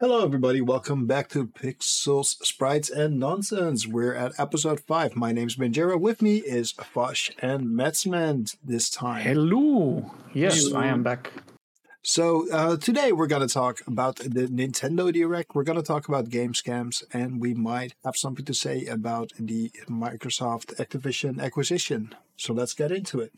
Hello, everybody. Welcome back to Pixels, Sprites, and Nonsense. We're at episode 5. My name's Benjiro. With me is Vash and Metzman this time. Hello. Yes, Hello. I am back. So, uh, today we're going to talk about the Nintendo Direct. We're going to talk about game scams, and we might have something to say about the Microsoft Activision acquisition. So, let's get into it.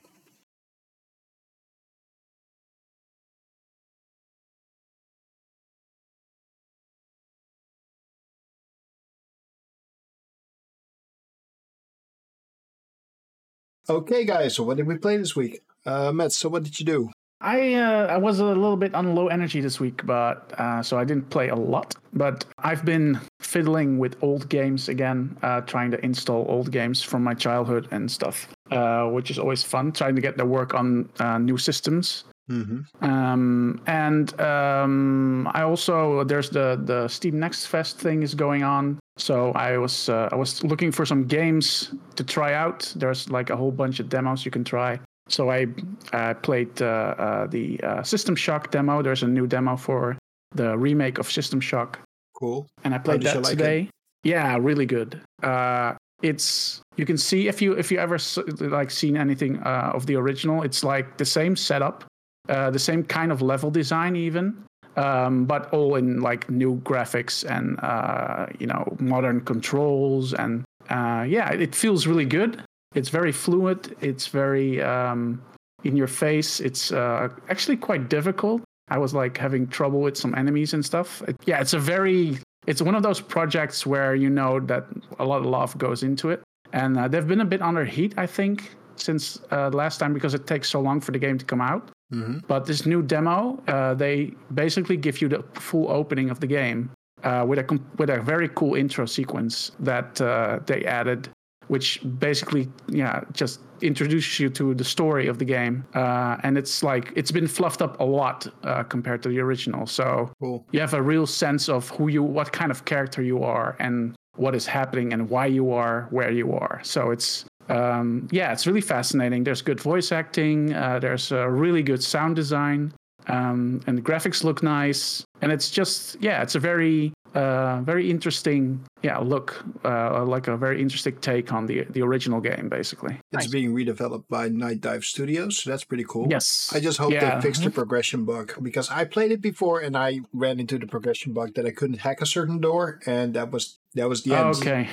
Okay, guys. So, what did we play this week? Uh, Matt, so what did you do? I uh, I was a little bit on low energy this week, but uh, so I didn't play a lot. But I've been fiddling with old games again, uh, trying to install old games from my childhood and stuff, uh, which is always fun. Trying to get the work on uh, new systems. Mm-hmm. Um, and um, I also there's the the Steam Next Fest thing is going on. So I was uh, I was looking for some games to try out. There's like a whole bunch of demos you can try. So I uh, played uh, uh, the uh, System Shock demo. There's a new demo for the remake of System Shock, Cool. and I played that like it? today. Yeah, really good. Uh, it's you can see if you if you ever like seen anything uh, of the original, it's like the same setup, uh, the same kind of level design even, um, but all in like new graphics and uh, you know modern controls and uh, yeah, it feels really good. It's very fluid. It's very um, in your face. It's uh, actually quite difficult. I was like having trouble with some enemies and stuff. It- yeah, it's a very it's one of those projects where you know that a lot of love goes into it, and uh, they've been a bit under heat, I think, since uh, last time because it takes so long for the game to come out. Mm-hmm. But this new demo, uh, they basically give you the full opening of the game uh, with a com- with a very cool intro sequence that uh, they added, which basically yeah just introduces you to the story of the game. Uh, and it's like it's been fluffed up a lot uh, compared to the original. So Cool. you have a real sense of who you, what kind of character you are, and what is happening, and why you are where you are. So it's um, yeah, it's really fascinating. There's good voice acting. Uh, there's a really good sound design, um, and the graphics look nice. And it's just yeah, it's a very uh, very interesting yeah look, uh, like a very interesting take on the the original game, basically. It's being redeveloped by Nightdive Studios, so that's pretty cool. Yes, I just hope Yeah. they fixed the progression bug because I played it before and I ran into the progression bug that I couldn't hack a certain door, and that was that was the end. Okay.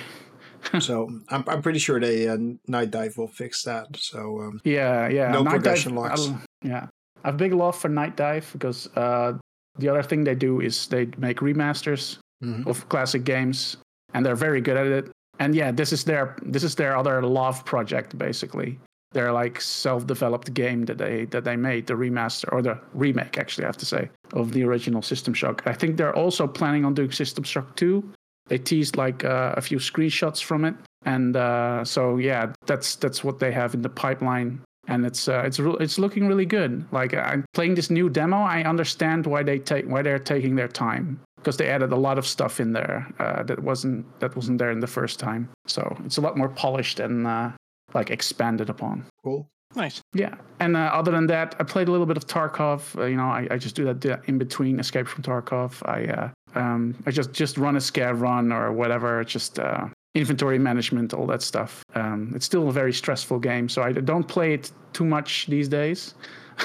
So I'm I'm pretty sure they uh, Nightdive will fix that. So um, Yeah, yeah. No Night progression Dive, locks. I'll- yeah, I have big love for Nightdive because uh, the other thing they do is they make remasters mhm. of classic games, and they're very good at it. And yeah, this is their this is their other love project basically. They're like self-developed game that they that they made, the remaster or the remake actually, I have to say, of the original System Shock. I think they're also planning on doing System Shock 2. They teased like uh, a few screenshots from it, and uh, so yeah, that's that's what they have in the pipeline. And it's uh, it's re- it's looking really good. Like I'm playing this new demo, I understand why they take why they're taking their time because they added a lot of stuff in there uh, that wasn't that wasn't there in the first time. So it's a lot more polished and uh, like expanded upon. cool. Nice. Yeah, and uh, other than that, I played a little bit of Tarkov. Uh, you know, I, I just do that in between Escape from Tarkov. I uh, um, I just just run a scav run or whatever. Just uh, inventory management, all that stuff. Um, it's still a very stressful game, so I don't play it too much these days.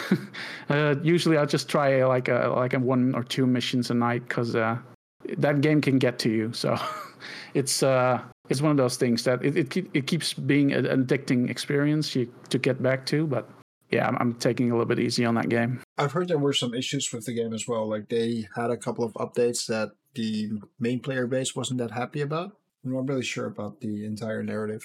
uh, usually, I'll just try uh, like a like a one or two missions a night because uh, that game can get to you. So it's uh, it's one of those things that it it, it keeps being an addicting experience you, to get back to. But yeah, I'm, I'm taking a little bit easy on that game. I've heard there were some issues with the game as well. Like they had a couple of updates that the main player base wasn't that happy about. I'm not really sure about the entire narrative.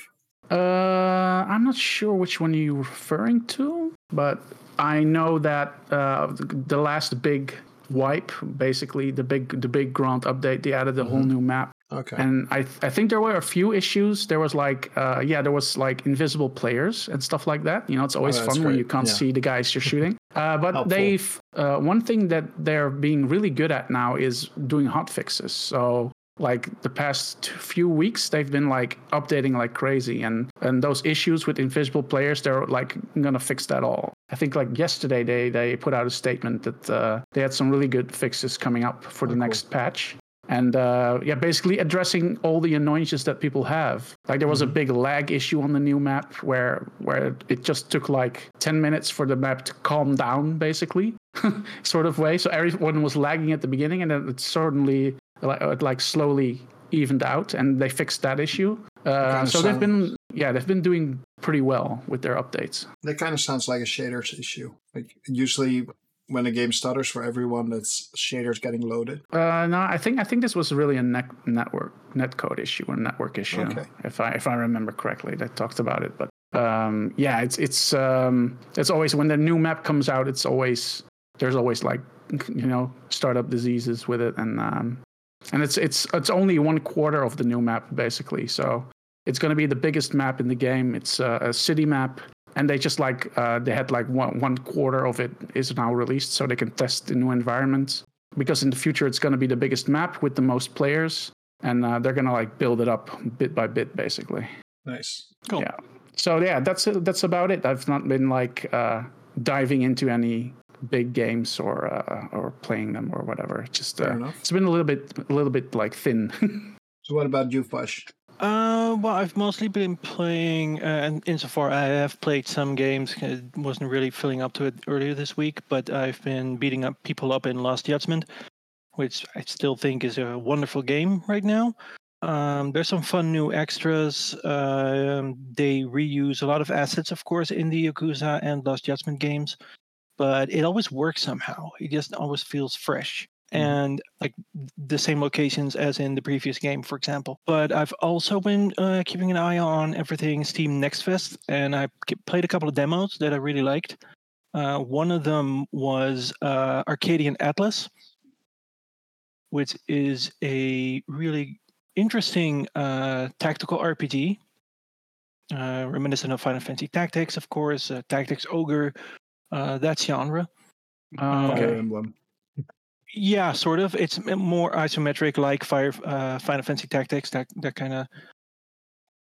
Uh, I'm not sure which one you're referring to, but I know that uh, the, last big wipe, basically the big the big Grant update, they added a whole new map. Okay. And I I think there were a few issues. There was like uh, yeah, there was like invisible players and stuff like that. You know, it's always Oh, fun when you can't Yeah. see the guys you're shooting. Uh, but Helpful. they've uh, one thing that they're being really good at now is doing hot fixes. So like the past few weeks they've been like updating like crazy and and those issues with invisible players they're like gonna fix that all i think like yesterday they they put out a statement that uh, they had some really good fixes coming up for the Oh, cool. next patch and uh, yeah basically addressing all the annoyances that people have. Like there was a big lag issue on the new map where where it just took like 10 minutes for the map to calm down basically sort of way. So everyone was lagging at the beginning and then it suddenly like, it like slowly evened out and they fixed that issue. Uh, so they've been yeah they've been doing pretty well with their updates. That kind of sounds like a shaders issue. Like usually when a game stutters for everyone, that's shaders getting loaded. Uh, no, I think I think this was really a net, network netcode issue or network issue. Okay. If I if I remember correctly, they talked about it. But um, yeah, it's it's um, it's always when the new map comes out, it's always there's always like you know startup diseases with it, and um, and it's it's it's only one quarter of the new map basically. So it's going to be the biggest map in the game. It's uh, a city map. And they just like uh, they had like one one quarter of it is now released, so they can test the new environment because in the future it's going to be the biggest map with the most players and uh, they're going to like build it up bit by bit basically Nice. Cool. yeah so yeah that's it that's about it i've not been like uh, diving into any big games or uh, or playing them or whatever just Fair uh, enough. it's been a little bit a little bit like thin So what about you, Vash? Uh, well, I've mostly been playing, uh, and insofar I have played some games. uh, wasn't really filling up to it earlier this week, but I've been beating up people up in Lost Judgment, which I still think is a wonderful game right now. Um, there's some fun new extras. Um, they reuse a lot of assets, of course, in the Yakuza and Lost Judgment games, but it always works somehow. It just always feels fresh. And like the same locations as in the previous game, for example. But I've also been uh, keeping an eye on everything Steam Next Fest, and I played a couple of demos that I really liked. Uh, one of them was uh, Arcadian Atlas, which is a really interesting uh, tactical RPG, uh, reminiscent of Final Fantasy Tactics, of course, uh, Tactics Ogre, uh, that genre. Oh, Fire okay Emblem. Yeah, sort of. It's more isometric, like Fire, uh, Final Fantasy Tactics, that that kind of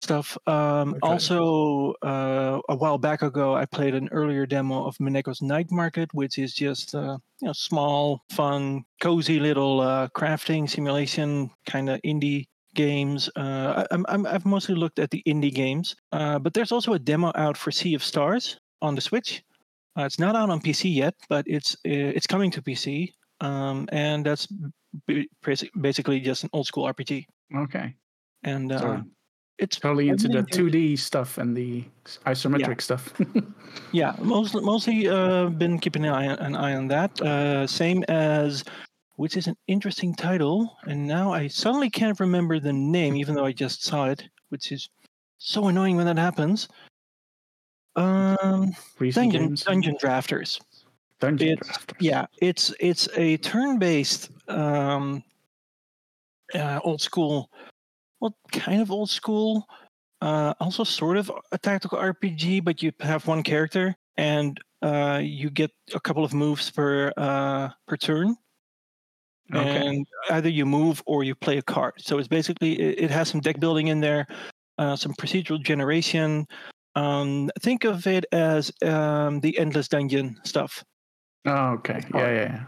stuff. Um, Okay. Also, uh, a while back ago, I played an earlier demo of Mineko's Night Market, which is just uh, you know small, fun, cozy little uh, crafting simulation kind of indie games. Uh, I, I'm, I'm I've mostly looked at the indie games, uh, but there's also a demo out for Sea of Stars on the Switch. Uh, it's not out on PC yet, but it's it's coming to PC um, and that's basically just an old school RPG. okay And uh, So- it's totally into the 2d stuff and the isometric stuff yeah, mostly mostly uh, been keeping an eye an eye on that. Uh, same as which is an interesting title, and now I suddenly can't remember the name, even though I just saw it, which is so annoying when that happens. Um, Recent dungeon games? dungeon drafters. Dungeon it's drafters. yeah it's it's a turn-based um uh, old school well kind of old school uh also sort of a tactical rpg but you have one character and uh you get a couple of moves per uh per turn Okay. and either you move or you play a card so it's basically it, it has some deck building in there uh, some procedural generation um think of it as um the endless dungeon stuff Oh, okay. Yeah, yeah, yeah.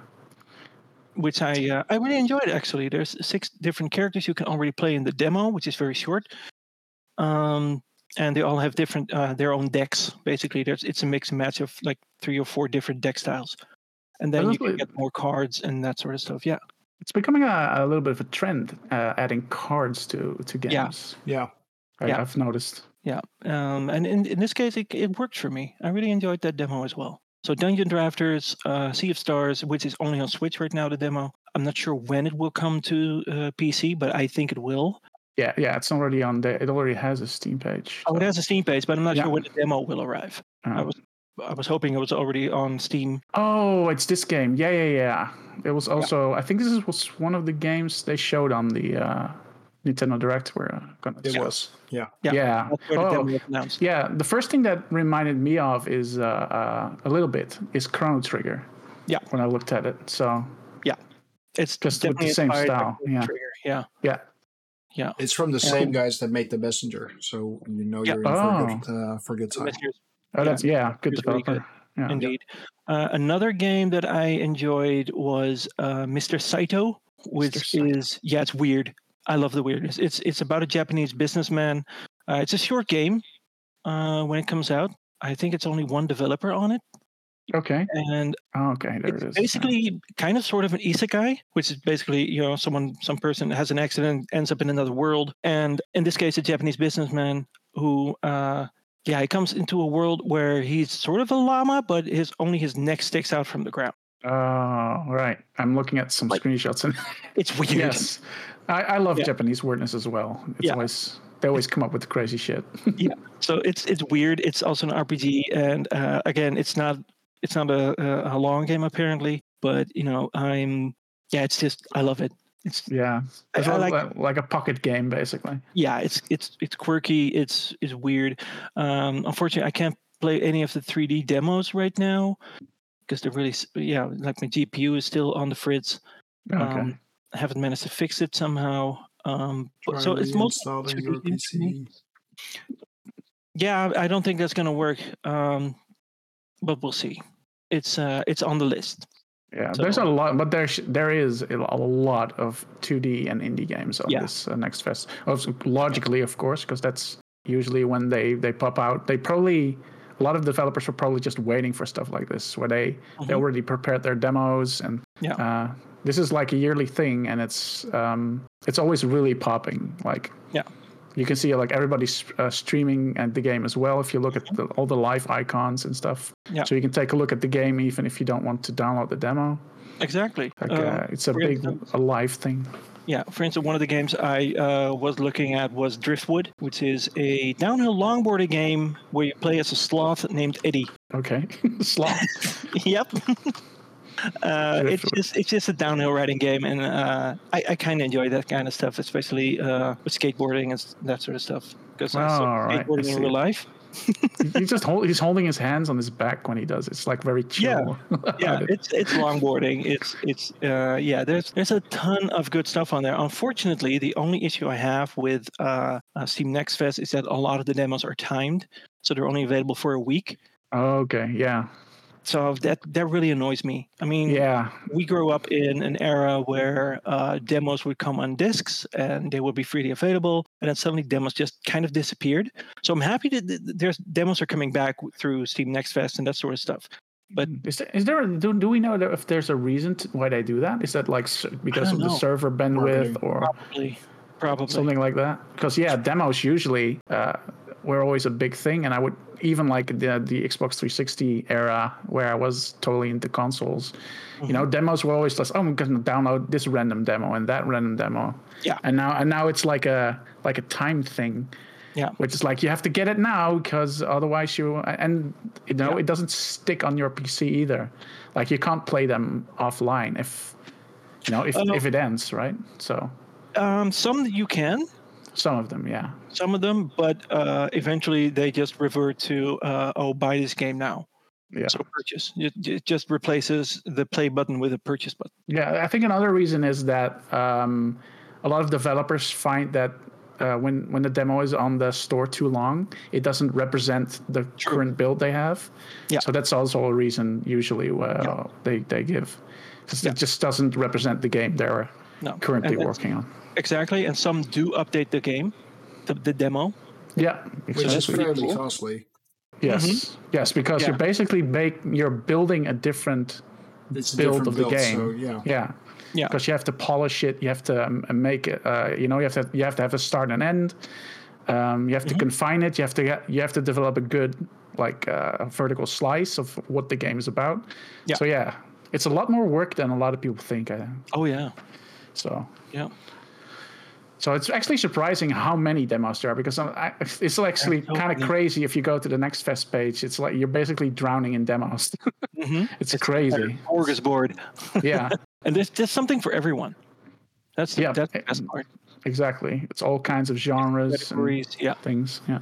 which I uh, I really enjoyed actually. There's six different characters you can already play in the demo, which is very short. Um, and they all have different uh, their own decks. Basically, there's it's a mix and match of like three or four different deck styles, and then you can get more cards and that sort of stuff. Yeah, It's becoming a, a little bit of a trend, uh, adding cards to to Yeah. games. Yeah. I, Yeah. I've noticed. yeah. Um, and in in this case, it it worked for me. I really enjoyed that demo as well. So Dungeon Drafters, uh, Sea of Stars, which is only on Switch right now, the demo. I'm not sure when it will come to uh, PC, but I think it will. Yeah, yeah. It's already on there. It already has a Steam page. Oh, it has a Steam page, but I'm not Yeah. sure when the demo will arrive. I uh, was I was hoping it was already on Steam. Oh, it's this game. Yeah, yeah, yeah. It was also. I think this was one of the games they showed on the uh, Nintendo Direct. We're uh, gonna. It discuss. was. Yeah. Yeah, Yeah. That's the Oh, demo was announced. yeah. The first thing that reminded me of is uh, uh, a little bit is Chrono Trigger. Yeah. When I looked at it, so yeah, It's Just with the same style, yeah. Trigger, yeah. yeah, Yeah. It's from the same Um, guys that make the messenger, so you know Yeah. you're in for Oh. good uh, for good time. Oh, that's yeah, good It's really developer. Yeah. Indeed. Uh, another game that I enjoyed was uh, Mr. Saito, which Saito. is yeah, it's weird. I love the weirdness. It's it's about a Japanese businessman. Uh, it's a short game. Uh, when it comes out, I think it's only one developer on it, Okay. and Oh, okay. There it's it is. basically kind of sort of an isekai, which is basically you know someone some person has an accident ends up in another world, and in this case a Japanese businessman who uh, yeah he comes into a world where he's sort of a llama, but his only his neck sticks out from the ground. Oh, right. I'm looking at some Like- screenshots and It's weird. yes, I, I love Yeah. Japanese weirdness as well. It's Yeah. always they always come up with crazy shit. yeah. So it's it's weird. It's also an RPG, and uh, again, it's not it's not a, a long game apparently, but you know I'm yeah, it's just I love it. It's yeah, I- it's I like, like- like a pocket game basically. yeah, it's it's it's quirky. It's it's weird. Um, unfortunately, I can't play any of the 3D demos right now because they're really yeah, like my GPU is still on the fritz. Okay. Um, I haven't managed to fix it somehow. Um, but- so it's mostly your 3D to me. PC. Yeah, I I don't think that's gonna work. Um, but we'll see. It's uh, it's on the list. Yeah, there's a lot, but there's there is a lot of 2D and indie games on Yeah. this uh, next fest. Also, logically, of course, because that's usually when they they pop out. They probably a lot of developers were probably just waiting for stuff like this, where they they Mhm. already prepared their demos, and Yeah. uh, this is like a yearly thing, and it's um, it's always really popping. Like Yeah. you can see like everybody's uh, streaming and the game as well. If you look at the, all the live icons and stuff, Yeah. so you can take a look at the game even if you don't want to download the demo. Exactly. Like Uh, uh, it's a big a live thing. Yeah, for instance, one of the games I uh, was looking at was Driftwood, which is a downhill longboarding game where you play as a sloth named Eddie. Okay, sloth. yep. uh, it's just it's just a downhill riding game, and uh, I, I kind of enjoy that kind of stuff, especially uh, with skateboarding and that sort of stuff. Because I Oh, saw right, I skateboarding in real life. he just hold, he's holding his hands on his back when he does. It's like very chill. yeah, it's it's longboarding. It's it's uh, yeah. There's there's a ton of good stuff on there. Unfortunately, the only issue I have with uh, uh, Steam Next Fest is that a lot of the demos are timed, so they're only available for a week. okay, yeah, So that that really annoys me. I mean, yeah, we grew up in an era where uh, demos would come on discs and they would be freely available, and then suddenly demos just kind of disappeared. So I'm happy that th- th- there's demos are coming back through Steam Next Fest and that sort of stuff. But is there, is there a, do, do we know if there's a reason to, why they do that? Is that like because of the server bandwidth or Probably, probably. something like that? Because yeah, demos usually uh, were always a big thing, and I would even like the the Xbox 360 era where I was totally into consoles. You know, Mm-hmm. demos were always like, oh, I'm gonna download this random demo and that random demo. Yeah. And now and now it's like a like a time thing. Yeah. Which is like you have to get it now because otherwise you and you know Yeah. it doesn't stick on your PC either. Like you can't play them offline if you know if Oh. if it ends right. So Um, some you can, some of them, yeah. some of them, but uh, eventually they just revert to uh, oh, buy this game now. Yeah. So purchase. It, it just replaces the play button with a purchase button. Yeah, I think another reason is that um, a lot of developers find that uh, when when the demo is on the store too long, it doesn't represent the True. current build they have. Yeah. So that's also a reason usually uh, they they give, because Yeah. it just doesn't represent the game they're No. currently And that's- working on. Exactly, and some do update the game, the, the demo. Yeah, exactly. Which is fairly cool. costly. Yes, yes, because Yeah. you're basically bake, you're building a different It's a build different of the build, game. So, yeah. Yeah. Yeah. Because you have to polish it, you have to um, make it. Uh, you know, you have to you have to have a start and end. Um, you have to Mm-hmm. confine it. You have to get, you have to develop a good like uh, vertical slice of what the game is about. Yeah. So yeah, it's a lot more work than a lot of people think. I think. Oh yeah, So yeah. so it's actually surprising how many demos there are because I, I- it's actually so kind of crazy if you go to the next fest page. It's like you're basically drowning in demos. hmm it's, crazy. Smorgasbord, yeah. and there's there's something for everyone. That's the, Yeah, that's the best part. Exactly. It's all kinds of genres and yeah. things. Yeah.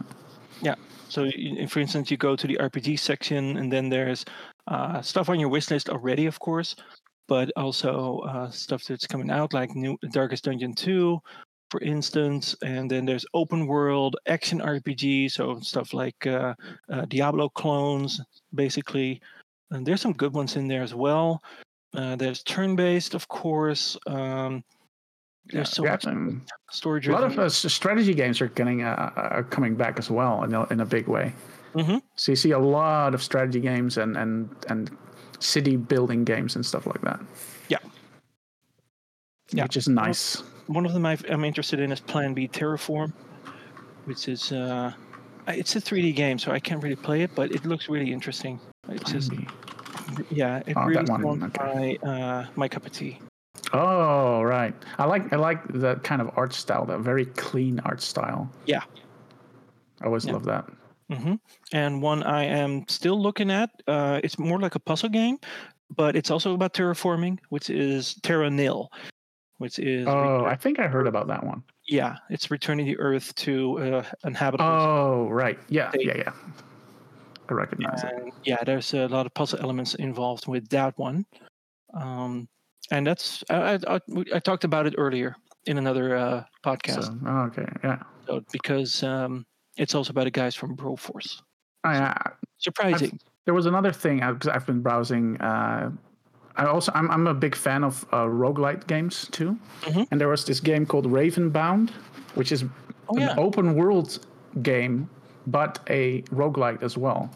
Yeah. So, you- for instance, you go to the RPG section, and then there's uh, stuff on your wish list already, of course, but also uh, stuff that's coming out, like new Darkest Dungeon 2, for instance. And then there's open world action RPG, so stuff like uh, uh, Diablo clones, basically. And there's some good ones in there as well. Uh, there's turn-based, of course. Um, there's so Yeah, much um, storage. a lot of uh, strategy games are getting uh, are coming back as well in a, in a big way. Mhm. So you see a lot of strategy games and and and city building games and stuff like that. Yeah. Yeah. which is nice. one of them I've, I'm interested in is Plan B Terraform, which is uh, it's a 3D game, so I can't really play it, but it looks really interesting. It's just yeah, it Oh, really one, okay. my uh, my cup of tea. Oh right, I like I like that kind of art style, that very clean art style. Yeah. I always Yeah. love that. Hmm And one I am still looking at. Uh, it's more like a puzzle game, but it's also about terraforming, which is Terra Nil, which is Oh, return- I think I heard about that one. yeah, it's returning the Earth to uh, inhabitable. Oh right, yeah, They- yeah, yeah. I recognize it. yeah, there's a lot of puzzle elements involved with that one. Um, and that's I, I, I, I talked about it earlier in another uh, podcast. So, oh, okay, yeah. So, because um, it's also by the guys from Broforce. I, Surprising. there was another thing I've, I've been browsing. Uh, I also I'm, I'm a big fan of uh, roguelite games too, Mhm. and there was this game called Ravenbound, which is Oh, an yeah. open world game, but a roguelite as well,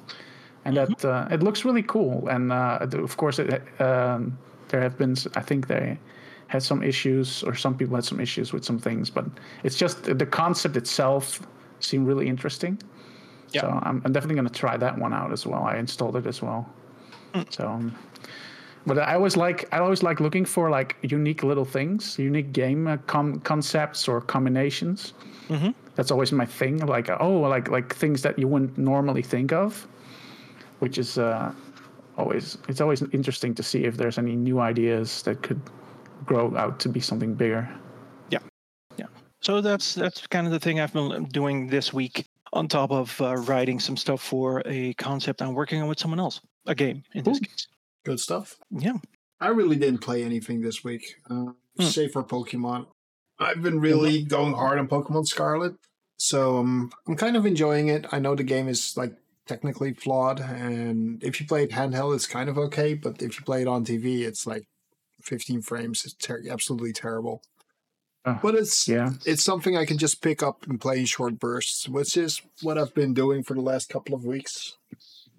and Mm-hmm. that uh, it looks really cool. And uh, of course, it, um, there have been I think they had some issues, or some people had some issues with some things, but it's just the concept itself seemed really interesting. Yeah. So I'm, I'm definitely going to try that one out as well. I installed it as well. Hmm. So, um, but I always like I always like looking for like unique little things, unique game uh, com- concepts or combinations. Mhm. That's always my thing. Like oh, like like things that you wouldn't normally think of, which is uh, always it's always interesting to see if there's any new ideas that could grow out to be something bigger. So that's that's kind of the thing I've been doing this week. On top of uh, writing some stuff for a concept I'm working on with someone else, a game in this Cool. case. Good stuff. Yeah. I really didn't play anything this week, uh, Hmm. save for Pokemon. I've been really going hard on Pokemon Scarlet, so um, I'm kind of enjoying it. I know the game is like technically flawed, and if you play it handheld, it's kind of okay. But if you play it on TV, it's like 15 frames. It's ter- absolutely terrible. But it's Yeah. it's something I can just pick up and play in short bursts, which is what I've been doing for the last couple of weeks.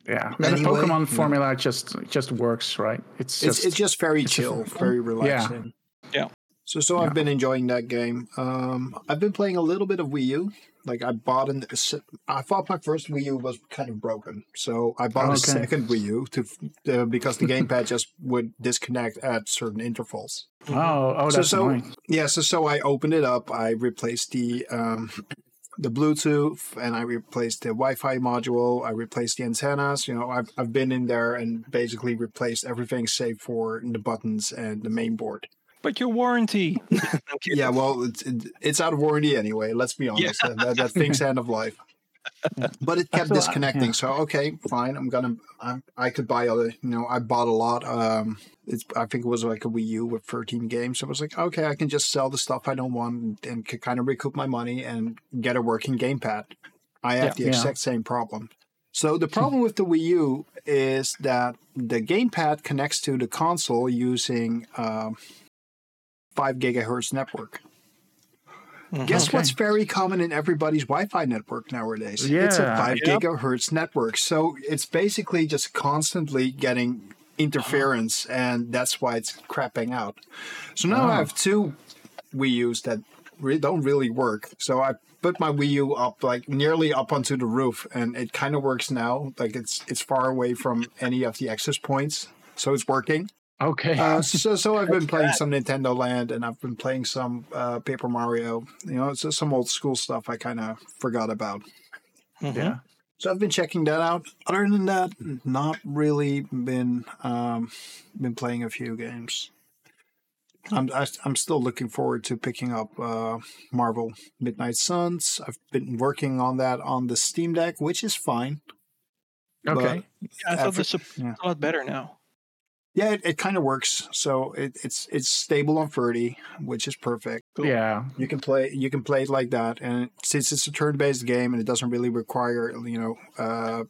Yeah, and Anyway, the Pokemon yeah. formula just just works, right? It's It's just it's just very it's chill, fun- very relaxing. Yeah. So so Yeah. I've been enjoying that game. Um, I've been playing a little bit of Wii U. Like I bought an. I thought my first Wii U was kind of broken, so I bought a Okay. second Wii U to uh, because the gamepad just would disconnect at certain intervals. oh oh So- that's so- annoying. Yeah, so so I opened it up. I replaced the um, the Bluetooth and I replaced the Wi-Fi module. I replaced the antennas. You know, I've I've been in there and basically replaced everything save for the buttons and the main board. But your warranty. Yeah, well, it's it's out of warranty anyway. Let's be honest. That, that, that thing's end of life. But it kept feel- disconnecting. yeah. So okay, fine. I'm gonna. I'm, I could buy other. You know, I bought a lot. Um, it's. I think it was like a Wii U with 13 games. So I was like, okay, I can just sell the stuff I don't want and, and can kind of recoup my money and get a working gamepad. I have Yeah. the Yeah. exact same problem. So the problem with the Wii U is that the gamepad connects to the console using um, five gigahertz network. Mhm. Guess Okay. what's very common in everybody's Wi-Fi network nowadays? It's a Yeah, five yep. gigahertz network. So it's basically just constantly getting interference, and that's why it's crapping out. So now I Oh. have two Wii U's that re- don't really work. So I put my Wii U up like nearly up onto the roof, and it kind of works now. Like it's it's far away from any of the access points, so it's working. Okay. Uh, so, so I've been playing some Nintendo Land, and I've been playing some uh, Paper Mario. You know, it's just some old school stuff I kind of forgot about. Mhm. yeah. So I've been checking that out. Other than that, not really been um, been playing a few games. I'm I, I'm still looking forward to picking up uh, Marvel Midnight Suns. I've been working on that on the Steam Deck, which is fine. Okay. Yeah, I thought After- this is yeah. a lot better now. Yeah, it, it kind of works. So it, it's it's stable on 30, which is perfect. Yeah. You can play you can play it like that, and since it's a turn-based game and it doesn't really require you know uh,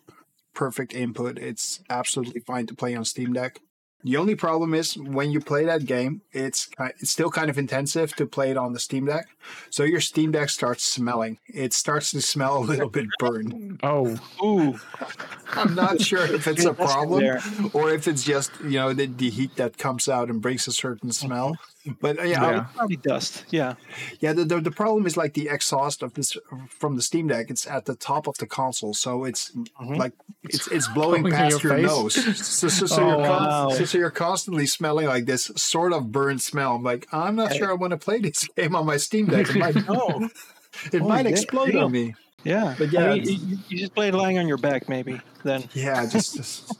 perfect input, it's absolutely fine to play on Steam Deck. The only problem is when you play that game, it's it's still kind of intensive to play it on the Steam Deck. So your Steam Deck starts smelling. It starts to smell a little bit burned. Oh, Ooh, I'm not sure if it's a problem or if it's just you know the, the heat that comes out and brings a certain smell. But uh, yeah, I- Yeah. probably dust. Yeah. yeah. The, the the problem is like the exhaust of this from the Steam Deck. It's at the top of the console, so it's like it's it's blowing Blowing past your your, nose. So, so, so Oh, you're con- wow. so, so you're constantly smelling like this sort of burnt smell. I'm like, I'm not sure I want to play this game on my Steam Deck. It might, Oh, it Oh, might yeah, explode yeah. on me. yeah. But I yeah, mean, you, you just play it lying on your back, maybe. Then. Yeah, just just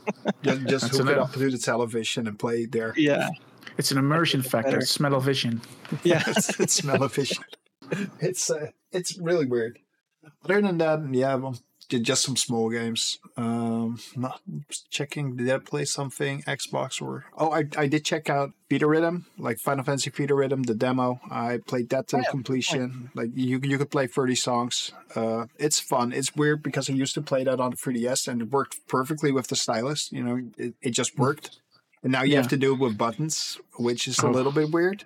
just, just That's hook it up to the television and play it there. Yeah. It's an immersion factor. It's Smell of vision. Yeah. it's, it's smell efficient. It's uh, it's really weird. Other than that, yeah, well, ju- just some small games. Um, not checking. Did I play something Xbox or? Oh, I I did check out Theatrhythm, like Final Fantasy Theatrhythm, the demo. I played that to Oh, yeah. completion. Like you you could play thirty songs. Uh, it's fun. It's weird because I used to play that on the 3DS and it worked perfectly with the stylus. You know, it, it just worked. And now you Yeah. have to do it with buttons, which is a Oh. little bit weird.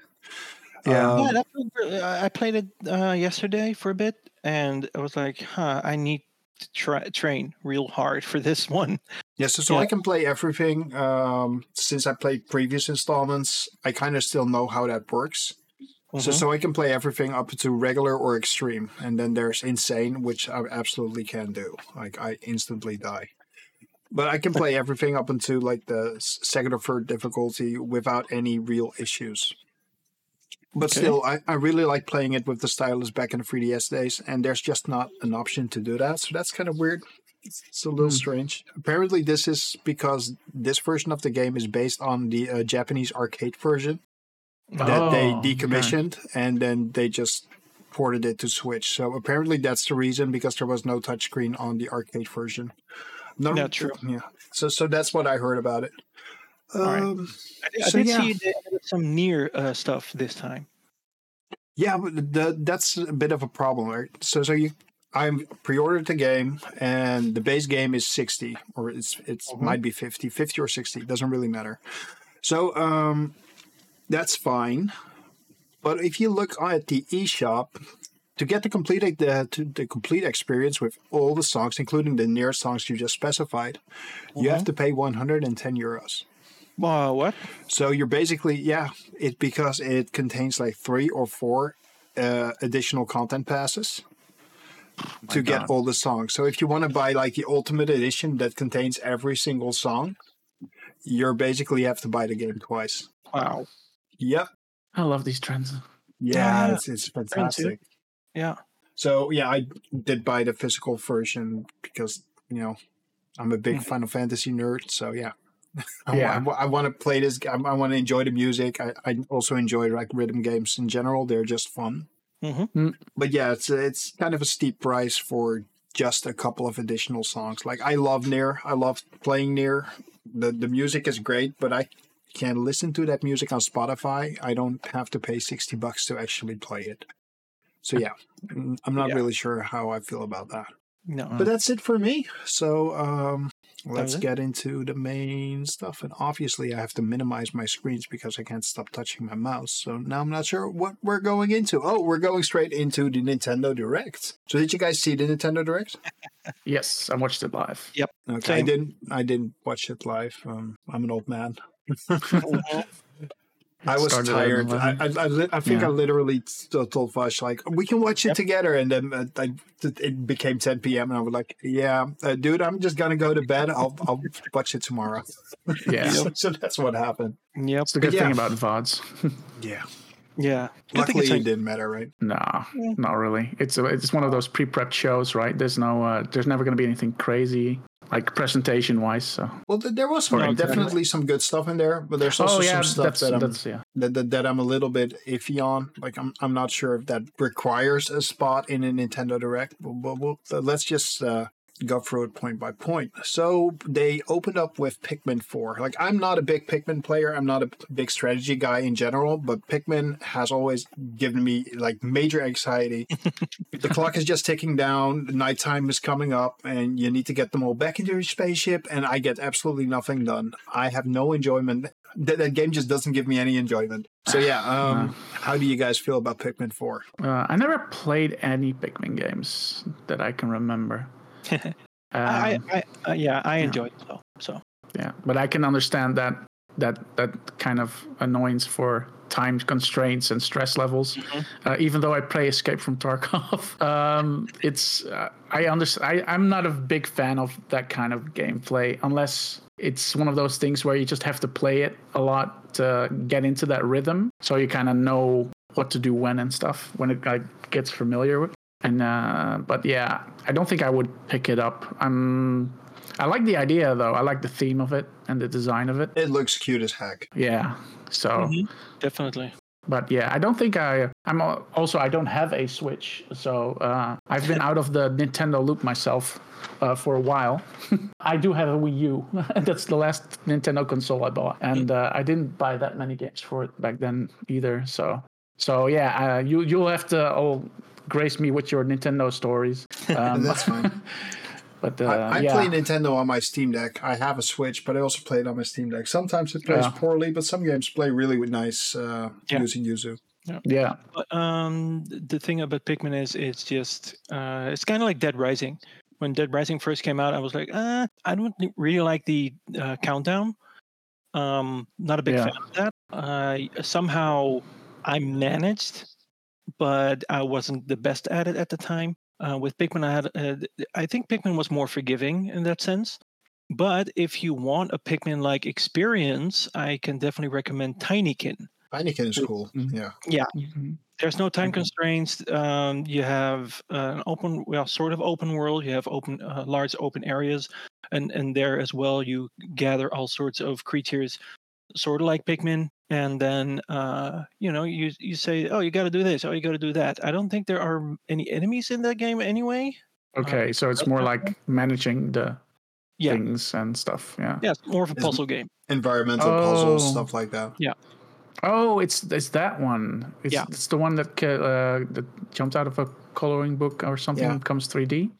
Yeah. Um, yeah, that was, re- I I played it uh, yesterday for a bit, and I was like, "Huh, I need to try train real hard for this one." Yeah, so, so Yeah. I can play everything. Um, since I played previous installments, I kind of still know how that works. So, Mhm. so I can play everything up to regular or extreme, and then there's insane, which I absolutely can do. Like I instantly die, but I can play everything up into like the second or third difficulty without any real issues. But Okay. still, I, I really like playing it with the stylus back in the 3DS days, and there's just not an option to do that. So that's kind of weird. It's a little strange. Apparently, this is because this version of the game is based on the uh, Japanese arcade version that they Oh, okay. decommissioned and then they just ported it to Switch. So apparently that's the reason because there was no touchscreen on the arcade version. No, Yeah, true. Yeah. So so that's what I heard about it. right. Um, I, did- I did yeah. see added some NieR uh, stuff this time. Yeah, but the, that's a bit of a problem, right? So, so you, I pre-ordered the game, and the base game is sixty, or it's it's Mhm. might be 50, 50 or sixty. Doesn't really matter. So, um, that's fine. But if you look at the eShop, to get the complete the uh, to the complete experience with all the songs, including the NieR songs you just specified, you have to pay one hundred and ten euros. Wow, what? So you're basically yeah, it because it contains like three or four uh, additional content passes to get all the songs. So if you want to buy like the ultimate edition that contains every single song, you're basically have to buy the game twice. Wow. Yep. I love these trends. Yeah, Yeah. it's it's too. fantastic. Yeah. So yeah, I did buy the physical version because you know I'm a Mm. big Final Fantasy nerd. So yeah, I, Yeah. wa- I, want to play this. I, I want to enjoy the music. I, I also enjoy like rhythm games in general. They're just fun. hmm But yeah, it's it's kind of a steep price for just a couple of additional songs. Like I love NieR. I love playing NieR. The the music is great, but I can listen to that music on Spotify. I don't have to pay sixty bucks to actually play it. So yeah, mm, I'm not Yeah. really sure how I feel about that. No. But that's it for me. So um, let's get into the main stuff. And obviously, I have to minimize my screens because I can't stop touching my mouse. So now I'm not sure what we're going into. Oh, we're going straight into the Nintendo Direct. So did you guys see the Nintendo Direct? Yes, I watched it live. Yep. Okay, I didn't. I didn't watch it live. Um, I'm an old man. I was tired. I, I, I, I think Yeah. I literally told, told Vash like we can watch it Yep. together, and then uh, I, it became 10 p.m. and I was like, "Yeah, uh, dude, I'm just gonna go to bed. I'll I'll watch it tomorrow." Yeah. so, so that's what happened. Yep. It's the good yeah. thing about VODs. Yeah. Yeah. Good thing Luckily, it's it didn't matter, right? nah, Yeah. not really. It's a, it's one of those pre-prepped shows, right? There's no, uh, there's never going to be anything crazy, like presentation-wise. So. Well, there was some, definitely some good stuff in there, but there's also oh yeah, some stuff that I'm yeah. that, that, that I'm a little bit iffy on. Like I'm I'm not sure if that requires a spot in a Nintendo Direct. But, but we'll, let's just uh, go through it point by point. So they opened up with Pikmin 4. Like, I'm not a big Pikmin player, I'm not a big strategy guy in general, but Pikmin has always given me like major anxiety. the clock is just ticking down, nighttime is coming up, and you need to get them all back into your spaceship, and I get absolutely nothing done. I have no enjoyment. That, that game just doesn't give me any enjoyment. So, yeah, um, how do you guys feel about Pikmin 4? Uh, I never played any Pikmin games that I can remember. um, I, I, I, yeah, I enjoyed it though. So yeah, but I can understand that that that kind of annoyance for time constraints and stress levels. Mm-hmm. Uh, even though I play Escape from Tarkov, um, it's uh, I understand. I, I'm not a big fan of that kind of gameplay unless it's one of those things where you just have to play it a lot to get into that rhythm, so you kind of know what to do when and stuff when it like, gets familiar with. And uh, but yeah, I don't think I would pick it up. I'm I like the idea though. I like the theme of it and the design of it. It looks cute as heck. Yeah. So mm-hmm. definitely. But yeah, I don't think I. I'm also I don't have a Switch, so uh, I've been out of the Nintendo loop myself uh, for a while. I do have a Wii U. That's the last Nintendo console I bought, and uh, I didn't buy that many games for it back then either. So, so yeah, uh, you you'll have to all grace me with your Nintendo stories. Um, That's fine. But uh, I, I yeah. play Nintendo on my Steam Deck. I have a Switch, but I also play it on my Steam Deck. Sometimes it plays yeah. poorly, but some games play really with nice uh, yeah. using Yuzu. Yeah. yeah. But, um, the thing about Pikmin is it's just uh, it's kind of like Dead Rising. When Dead Rising first came out, I was like, uh, I don't really like the uh, countdown. Um, not a big fan of that. Uh, somehow I managed, but I wasn't the best at it at the time. Uh, with Pikmin, I had uh, I think Pikmin was more forgiving in that sense. But if you want a Pikmin-like experience, I can definitely recommend Tinykin. Tinykin is cool. Mm-hmm. Yeah. Yeah. Mm-hmm. There's no time constraints. Um, you have uh, an open, well, sort of open world. You have open, uh, large open areas, and and there as well, you gather all sorts of creatures, sort of like Pikmin, and then uh, you know you you say, oh, you got to do this, oh, you got to do that. I don't think there are any enemies in that game anyway. Okay, uh, so it's more like managing the yeah. things and stuff. Yeah. Yeah, it's more of a puzzle it's game. Environmental oh. puzzles, stuff like that. Yeah. Oh, it's it's that one. It's, yeah. it's the one that uh, that jumps out of a coloring book or something. Yeah. Comes 3D.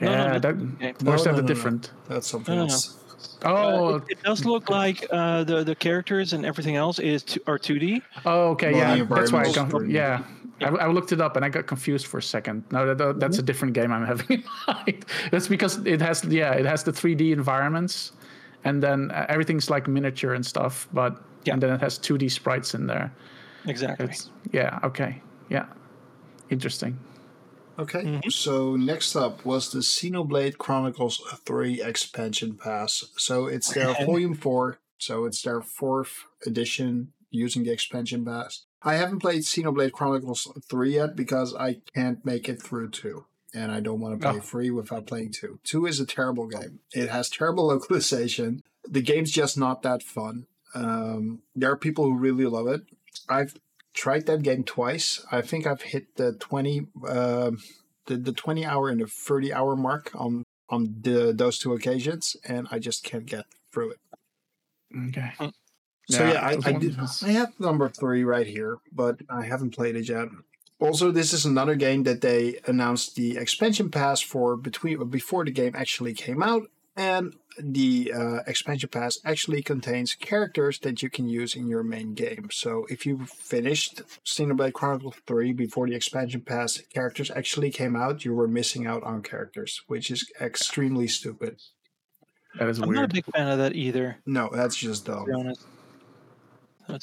No, yeah, no, that, okay. no, or is that no, different? That's something else. Oh, uh, it, it, does look like uh, the the characters and everything else is to, are 2D. Oh, okay, yeah, that's why I don't. Yeah, I, I, looked it up and I got confused for a second. No, that, that's a different game I'm having in mind. that's because it has yeah, it has the 3D environments, and then uh, everything's like miniature and stuff, but yeah. and then it has 2D sprites in there. Exactly. It's, yeah. Okay. Yeah. Interesting. Okay, mm-hmm. so next up was the Xenoblade Chronicles 3 expansion pass. So it's their volume 4, so it's their fourth edition using the expansion pass. I haven't played Xenoblade Chronicles 3 yet because I can't make it through 2. And I don't want to play oh. 3 without playing 2. 2 is a terrible game. It has terrible localization. The game's just not that fun. Um, there are people who really love it. I've tried that game twice. I think I've hit the 20 uh, the, the 20 hour and the 30 hour mark on on the, those two occasions and I just can't get through it. Okay. So yeah, yeah I, I, did, I have number 3 right here, but I haven't played it yet. Also, this is another game that they announced the expansion pass for between before the game actually came out and the uh, expansion pass actually contains characters that you can use in your main game. So if you finished Xenoblade Chronicles 3 before the expansion pass characters actually came out, you were missing out on characters, which is extremely stupid. That is weird. I'm weird. not a big fan of that either. No, that's just dumb. To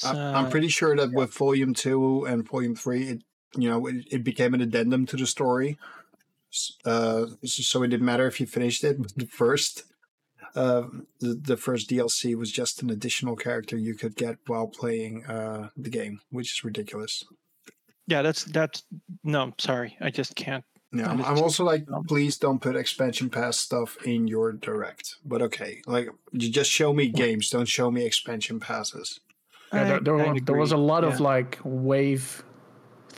uh, I'm pretty sure that with Volume 2 and Volume 3, it, you know, it, it became an addendum to the story. Uh, so it didn't matter if you finished it, but the first uh, the, the first DLC was just an additional character you could get while playing uh, the game, which is ridiculous. Yeah, that's that's no, sorry, I just can't. Yeah, I'm, I'm also like, please don't put expansion pass stuff in your direct. But okay, like you just show me games, don't show me expansion passes. Yeah, there, there, there was a lot yeah. of like wave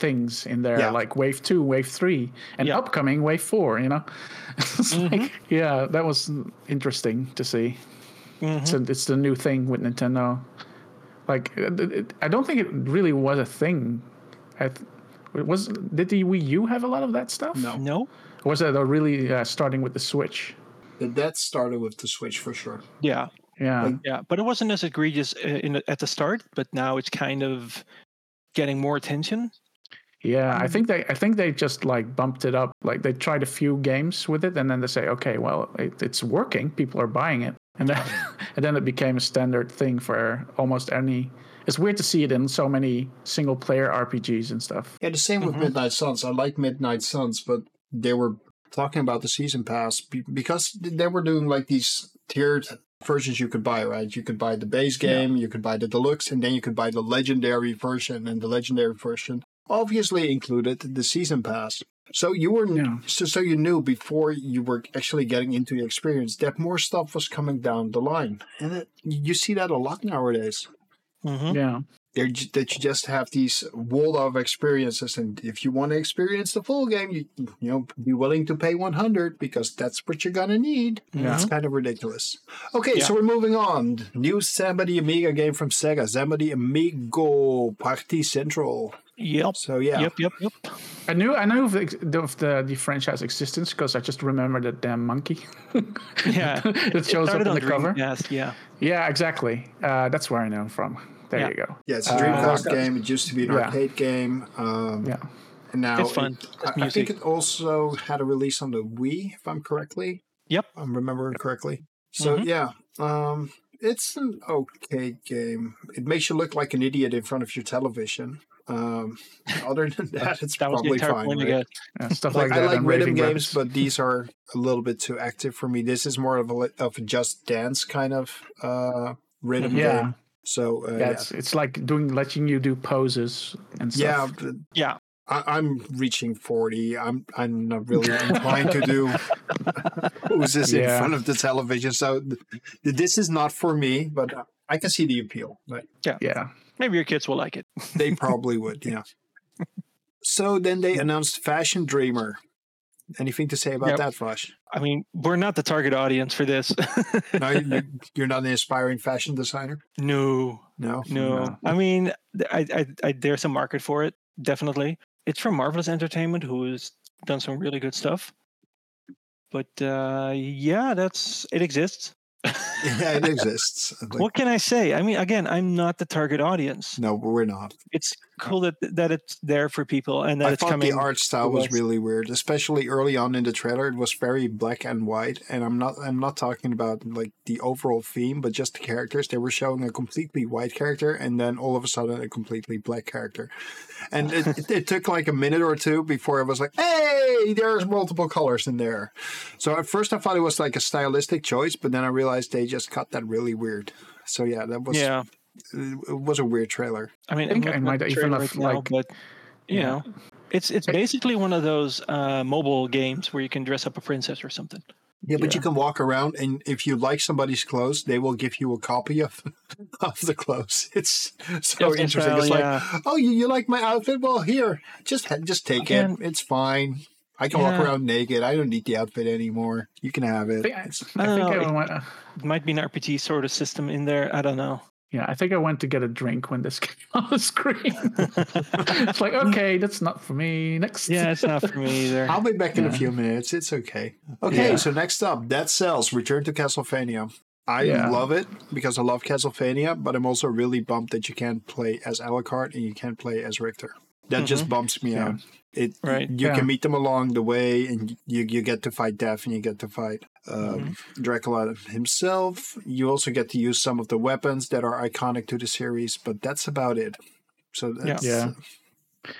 things in there, Yeah. like Wave Two, Wave Three, and Yeah. upcoming Wave Four. You know, it's like yeah, that was interesting to see. It's, a, it's the new thing with Nintendo. Like, it, it- I don't think it really was a thing. I th- it was did the Wii U have a lot of that stuff? No. No. Or was it uh, really uh, starting with the Switch? That- That started with the Switch for sure. Yeah. Yeah, Yeah. But it wasn't as egregious uh, in at the start. But now it's kind of getting more attention. Yeah. I mm-hmm. think they I think they just like bumped it up. Like they tried a few games with it, and then they say, okay, well, it, it's working. People are buying it, and then and then it became a standard thing for almost any. It's weird to see it in so many single player RPGs and stuff. Yeah, the same with mm-hmm. Midnight Suns. I like Midnight Suns, but they were talking about the season pass because they were doing like these tiered versions you could buy, right? You could buy the base game, you could buy the deluxe, and then you could buy the legendary version. And the legendary version obviously included the season pass. So you were Yeah. so, so you knew before you were actually getting into the experience that more stuff was coming down the line, and it, you see that a lot nowadays. Hmm Yeah, they're that you just have these wall of experiences. And if you want to experience the full game you you know be willing to pay 100 because that's what you're gonna need. Yeah. it's kind of ridiculous. Okay Yeah. so we're moving on. New Samba de Amigo game from Sega Samba de Amigo Party Central Yep. so yeah Yep. Yep. Yep. I knew I knew of the, of the, the franchise existence because I just remember that damn monkey. Yeah. that shows up in on the cover. Dreamcast, Yeah. Yeah, exactly. Uh, that's where I know from. There Yeah. you go. yeah it's a Uh, Dreamcast game it used to be an yeah. arcade game um, Yeah. and now It's fun. it- It's I, I think it also had a release on the Wii if I'm correctly Yep. I'm remembering correctly. So Mhm. yeah, um, it's an okay game. It makes you look like an idiot in front of your television. Um, other than that, it's That probably fine. right? guess. Yeah, stuff Like, like, I like rhythm games, Rabbits. but these are a little bit too active for me. This is more of a of a just dance kind of uh, rhythm Yeah. game. So uh, yeah, yeah, it's it's like doing letting you do poses and yeah, stuff. but Yeah. I, I'm reaching forty. I'm I'm not really inclined to do poses in Yeah. front of the television. So th- this is not for me. But I can see the appeal. Right? Yeah. Maybe your kids will like it. They probably would. Yeah. So then they announced Fashion Dreamer. Anything to say about Yep. that, Vash? I mean, we're not the target audience for this. No, you- you're not an aspiring fashion designer. no, No. no. No. I mean, I, I, I, there's a market for it. Definitely. It's from Marvelous Entertainment, who's done some really good stuff. But uh, yeah, that's it exists. Yeah, it exists. Like, what can I say? I mean, again, I'm not the target audience. No, we're not. It's cool that that it's there for people and that I it's thought coming. the art style was really weird, especially early on in the trailer. It was very black and white, and I'm not I'm not talking about like the overall theme, but just the characters. They were showing a completely white character, and then all of a sudden a completely black character, and it, it, it took like a minute or two before I was like, "Hey, there's multiple colors in there." So at first I thought it was like a stylistic choice, but then I realized they just cut that really weird. So yeah, that was yeah, it was a weird trailer. I mean, I think I'm I looking at might the even have, now, like- but you Yeah. know, it's it's basically one of those uh, mobile games where you can dress up a princess or something. Yeah, but you can walk around, and if you like somebody's clothes, they will give you a copy of of the clothes. It's so Of interesting. style, it's like, yeah. oh, you, you like my outfit? Well, here, just just take Again- it. It's fine. I can walk around naked. I don't need the outfit anymore. You can have I it. think I, I, I don't think know, I it- went. Uh, It might be an RPG sort of system in there. I don't know. Yeah, I think I went to get a drink when this came on the screen. it's like, okay, that's not for me. Next. Yeah, it's not for me either. I'll be back in a few minutes. It's okay. Okay, Yeah. so next up, Dead Cells Return to Castlevania. I Yeah. love it because I love Castlevania, but I'm also really bummed that you can't play as Alucard and you can't play as Richter. That just mm-hmm. bumps me Yeah. out. It Right. You Yeah. can meet them along the way, and you you get to fight Death, and you get to fight um, Dracula himself. You also get to use some of the weapons that are iconic to the series, but that's about it. So that's, Yeah.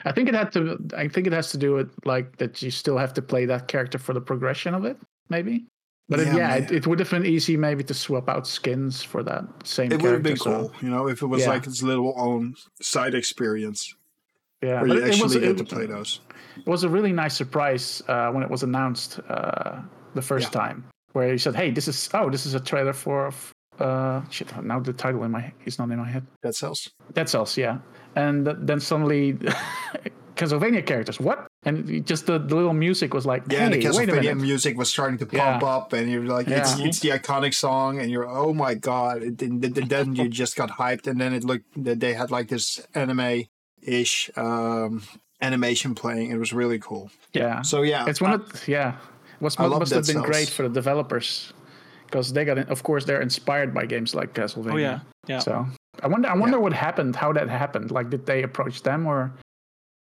I think it had to. I think it has to do with like that. You still have to play that character for the progression of it, maybe. But it- Yeah, yeah, it, it would have been easy maybe to swap out skins for that same. It would have been character, so- cool, you know, if it was Yeah. like its little own side experience Yeah, where but you it, it was get it, to play those. it was a really nice surprise uh, when it was announced uh, the first Yeah. time, where he said, "Hey, this is oh, this is a trailer for." Uh, shit, now the title in my is not in my head. Dead Cells. Dead Cells, yeah. And th- then suddenly Castlevania characters. What? And just the, the little music was like, Yeah, hey, the Castlevania music was starting to Yeah. pump up, and you're like, it's Yeah. it's the iconic song, and you're oh my god! And then, you just got hyped, and then it looked that they had like this anime ish um, animation playing. It was really cool. Yeah. So yeah, It's one of yeah. Was I must have Dead been great for the developers because they got in, of course they're inspired by games like Castlevania. Oh yeah, yeah. So I wonder I wonder what happened, how that happened. Like did they approach them or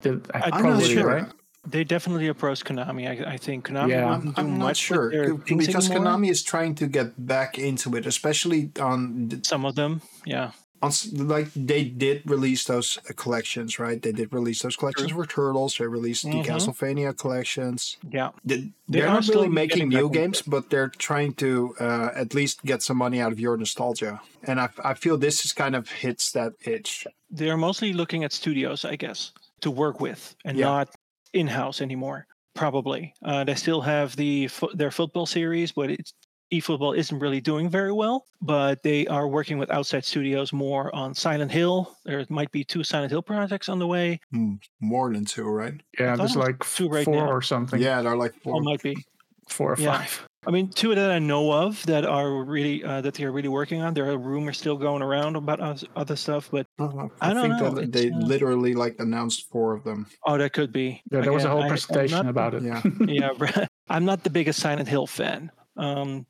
did I I'm not sure. right? They definitely approached Konami. I, I think Konami Yeah. wouldn't do I'm much not with sure their because anymore. Konami is trying to get back into it, especially on the- Some of them, yeah. On like they did release those uh, collections, right? They did release those collections for Turtles. They released the Mhm. Castlevania collections. Yeah. They- They They're are not still really making new games, but they're trying to uh, at least get some money out of your nostalgia. And I, I feel this is kind of hits that itch. They're mostly looking at studios, I guess, to work with and Yeah. not in-house anymore. Probably. Uh, they still have the their football series, but it's eFootball isn't really doing very well. But they are working with outside studios more on Silent Hill. There might be two Silent Hill projects on the way. Hmm, More than two, right? Yeah, there's like two right four now. or something. Yeah, they're like Or four. might be. Four or Yeah. five. I mean, two that I know of that are really uh, that they are really working on. There are rumors still going around about other stuff, but Uh, I don't think know, that they uh, literally like announced four of them. oh, that could be. Yeah, there was a whole I- I'm presentation not- about it. Yeah. yeah, I'm not the biggest Silent Hill fan. Um,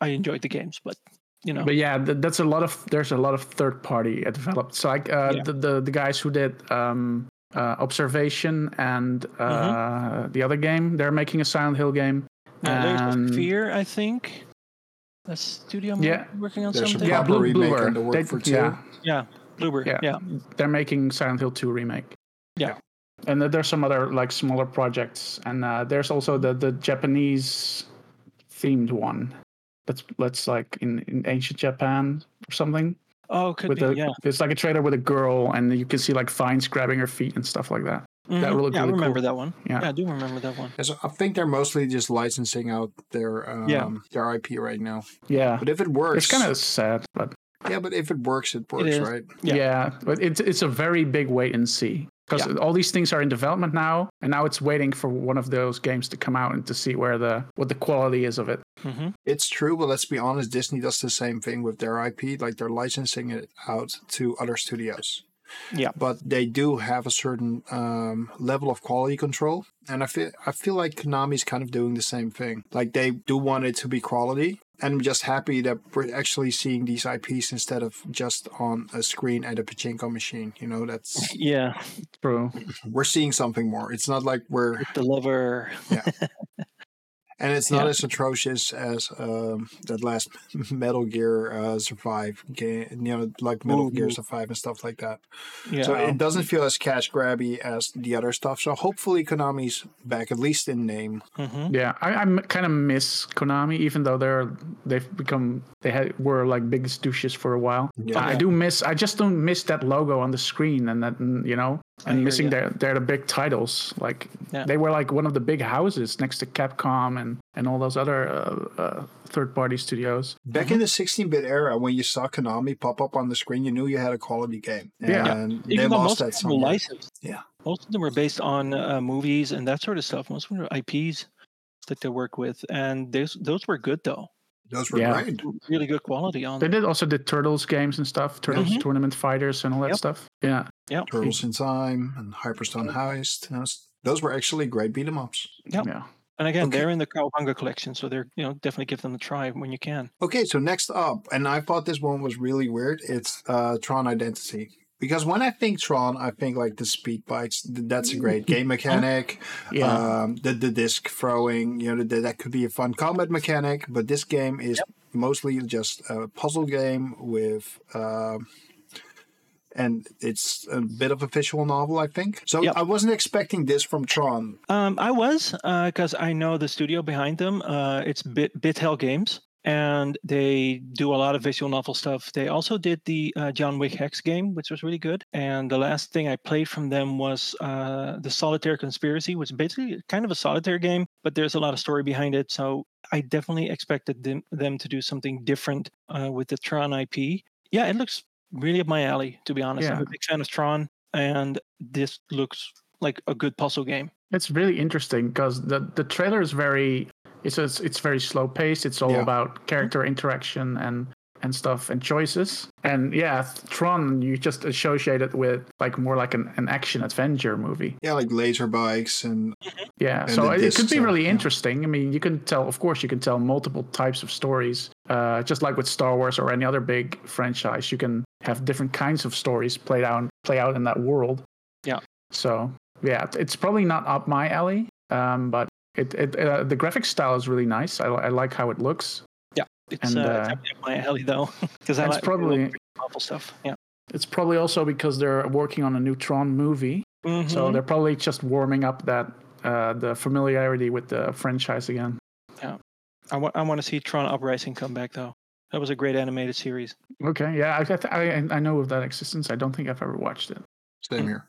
I enjoyed the games, but you know, But yeah, that's a lot of there's a lot of third party developed. So like uh, Yeah. the, the the guys who did um, uh, Observation and uh, Mm-hmm. the other game, they're making a Silent Hill game. yeah, there's and- a Fear, I think. That studio Yeah. working on There's a something. Yeah, proper Blue remake Bloober. and the work They- for two. Yeah, yeah, Bloober. Yeah. Yeah, they're making Silent Hill 2 remake. Yeah. And there's some other like smaller projects, and uh, there's also the the Japanese themed one. That's that's like in, in ancient Japan or something. Oh, could with be. the, yeah, it's like a trailer with a girl, and you can see like vines grabbing her feet and stuff like that. Mhm. that looked yeah, really I remember cool. that one. Yeah. Yeah. I do remember that one. Yeah, so I think they're mostly just licensing out their um, Yeah. their IP right now. Yeah, But if it works, it's kind of sad, but yeah. But if it works, it works, is. right? Yeah. yeah, but it's it's a very big wait and see because all these things are in development now, and now it's waiting for one of those games to come out and to see where the what the quality is of it. hmm It's true, but let's be honest. Disney does the same thing with their IP. Like they're licensing it out to other studios. Yeah. but they do have a certain um, level of quality control, and I feel I feel like Konami's kind of doing the same thing. Like they do want it to be quality, and I'm just happy that we're actually seeing these IPs instead of just on a screen at a pachinko machine. You know, that's Yeah, True. we're seeing something more. It's not like we're the lover. and it's not Yeah. as atrocious as um, that last Metal Gear uh, Survive game. You know, like Metal Gear Ooh. Survive and stuff like that. Yeah, So it doesn't feel as cash grabby as the other stuff. So hopefully Konami's back, at least in name. hmm Yeah, I, I kind of miss Konami, even though they're they've become they had were like biggest douches for a while. Yeah. I do miss. I just don't miss that logo on the screen and that you know I and hear missing ya. their their big titles. Like Yeah. they were like one of the big houses next to Capcom and and all those other uh, uh, third party studios. Back in the 16-bit era, when you saw Konami pop up on the screen, you knew you had a quality game. Yeah. And they Even lost most that of them were Yeah. Most of them were based on uh, movies and that sort of stuff. Most of them were IPs that they work with, and those those were good though. Those were Yeah. great. Really good quality on. They did also the Turtles games and stuff, Turtles Mhm. Tournament Fighters and all that Yep. stuff. Yeah, Yeah. Turtles in Time and Hyperstone Heist. Those, those were actually great beat 'em ups. Yep. yeah. And again, Okay. they're in the Cowabunga collection, so they're you know definitely give them a try when you can. Okay, so next up, and I thought this one was really weird. It's uh, Tron Identity. Because when I think Tron, I think like the speed bikes. That's a great game mechanic. Yeah. Um, the the disc throwing, you know, that that could be a fun combat mechanic. But this game is mostly just a puzzle game with. Um, and it's a bit of a visual novel, I think. So Yep. I wasn't expecting this from Tron. Um, I was because I know the studio behind them. Uh, it's Bit Bithell Games, and they do a lot of visual novel stuff. They also did the uh, John Wick Hex game, which was really good. And the last thing I played from them was uh, the Solitaire Conspiracy, which is basically kind of a solitaire game, but there's a lot of story behind it. So I definitely expected them, them to do something different uh, with the Tron IP. Yeah, it looks really up my alley, to be honest. I'm a big fan of Tron, and this looks like a good puzzle game. It's really interesting because the the trailer is very it's it's, it's very slow paced. It's all Yeah. about character interaction and and stuff and choices. And yeah, Tron you just associate it with like more like an, an action adventure movie. Yeah, like laser bikes and Yeah, And so it, it could be really yeah. interesting. I mean, you can tell, of course, you can tell multiple types of stories. Uh, just like with Star Wars or any other big franchise, you can have different kinds of stories played out play out in that world. Yeah. So yeah, it's probably not up my alley, um, but it, it uh, the graphic style is really nice. I, I like how it looks. Yeah, it's And, uh, uh, definitely my alley though, because I It's like probably awful stuff. Yeah. it's probably also because they're working on a new Tron movie, so Mhm. they're probably just warming up that uh, the familiarity with the franchise again. Yeah, I want I want to see Tron Uprising come back though. That was a great animated series. Okay, yeah, I, I, I I know of that existence. I don't think I've ever watched it. same Hmm. here.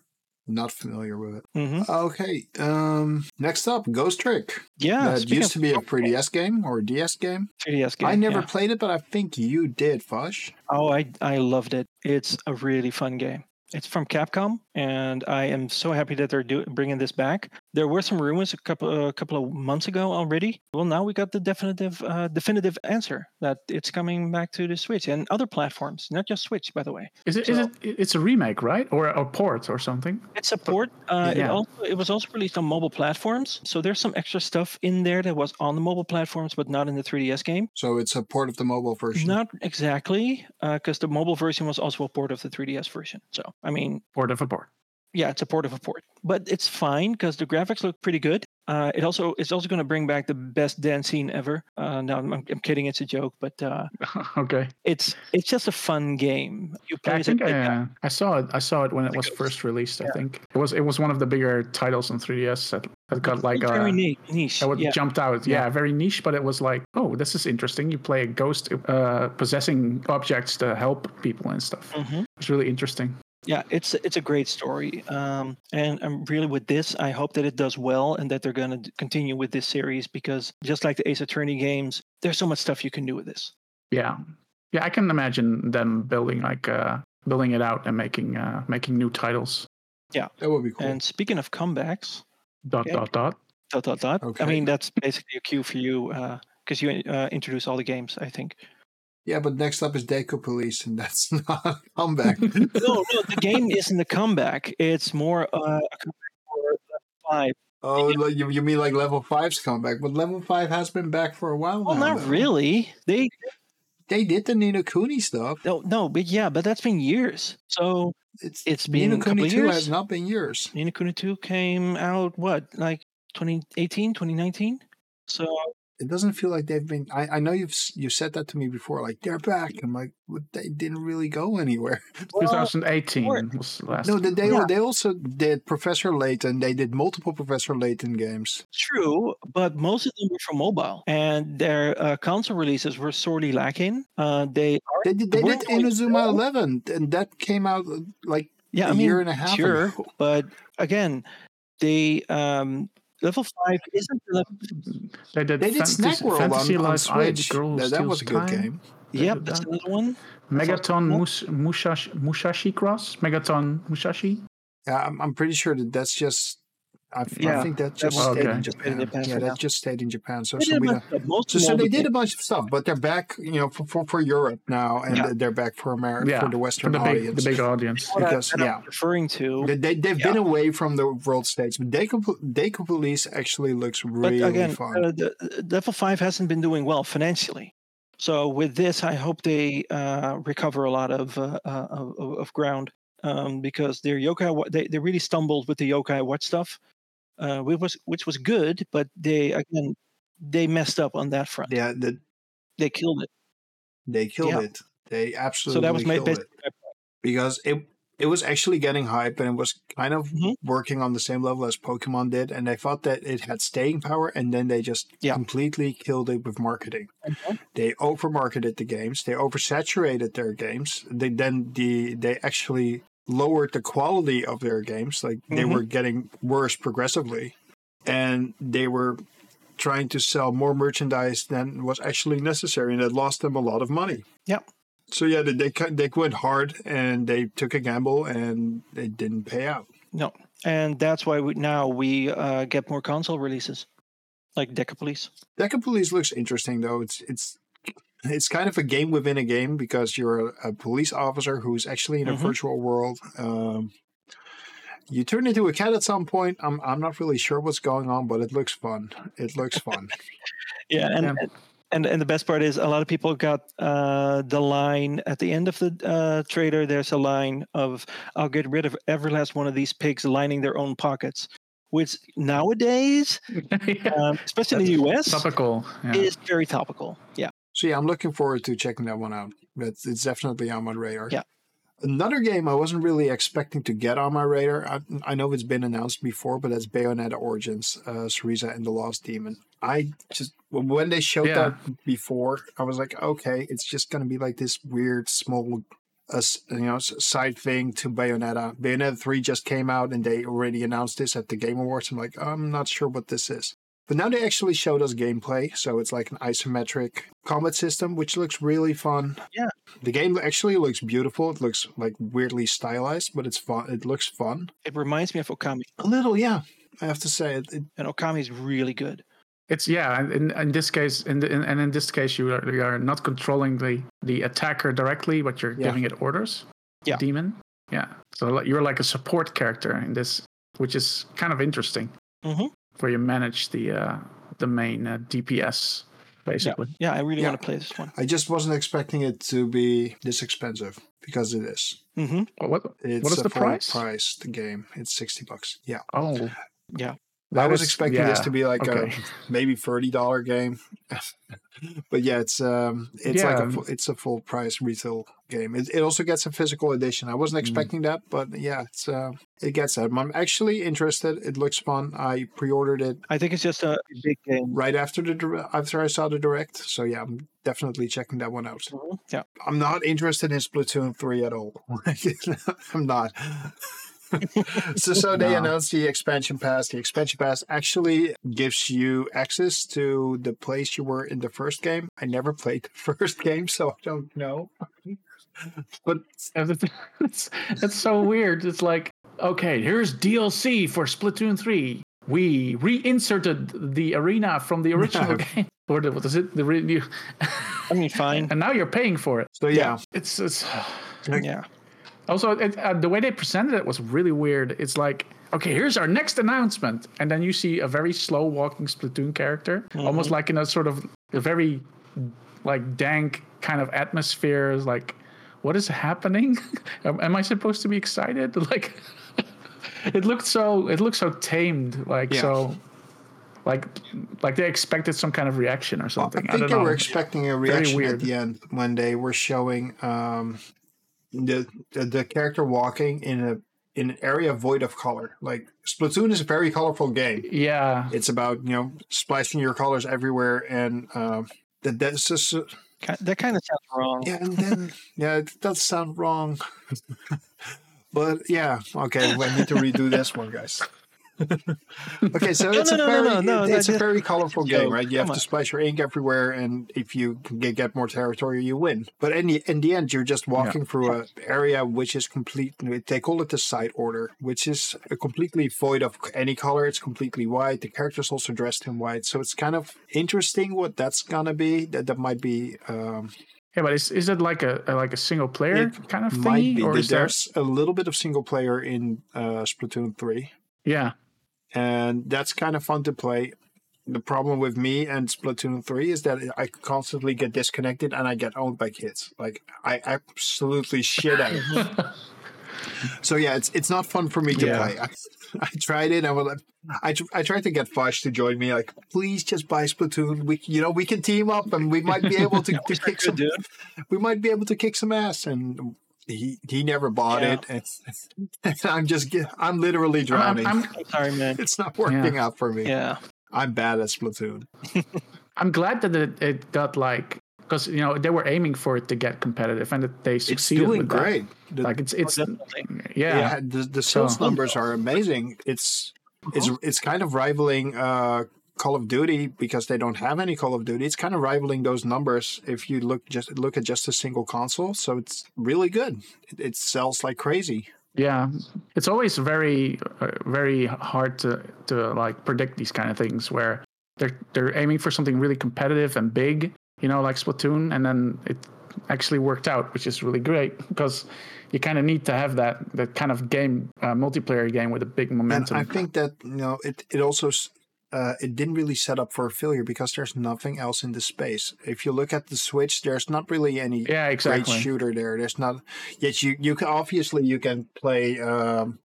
Not familiar with it. hmm Okay. Um. Next up, Ghost Trick. Yeah, that used to be a Tron, 3DS game or a DS game. 3DS game. I never yeah. played it, but I think you did, Vash. Oh, I I loved it. It's a really fun game. It's from Capcom, and I am so happy that they're do- bringing this back. There were some rumors a couple a couple of months ago already. Well, now we got the definitive uh, definitive answer that it's coming back to the Switch and other platforms, not just Switch, by the way. Is it? Is So- it? It's a remake, right? Or a port or something? It's a port. Uh, It also it was also released on mobile platforms, so there's some extra stuff in there that was on the mobile platforms, but not in the 3DS game. So it's a port of the mobile version. Not exactly, because the mobile version was also a port of the 3DS version. So I mean, Port of a port. Yeah, it's a port of a port, but it's fine because the graphics look pretty good. Uh, it also it's also going to bring back the best dance scene ever. Uh, no, I'm, I'm kidding, it's a joke, but uh, okay. it's it's just a fun game. You play I think I, yeah. uh, I saw it. I saw it when it was first released. I Yeah. think it was. It was one of the bigger titles on 3DS that, that got like It's very uh, niche. that would Yeah. jumped out. Yeah, very niche, but it was like, oh, this is interesting. You play a ghost uh, possessing objects to help people and stuff. Mhm. It's really interesting. Yeah, it's it's a great story, um, and I'm really with this. I hope that it does well and that they're going to continue with this series because just like the Ace Attorney games, there's so much stuff you can do with this. Yeah, yeah. I can imagine them building like uh, building it out and making uh, making new titles. Yeah, that would be cool. And speaking of comebacks, Dot Okay. dot dot. dot dot dot. Okay. I mean, that's basically a cue for you because you uh, introduce all the games. I think. Yeah, but next up is Decapolice, and that's not a comeback. No, no, the game isn't a comeback. It's more uh, a comeback for level five. oh, like, you, you mean like level 5's comeback? But level 5 has been back for a while Well, now. not though. really. They They did the Ni no Kuni stuff. no, no, but yeah, but that's been years. So It's, It's been Nino a couple Kuni 2 years? has not been years. Ni no Kuni 2 came out what like 2018 2019 so It doesn't feel like they've been. I, I know you've you said that to me before. Like they're back. I'm like, but they didn't really go anywhere. 2018 or- was the last. No, they they, Yeah. they also did Professor Layton. They did multiple Professor Layton games. true but most of them were for mobile and their uh, console releases were sorely lacking uh they are They did they weren't did going Inazuma well. 11, and that came out uh, like yeah a I mean, year and a half sure ago. but again they um level 5 isn't the level They did, They did Fantasy, Snack World Fantasy on, on Life Switch. Girl Who That, that was a good Time. game. They yep that's that. another one Megaton Cool. Mus- Mushashi, Mushashi Cross? Megaton Mushashi? Yeah, I'm, I'm pretty sure that that's just. I, f- I Yeah, think that that just was- stayed okay. in Just in Japan. Japan Yeah, for that just stayed in Japan. So, They so did a we bunch of- most So, so they did a bunch of stuff, but they're back, you know, for, for, for Europe now, and Yeah. they're back for America, Yeah, for the for Western the big, audience. the big audience. because, that I'm yeah. referring to They, they, they've been away from the world stage, but Deco, Decapolice actually looks But really again, fun. uh, the, the level five hasn't been doing well financially. So with this, I hope they uh, recover a lot of uh, uh, of, of- of ground um, because their yokai they, they really stumbled with the yokai watch stuff, uh, which was which was good, but they again they messed up on that front. yeah, the, They killed it. they killed Yeah. it. They absolutely. So that was my best. it. because it it was actually getting hype and it was kind of Mhm. working on the same level as Pokemon did, and they thought that it had staying power, and then they just Yeah. completely killed it with marketing. Mhm. They overmarketed the games. They oversaturated their games. They then the they actually lowered the quality of their games. Like they Mhm. were getting worse progressively, and they were trying to sell more merchandise than was actually necessary, and it lost them a lot of money. Yep. So yeah, they they, they went hard and they took a gamble and it didn't pay out. No, and that's why we, now we uh, get more console releases, like Decapolice. Decapolice looks interesting though. It's it's it's kind of a game within a game because you're a, a police officer who's actually in a Mhm. virtual world. Um, you turn into a cat at some point. I'm I'm not really sure what's going on, but it looks fun. It looks fun. Yeah, and Yeah. and and the best part is a lot of people got uh, the line at the end of the uh, trailer. There's a line of "I'll get rid of every last one of these pigs lining their own pockets," which nowadays, Yeah. um, especially in the US, Topical. Yeah. is very topical. Yeah, So yeah, I'm looking forward to checking that one out. It's, it's definitely on my radar. Yeah. Another game I wasn't really expecting to get on my radar. I, I know it's been announced before, but that's Bayonetta Origins, uh, Cereza and the Lost Demon. I just when they showed Yeah. that before, I was like, okay, it's just gonna be like this weird small, uh, you know, side thing to Bayonetta. Bayonetta three just came out, and they already announced this at the Game Awards. I'm like, I'm not sure what this is. But now they actually showed us gameplay, so it's like an isometric combat system, which looks really fun. Yeah. The game actually looks beautiful. It looks like weirdly stylized, but it's fun. It looks fun. it reminds me of Okami, A little, yeah. I have to say, it, it and Okami is really good. It's yeah. In, in this case, in, the, in and in this case, you are, you are not controlling the the attacker directly, but you're Yeah. giving it orders. Yeah. Demon. Yeah. So you're like a support character in this, which is kind of interesting. Mhm. Where you manage the uh, the main uh, DPS basically. Yeah, I really Yeah. want to play this one. I just wasn't expecting it to be this expensive because it is. Mm-hmm. What, what? It's What is a the price? price? The game. It's sixty bucks. Yeah, Oh. Yeah. I was expecting this to be like okay. a maybe thirty dollar game, but yeah, it's um, it's like a full, it's a full price retail game. It, it also gets a physical edition. I wasn't Mm. expecting that, but yeah, it's uh, it gets that. I'm actually interested. It looks fun. I pre-ordered it I think it's just a big game. right after the after I saw the direct. So yeah, I'm definitely checking that one out. Mhm. Yeah. I'm not interested in Splatoon 3 at all. I'm not. so so they No. announced the expansion pass. The expansion pass actually gives you access to the place you were in the first game. I never played the first game, so I don't know. but it's, it's so weird. It's like, okay, here's DLC for Splatoon 3. We reinserted the arena from the original game. Or the, what is it? The re- I mean, fine. and now you're paying for it. so yeah, It's it's Yeah. Also it, uh, the way they presented it was really weird. It's like, okay, here's our next announcement, and then you see a very slow walking Splatoon character, almost like in a sort of a very like dank kind of atmosphere. It's Like, what is happening? am, am I supposed to be excited? Like, it looked so it looked so tamed, like Yeah. so. Like, like they expected some kind of reaction or something. I I, think don't they were expecting a reaction at the end when they were showing um, the, the the character walking in a in an area void of color. Like Splatoon is a very colorful game. yeah, It's about you know splashing your colors everywhere, and um, that that's just uh, That kind of sounds wrong. yeah. And then yeah, it does sound wrong, but yeah, okay. We need to redo this one, guys. Okay, so No, it's no, a no, very no, no, no, it's a that- very colorful Joe, game, right? You have come to on. splash your ink everywhere, and if you can get, get more territory, you win. But in the in the end, you're just walking through an area which is complete. They call it the side order, which is completely void of any color. It's completely white. The characters also dressed in white, so it's kind of interesting what that's gonna be. That that might be. Um, Yeah, but is is it like a, a like a single player It kind of might thingy, be. or is there? A little bit of single player in uh, Splatoon three. Yeah, and that's kind of fun to play. The problem with me and Splatoon 3 is that I constantly get disconnected and I get owned by kids. Like I absolutely shit at it. so yeah, it's it's not fun for me to Yeah. play. I, I tried it. I was like, I, I tried to get Vash to join me. Like, please just buy Splatoon. We you know we can team up and we might be able to, to kick some. dude. We might be able to kick some ass. And he he never bought Yeah. it. And, and I'm just get- I'm literally I'm, drowning. I'm I'm sorry, man. it's not working out for me. Yeah. I'm bad at Splatoon. I'm glad that it, it got like because you know they were aiming for it to get competitive and that they It's succeeded. doing with great. The, Like it's it's definitely. yeah. yeah, the, the sales So- numbers are amazing. It's it's it's kind of rivaling uh, Call of Duty because they don't have any Call of Duty. It's kind of rivaling those numbers if you look just look at just a single console. So it's really good. It, it sells like crazy. Yeah, it's always very, uh, very hard to to like predict these kind of things where they're they're aiming for something really competitive and big, you know, like Splatoon, and then it actually worked out, which is really great because you kind of need to have that that kind of game uh, multiplayer game with a big momentum. And I think that you know it it also uh, it didn't really set up for a failure because there's nothing else in the space. If you look at the Switch, there's not really any yeah, exactly. great shooter there. There's not. Yet you you can obviously you can play. Um,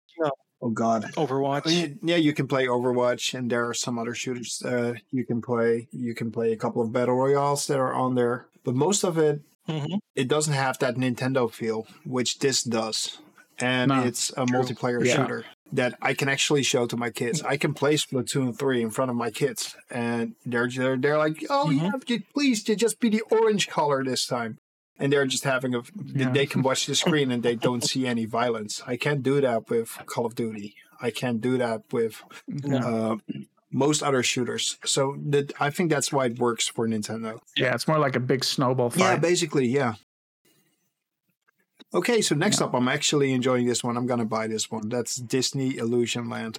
Oh God, Overwatch. Yeah, you can play Overwatch, and there are some other shooters uh, you can play. You can play a couple of battle royales that are on there, but most of it Mm-hmm. it doesn't have that Nintendo feel, which this does, and No, it's a multiplayer Yeah. shooter that I can actually show to my kids. I can play Splatoon three in front of my kids, and they're they're, they're like, "Oh Mhm. yeah, please, just be the orange color this time." And they're just having a. Yeah. They can watch the screen and they don't see any violence. I can't do that with Call of Duty. I can't do that with No. uh, most other shooters. So that I think that's why it works for Nintendo. yeah, it's more like a big snowball Yeah, fight. basically, yeah. Okay, so next up, I'm actually enjoying this one. I'm gonna buy this one. That's Disney Illusion Land.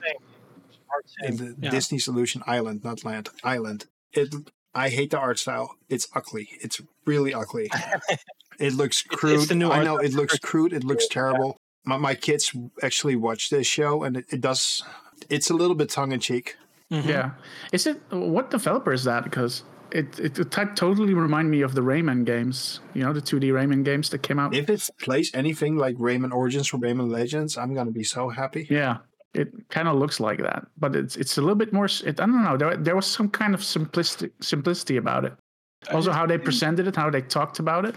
Same. The Yeah. Disney Illusion Island, not Land. Island. It. I hate the art style. It's ugly. It's really ugly. it looks crude. the new I know it looks crude. It looks terrible. My, my kids actually watch this show, and it, it does. It's a little bit tongue in cheek. Mhm. Yeah, is it what developer is that? Because it it, it totally remind me of the Rayman games. You know, the 2D Rayman games that came out. If it plays anything like Rayman Origins or Rayman Legends, I'm gonna be so happy. Yeah, it kind of looks like that, but it's it's a little bit more. It, I don't know. There there was some kind of simplicity simplicity about it. Also, how they presented it, how they talked about it.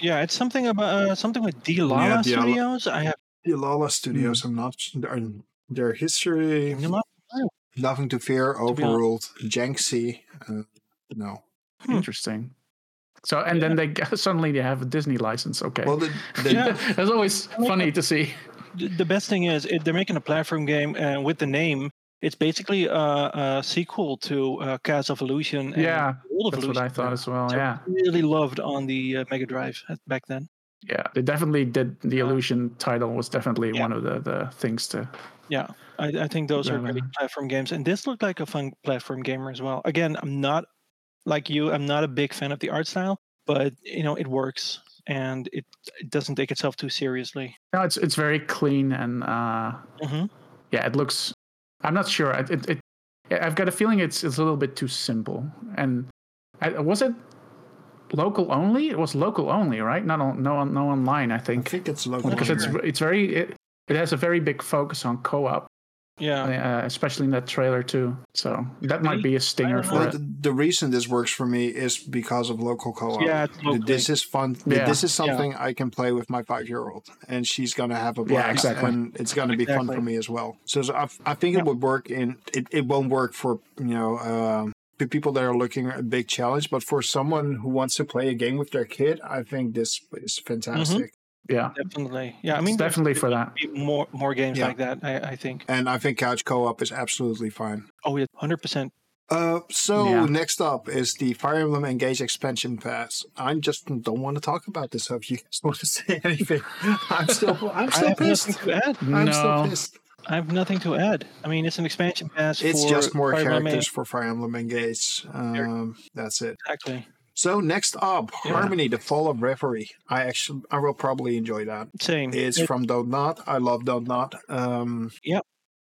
Yeah, it's something about uh, something with Dlala Yeah, Diala- Studios. I have Dlala Studios, I'm not. Their, their history, nothing to fear, be honest. overruled, Janksy. Uh, no. Hmm. Interesting. So and then they suddenly they have a Disney license. Okay, Well, the, the, Yeah. that's always funny to see. the the best thing is it, they're making a platform game uh, with the name. It's basically a, a sequel to uh, Castle of Illusion. and Yeah, World of That's what I thought as well. So Yeah, Really loved on the uh, Mega Drive back then. yeah. They definitely did. The illusion title was definitely Yeah. one of the the things to. Yeah, I, I think those are Yeah, great man. platform games, and this looked like a fun platform gamer as well. Again, I'm not like you. I'm not a big fan of the art style, but you know it works, and it, it doesn't take itself too seriously. No, it's it's very clean and uh, hmm yeah, it looks. I'm not sure. It, it, it I've got a feeling it's it's a little bit too simple. And I, was it local only? It was local only, right? Not on no no online. I think. I think think it's local. because it's it's very it, it has a very big focus on co-op, Yeah, uh, especially in that trailer too. So that might be a stinger for it. the, the reason this works for me is because of local co-op. Yeah. This is fun. Yeah. This is something I can play with my five-year-old, and she's gonna have a blast. Yeah, exactly. And it's gonna be fun for me as well. So, so I, I think it would work. In it, it won't work for you know um, people that are looking at a big challenge, but for someone who wants to play a game with their kid, I think this is fantastic. Yeah, definitely. Yeah, I mean, there's definitely for that. more more games Yeah. like that. I, I think. And I think couch co-op is absolutely fine. Oh yeah, hundred percent. Uh, so Yeah. next up is the Fire Emblem Engage expansion pass. I just don't want to talk about this. So if you guys want to say anything, I'm still I'm I still have pissed. nothing to add. I'm still No, pissed. I have nothing to add. I mean, it's an expansion pass. It's for just more Fire Emblem characters for Fire Emblem Engage. Um, that's it. Exactly. So next up, Yeah. Harmony: The Fall of Reverie. I actually I will probably enjoy that. Same. It's It- from Don't Nod. I love Don't Nod. Um, yeah,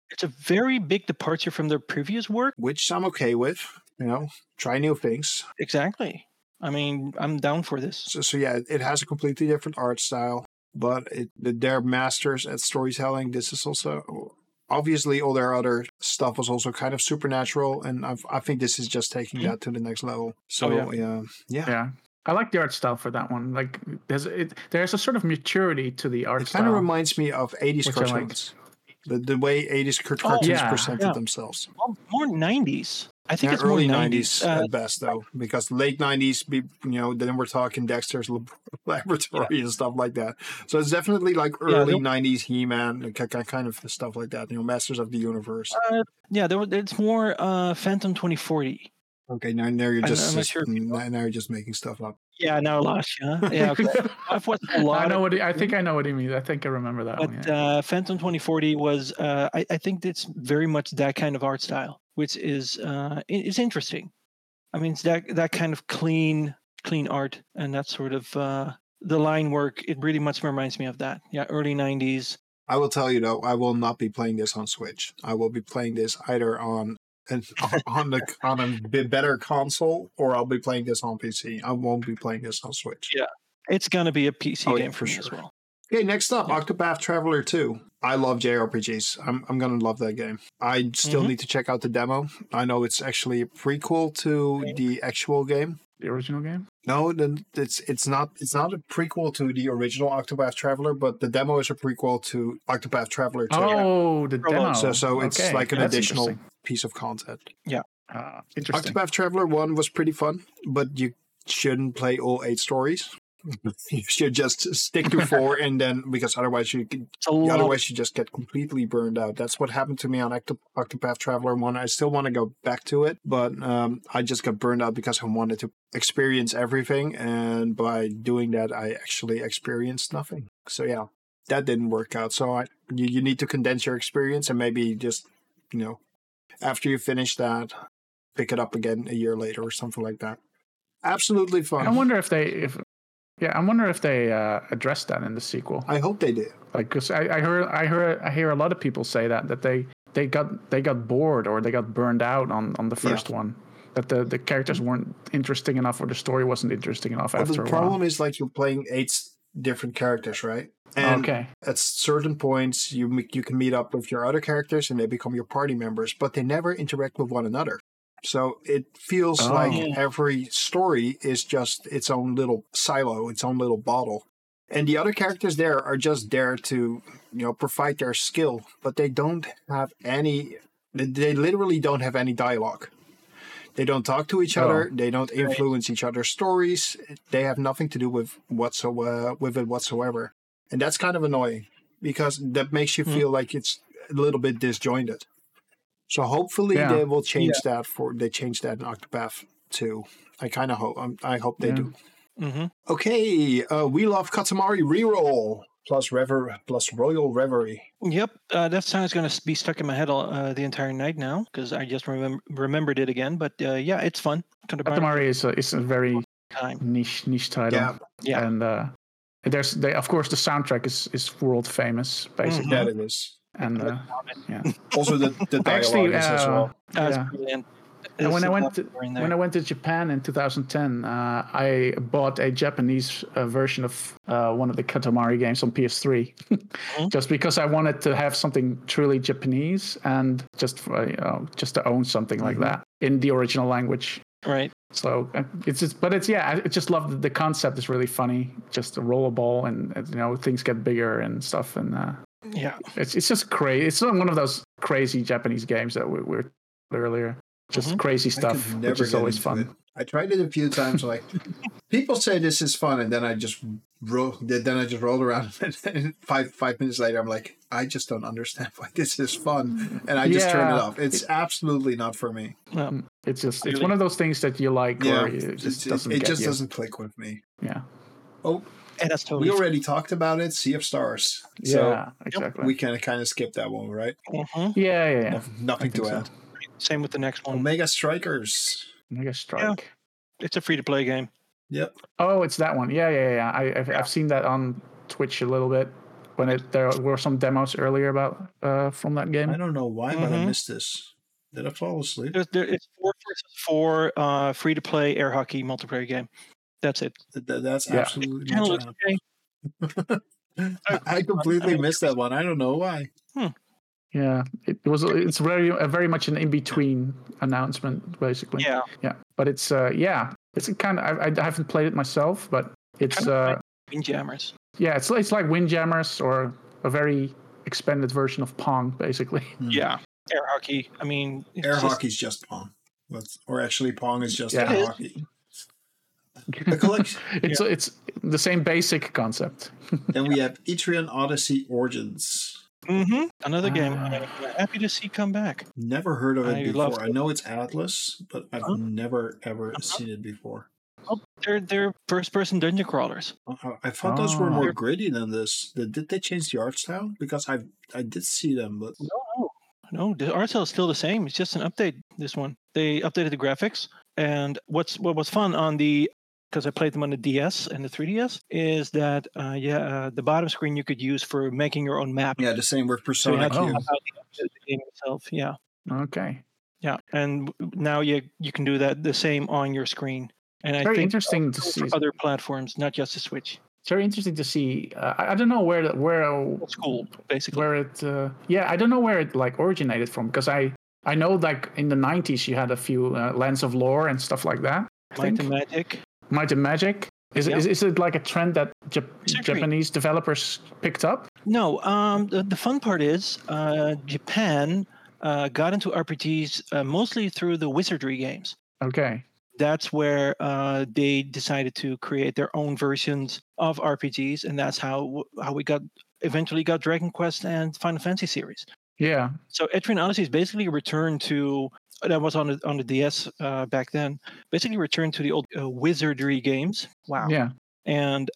it's a very big departure from their previous work. which I'm okay with. You know, try new things. Exactly. I mean, I'm down for this. So, so yeah, it has a completely different art style, but it, they're masters at storytelling. This is also obviously all their other stuff was also kind of supernatural, and I've, I think this is just taking Mhm. that to the next level. So Oh, yeah, yeah, yeah. I like the art style for that one. Like there's it, there's a sort of maturity to the art it kind of reminds me of '80s Which I liked. cartoons. The, the way 80s car- Oh, cartoons yeah, presented yeah. themselves. Well, more 90s. I think Yeah, it's more early 90s. 90s Uh, at best, though, because late 90s, be- you know, then we're talking Dexter's Lab- Laboratory and stuff like that. So it's definitely like Yeah, early they- 90s He Man, kind of stuff like that, you know, Masters of the Universe. uh, yeah, there, was- it's more uh, Phantom 2040. Okay, now, now you're I'm- just, I'm just- sure now, now you're just making stuff up. Yeah, now lost. Yeah, yeah. Okay. I've watched a lot. I know of, what he, I think I know what he means. I think I remember that but one. Yeah. uh, Phantom 2040 was. Uh, I, I think it's very much that kind of art style, which is uh, it's interesting. I mean, it's that that kind of clean clean art and that sort of uh, the line work. It really much reminds me of that. Yeah, early 90s. I will tell you though, I will not be playing this on Switch. I will be playing this either on an, on the on a bit better console or I'll be playing this on PC. I won't be playing this on Switch. Yeah. It's gonna be a PC Oh, yeah, game for for me as sure. well. Okay, next up, Yeah. Octopath Traveler 2. I love JRPGs. I'm I'm gonna love that game. I still Mhm. need to check out the demo. I know it's actually a prequel to the actual game. the original game. No, then it's it's not it's not a prequel to the original Octopath Traveler, but the demo is a prequel to Octopath Traveler 2. Oh, the demo. So so it's Okay, like an that's additional piece of content. Ah, interesting. Octopath Traveler 1 was pretty fun, but you shouldn't play all eight stories. you should just stick to four and then because otherwise you can It's a lot. otherwise you just get completely burned out. That's what happened to me on Octo- Octopath Traveler 1. I still want to go back to it, but um, I just got burned out because I wanted to experience everything and by doing that I actually experienced nothing. So yeah, that didn't work out. So I you, you need to condense your experience and maybe just, you know, after you finish that, pick it up again a year later or something like that. Absolutely fun. I wonder if they if yeah, I wonder if they uh, addressed that in the sequel. I hope they did. Like, cause I, I heard I heard I hear a lot of people say that that they they got they got bored or they got burned out on on the Yeah. first one. That the, the characters weren't interesting enough or the story wasn't interesting enough But after the problem is like you're playing eight different characters, right? And okay. at certain points, you you can meet up with your other characters and they become your party members, but they never interact with one another. So it feels Oh. like every story is just its own little silo, its own little bottle. And the other characters there are just there to, you know, provide their skill, but they don't have any. They, they literally don't have any dialogue. They don't talk to each Oh. other. They don't influence each other's stories. They have nothing to do with whatsoever with it whatsoever, and that's kind of annoying because that makes you Mm. feel like it's a little bit disjointed. So hopefully Yeah. they will change that for they change that in Octopath too. I kind of hope. um, I hope they Yeah. do. hmm Okay, uh, we love Katamari reroll plus rever plus Royal Reverie. Yep, uh, that song is going to be stuck in my head all, uh, the entire night now because I just remem- remembered it again. But uh, yeah, it's fun. Katamari Katamari is a, is a very time. niche niche title. Yeah, Yeah. And uh, there's they of course the soundtrack is is world famous basically. that it is. And uh, yeah. Also the the dialogue Actually, is as uh, well. That's yeah. brilliant. And when There's I a went to, more in there. when I went to Japan in 2010, uh, I bought a Japanese uh, version of uh, one of the Katamari games on PS3, Mm-hmm. just because I wanted to have something truly Japanese and just for, you know, just to own something like Mhm. that in the original language. right. So uh, it's just, but it's yeah, I just love the, the concept. is really funny. Just a roll a ball and uh, you know things get bigger and stuff, and uh, Yeah. it's it's just crazy. It's not one of those crazy Japanese games that we we were earlier. Just Mhm. crazy I could stuff, which is always fun. it. I tried it a few times. Like people say this is fun, and then I just roll. Then I just rolled around. And five five minutes later, I'm like, I just don't understand why this is fun, and I just turn it off. It's absolutely not for me. Um, It's just it's Really? one of those things that you like Yeah, or it just it, doesn't it get just you. doesn't click with me. Yeah, Oh, and that's we totally. already talked about it. Sea of Stars. So yeah, exactly. we can kind of skip that one, right? Mhm. yeah, yeah, yeah. No- nothing to so. add. Same with the next one. Omega Strikers. Mega Strike. It's a free to play game. Yep. Oh, it's that one. Yeah, yeah, yeah. I, I've, I've seen that on Twitch a little bit when it there were some demos earlier about uh from that game. I don't know why, but I Mhm. missed this. Did I fall asleep? There's, there, it's four versus four uh, free to play air hockey multiplayer game. That's it. Th- th- That's Yeah. absolutely Channel looks okay. I I completely missed that one. I don't know why. Yeah, it was. It's very uh, very much an in between announcement, basically. Yeah. yeah. But it's uh yeah, it's a kind of I, I haven't played it myself, but it's Kinda uh Windjammers. yeah, it's it's like Windjammers or a very expanded version of Pong, basically. Hmm. Yeah. Air hockey. I mean, Air just- hockey's just Pong. That's- Or actually, Pong is just Yeah. air It is. hockey. The collection. it's it's the same basic concept. then we have Etrian Odyssey Origins. Mhm. Another game. Ah. I'm happy to see come back. Never heard of it I before. I know it's Atlus, but I've Huh? never ever Uh-huh. seen it before. Oh, they're they're first person dungeon crawlers. Uh, I thought those were Oh. more gritty than this. Did, did they change the art style? Because I I did see them, but No, no, no. The art style is still the same. It's just an update. This one they updated the graphics, and what's what was fun on the because I played them on the DS and the 3DS is that uh, yeah uh, the bottom screen you could use for making your own map. yeah, the same with So Persona had to Q. map out the, the game itself. Yeah, Okay. yeah, and now you you can do that the same on your screen. And I Very think interesting to see. other platforms, not just the Switch. It's very interesting to see. Uh, I, I don't know where the- where Old school, basically. where it. Uh, yeah, I don't know where it like originated from because I I know like in the '90s you had a few uh, Lands of Lore and stuff like that. I Might think. and Magic. Might and Magic. Is, it is, is it like a trend that Jap- Japanese developers picked up? No, um, the, the fun part is uh, Japan uh, got into RPGs uh, mostly through the Wizardry games. Okay. That's where uh, they decided to create their own versions of RPGs, and that's how how we got eventually got Dragon Quest and Final Fantasy series. Yeah. So Etrian Odyssey is basically a return to that was on the on the DS uh, back then. Basically, return to the old uh, Wizardry games. Wow. Yeah. and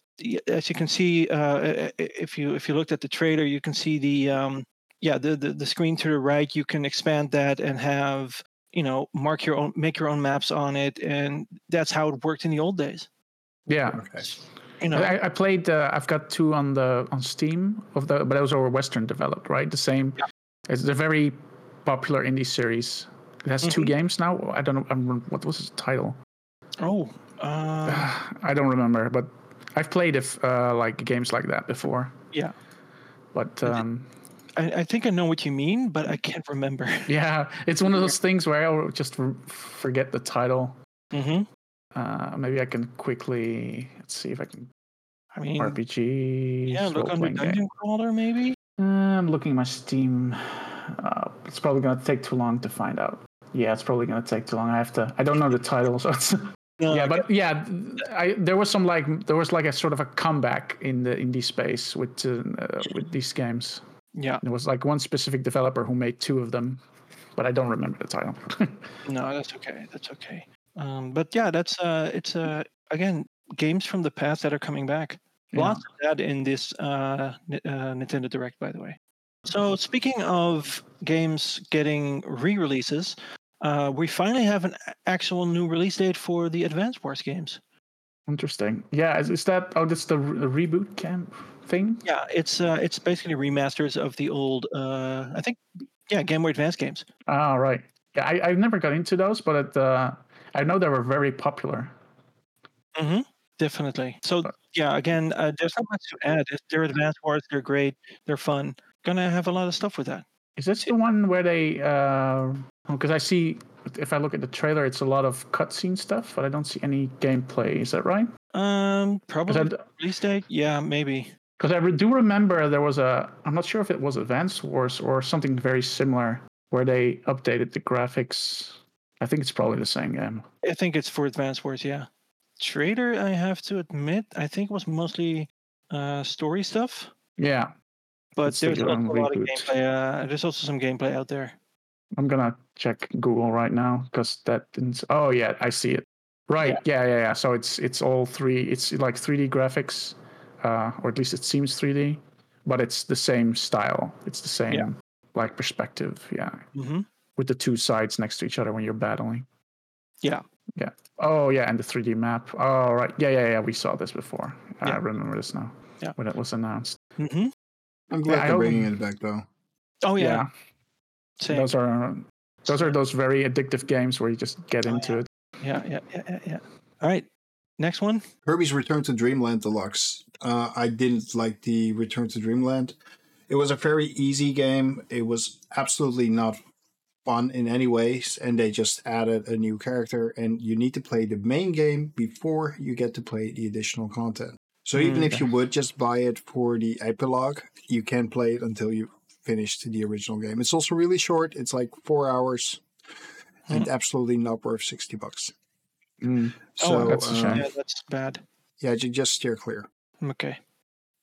as you can see uh, i- i- if you if you looked at the trailer you can see the um, yeah the, the the screen to the right you can expand that and have you know mark your own make your own maps on it and that's how it worked in the old days Yeah. Okay. you know I, I played. Uh, I've got two on the on Steam of the, but those are Western developed, right? The same. Yeah. It's a very popular indie series. It has two Mhm. games now. I don't know. I remember, what was its title? oh uh, I don't remember, but I've played if uh, like games like that before. Yeah. But um, I, I think I know what you mean but I can't remember yeah, it's one of those things where I'll just r- forget the title. hmm Uh, maybe I can quickly let's see if I can I mean RPG. yeah look under role-playing game. dungeon crawler maybe Uh, I'm looking at my Steam. Uh, it's probably gonna take too long to find out. Yeah, it's probably gonna take too long. I have to. I don't know the title, so it's. no, yeah, I but yeah, I there was some like there was like a sort of a comeback in the indie space with uh, with these games. yeah There was like one specific developer who made two of them, but I don't remember the title. No, that's okay. That's okay. Um, but yeah, that's uh, it's uh, again games from the past that are coming back. Yeah. Lots of that in this uh, uh, Nintendo Direct, by the way. So speaking of games getting re-releases, uh, we finally have an actual new release date for the Advance Wars games. Interesting. Yeah, is, is that? Oh, that's the, re- reboot camp thing. Yeah, it's uh, it's basically remasters of the old, uh, I think, yeah, Game Boy Advance games. Ah, right. Yeah, I, I've never got into those, but it, uh, I know they were very popular. Mm-hmm. Definitely. So But- yeah, again, uh, there's not much to add. They're Advance Wars. They're great. They're fun. Gonna have a lot of stuff with that. Is this the one where they? Because I see, if I look at the trailer, it's a lot of cutscene stuff, but I don't see any gameplay. Is that right? Um, probably release date. Yeah, maybe. Because I, re- do remember there was a. I'm not sure if it was Advance Wars or something very similar, where they updated the graphics. I think it's probably the same game. I think it's for Advance Wars. Yeah. Trader, I have to admit, I think it was mostly uh, story stuff, Yeah, but It's the there's also a lot of gameplay. Uh, there's also some gameplay out there. I'm gonna check Google right now because that didn't. Oh yeah, I see it. Right. Yeah. yeah, yeah, So it's it's all three. It's like 3D graphics, uh, or at least it seems 3D, but it's the same style. It's the same Yeah. like perspective. Yeah, Mm-hmm. with the two sides next to each other when you're battling. Yeah. Yeah. Oh yeah, and the 3D map. Oh right. Yeah, yeah, yeah. We saw this before. I remember this now. Yeah. When it was announced. Mm-hmm. I'm glad I they're bringing it back though. Oh yeah. Same. Those are those are those very addictive games where you just get Oh, into it. Yeah, yeah, yeah, yeah, yeah. All right. Next one. Kirby's Return to Dreamland Deluxe. Uh, I didn't like the Return to Dreamland. It was a very easy game. It was absolutely not fun in any ways, and they just added a new character. And you need to play the main game before you get to play the additional content. So even if you would just buy it for the epilogue, you can play it until you finished the original game. It's also really short. It's like four hours, and absolutely not worth sixty bucks. Mm. So that's a uh, shame. Yeah, that's bad. yeah, ju- just steer clear. Okay.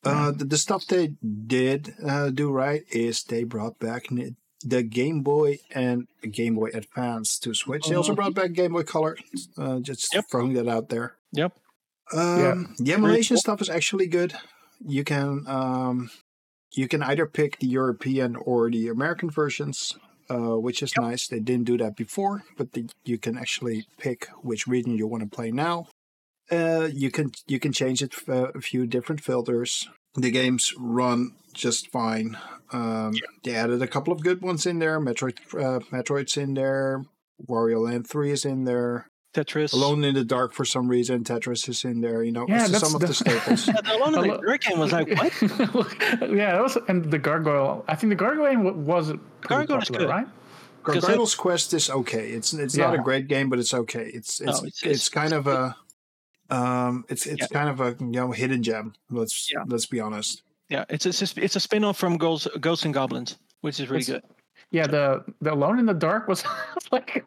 Uh, the, the stuff they did uh, do right is they brought back the Game Boy and Game Boy Advance to Switch. They also Mhm. brought back Game Boy Color. Uh, just Yep. throwing that out there. Yep. Um, The emulation stuff is actually good. You can um, you can either pick the European or the American versions, uh, which is nice. They didn't do that before, but the, you can actually pick which region you want to play now. Uh, you can you can change it uh, a few different filters. The games run just fine. Um, They added a couple of good ones in there. Metroid, uh, Metroid's in there. Wario Land Three is in there. Tetris. Alone in the Dark for some reason. Tetris is in there. You know, Yeah, that's some of the- the staples. Yeah, the Alone in the Alone- Dark game was like, what? yeah, that was and the gargoyle. I think the gargoyle wa- was pretty Gargoyle popular, good. right? Because I- Gargoyle's Quest is okay. It's it's not a great game, but it's okay. It's No, it's it's- it's, it's- kind of a um it's it's Yeah. kind of a you know hidden gem. Let's Yeah. let's be honest. Yeah, it's it's a, it's a spin-off from Ghosts, Ghosts and Goblins, which is really It's- good. Yeah, the the Alone in the Dark was like,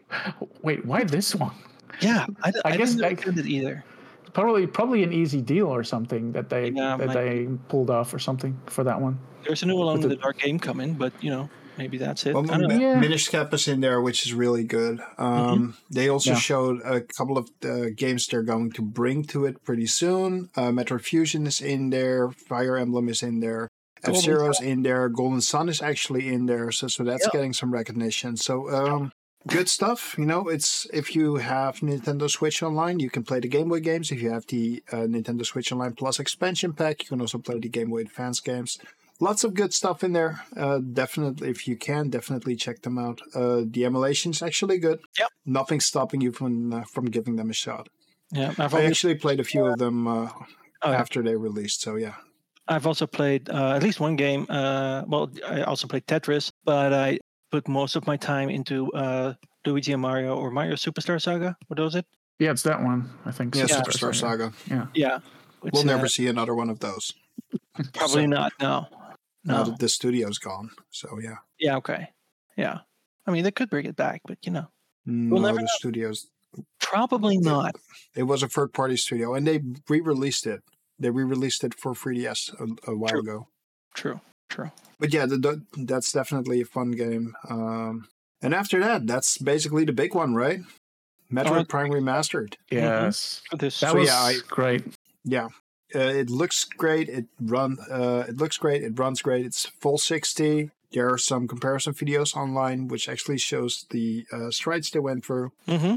wait, why this one? Yeah, I guess didn't I- understand it either. Probably probably an easy deal or something that they Yeah, that might they pulled off or something for that one. There's a new Alone in the- the Dark game coming, but you know, maybe that's it. Well, I don't. Yeah. Minish Cap is in there, which is really good. Um, They also Yeah. showed a couple of uh, games they're going to bring to it pretty soon. Uh, Metroid Fusion is in there. Fire Emblem is in there. F Golden Zero's in there. Golden Sun is actually in there. So so that's Yeah. getting some recognition. So um, good stuff. You know, it's if you have Nintendo Switch Online, you can play the Game Boy games. If you have the uh, Nintendo Switch Online Plus expansion pack, you can also play the Game Boy Advance games lots of good stuff in there. Uh, definitely, if you can, definitely check them out. Uh, the emulation's actually good. Yep. Nothing stopping you from uh, from giving them a shot. Yeah, I've I only, actually played a few of them uh, Oh, after they released. So yeah. I've also played uh, at least one game. Uh, well, I also played Tetris, but I put most of my time into uh, Luigi and Mario or Mario Superstar Saga. What was it? Yeah, it's that one. I think. Yeah, Yeah. Superstar Saga. Yeah, which, We'll uh, never see another one of those. Probably so- not. No, Now no. that the studio's gone. So yeah. Yeah, okay. Yeah, I mean they could bring it back, but you know, No, never the know. studios. probably not. It was a third party studio and they re released it. They re released it for 3DS a, a while True. ago. True. True. but yeah, the, the, that's definitely a fun game. Um, and after that, that's basically the big one, right? Metroid Uh, Prime Remastered. Yes, For this, that So, was yeah, I- great. Yeah, uh, it looks great. It run. Uh, it looks great. It runs great. It's full sixty. There are some comparison videos online which actually shows the uh, strides they went through. mm-hmm.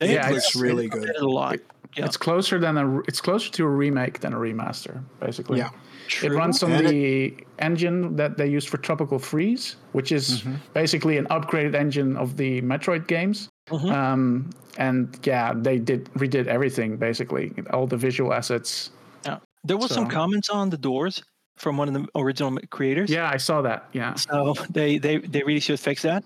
Yeah, it looks really good. A lot. Yeah. It's closer than a. It's closer to a remake than a remaster, basically. Yeah. It runs on And it- the engine that they used for Tropical Freeze, which is Mm-hmm. basically an upgraded engine of the Metroid games. Mhm. Um, and yeah, they did redid everything basically, all the visual assets. Yeah. There was some comments on the doors from one of the original creators. Yeah, I saw that. Yeah, So they they they really should fix that.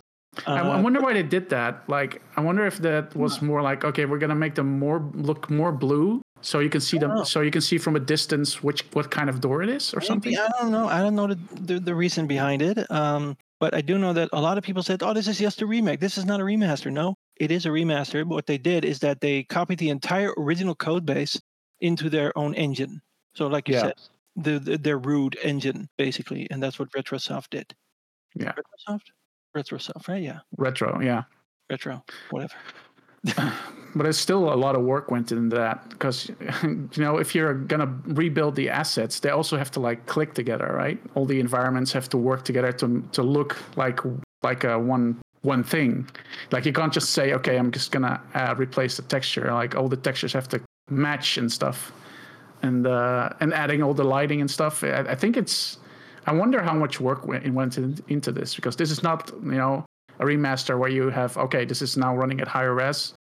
I, I Uh, wonder why they did that. Like, I wonder if that was more like, okay, we're gonna make them more look more blue, so you can see them, know. so you can see from a distance which what kind of door it is, or something. I don't know. I don't know the, the, the reason behind it. Um, but I do know that a lot of people said, "Oh, this is just a remake. This is not a remaster." No, it is a remaster. But what they did is that they copied the entire original code base into their own engine. So, like you Yeah. said, the, the their root engine basically, and that's what Retrosoft did. Yeah. Retrosoft, Retrosoft, right? Yeah, Retro, yeah. Retro, whatever. but it's still a lot of work went into that because you know if you're gonna rebuild the assets they also have to like click together right? All the environments have to work together to to look like like a one one thing. Like you can't just say okay i'm just gonna uh, replace the texture. Like all the textures have to match and stuff. And uh and adding all the lighting and stuff i, I think it's i wonder how much work went, went into this because this is not you know a remaster where you have okay this is now running at higher res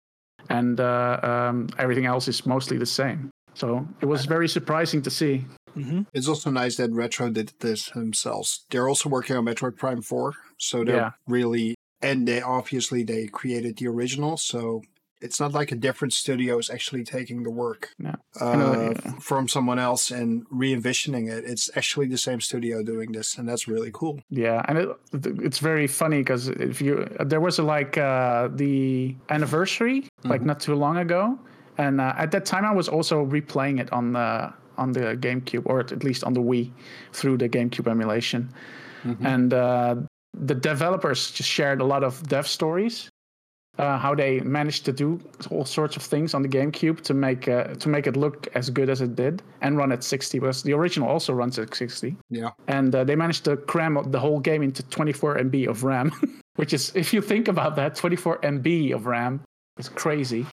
and uh, um, everything else is mostly the same so it was very surprising to see hmm It's also nice that Retro did this themselves. They're also working on Metroid Prime 4, so they're Yeah. really and they obviously they created the original, so it's not like a different studio is actually taking the work Yeah. uh, know, from someone else and re-envisioning it. It's actually the same studio doing this, and that's really cool. Yeah, and it, it's very funny because if you there was a, like uh, the anniversary like not too long ago, and uh, at that time I was also replaying it on the on the GameCube or at least on the Wii through the GameCube emulation, and uh, the developers just shared a lot of dev stories uh, how they managed to do all sorts of things on the GameCube to make uh, to make it look as good as it did and run at 60. Because the original also runs at 60, Yeah. and uh, they managed to cram the whole game into 24 MB of RAM, which is, if you think about that, 24 MB of RAM is crazy.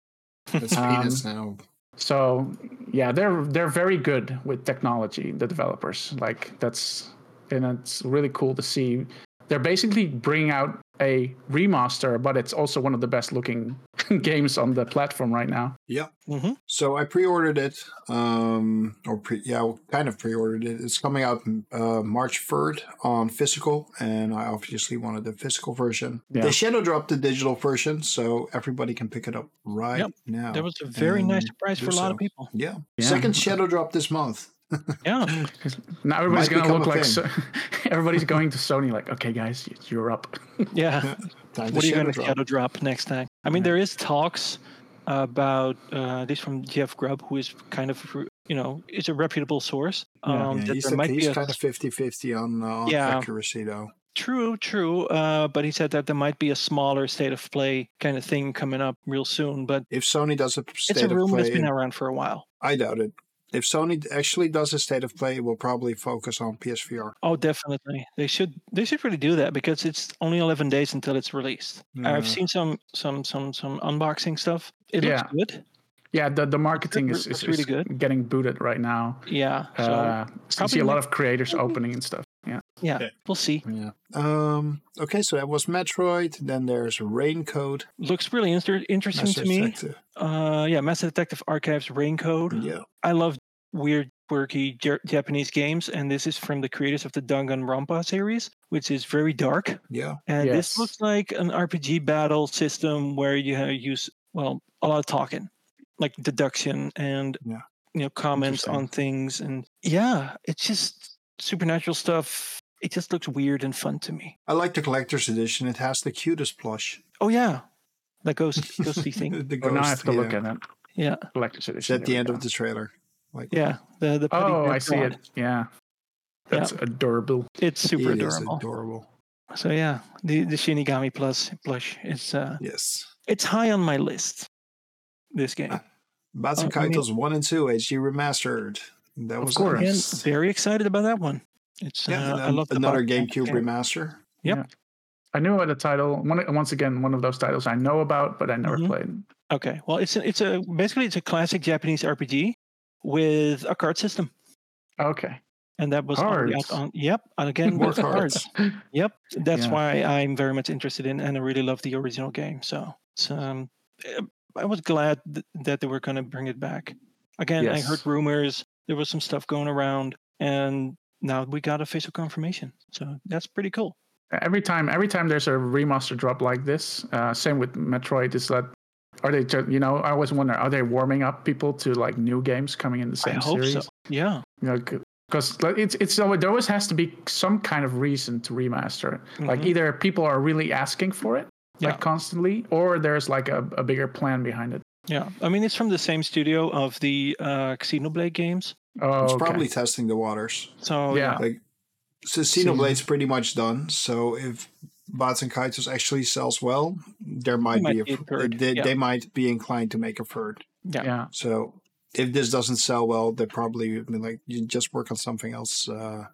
It's Um, now. So yeah, they're they're very good with technology. The developers like that's and it's really cool to see. They're basically bringing out a remaster, but it's also one of the best looking games on the platform right now. Yeah. hmm So I pre-ordered it, um, or pre, yeah, kind of pre-ordered it. It's coming out uh, March third on physical, and I obviously wanted the physical version. Yeah. They shadow dropped the digital version, so everybody can pick it up right Yep. now. That was a very nice surprise for a lot so. of people. Yeah. Yeah. Second shadow drop this month. Yeah. Now everybody's gonna look like so, everybody's going to Sony like, okay, guys, you're up. Yeah. Time what are you going to drop. shadow drop next time? I mean, there is talks about uh, this from Jeff Grubb, who is kind of you know is a reputable source. Yeah. Um, Yeah, that he's there might he's be a kind of 50-50 on, uh, on Yeah. accuracy, though. True, true. Uh, but he said that there might be a smaller state of play kind of thing coming up real soon. But If Sony does a state it's a of rumor play, that's been around for a while. I doubt it. If Sony actually does a state of play, it will probably focus on PSVR. Oh, definitely. They should. They should really do that because it's only 11 days until it's released. Yeah. I've seen some some some some unboxing stuff. It Yeah. looks good. Yeah, the, the marketing is, is, really is good. getting booted right now. Yeah. So uh, so see a lot of creators opening and stuff. Yeah. yeah, yeah. we'll see. Yeah. Um. Okay, so that was Metroid. Then there's Raincode. Looks really inter- interesting Master to me. Detective. Uh, yeah, Master Detective Archives Raincode. Yeah. I love weird, quirky J- Japanese games, and this is from the creators of the Danganronpa series, which is very dark. Yeah. And Yes. this looks like an RPG battle system where you ha- use well a lot of talking, like deduction and Yeah. you know comments on things, and yeah, it's just supernatural stuff. It just looks weird and fun to me. I like the collector's edition. It has the cutest plush. Oh yeah, that ghost ghosty thing. the Oh, now I have to look at it. Yeah, Collector's It's edition. at the end we of the trailer. Like yeah. The the pretty Oh, I see rod. it. Yeah. That's adorable. It's super it is adorable. adorable. So yeah, the the Shinigami Plus plush is uh Yes. it's high on my list. This game. Baten Uh, I mean- Kaitos 1 and 2 HD remastered. That Of was course. Again, nice. very excited about that one. It's Yeah, uh, and I love another Bot- GameCube game. remaster. Yep. I knew about the title. One, once again, one of those titles I know about, but I never Mhm. played. Okay, well, it's a, it's a basically it's a classic Japanese RPG with a card system, Okay. and that was Cards. on. Yep, and again More with cards. cards. Yep, that's Yeah. why I'm very much interested in, and I really love the original game. So it's, um, eh, I was glad th- that they were going to bring it back. Again, I heard rumors. There was some stuff going around, and now we got a official confirmation. So that's pretty cool. Every time, every time there's a remaster drop like this, uh, same with Metroid, is that are they? just You know, I always wonder, are they warming up people to like new games coming in the same I same hope series? so. Yeah. You know, because it's it's always, there always has to be some kind of reason to remaster it. Like Mhm. either people are really asking for it, like Yeah. constantly, or there's like a, a bigger plan behind it. Yeah, I mean it's from the same studio of the uh, Xenoblade games. Oh, It's okay. probably testing the waters. So Yeah. yeah, Like, so Xenoblade's pretty much done. So if Baten Kaitos actually sells well, there might, might be a, be a f- third, They, yeah. they might be inclined to make a third. yeah, yeah. So if this doesn't sell well, they probably be like you just work on something else. Uh,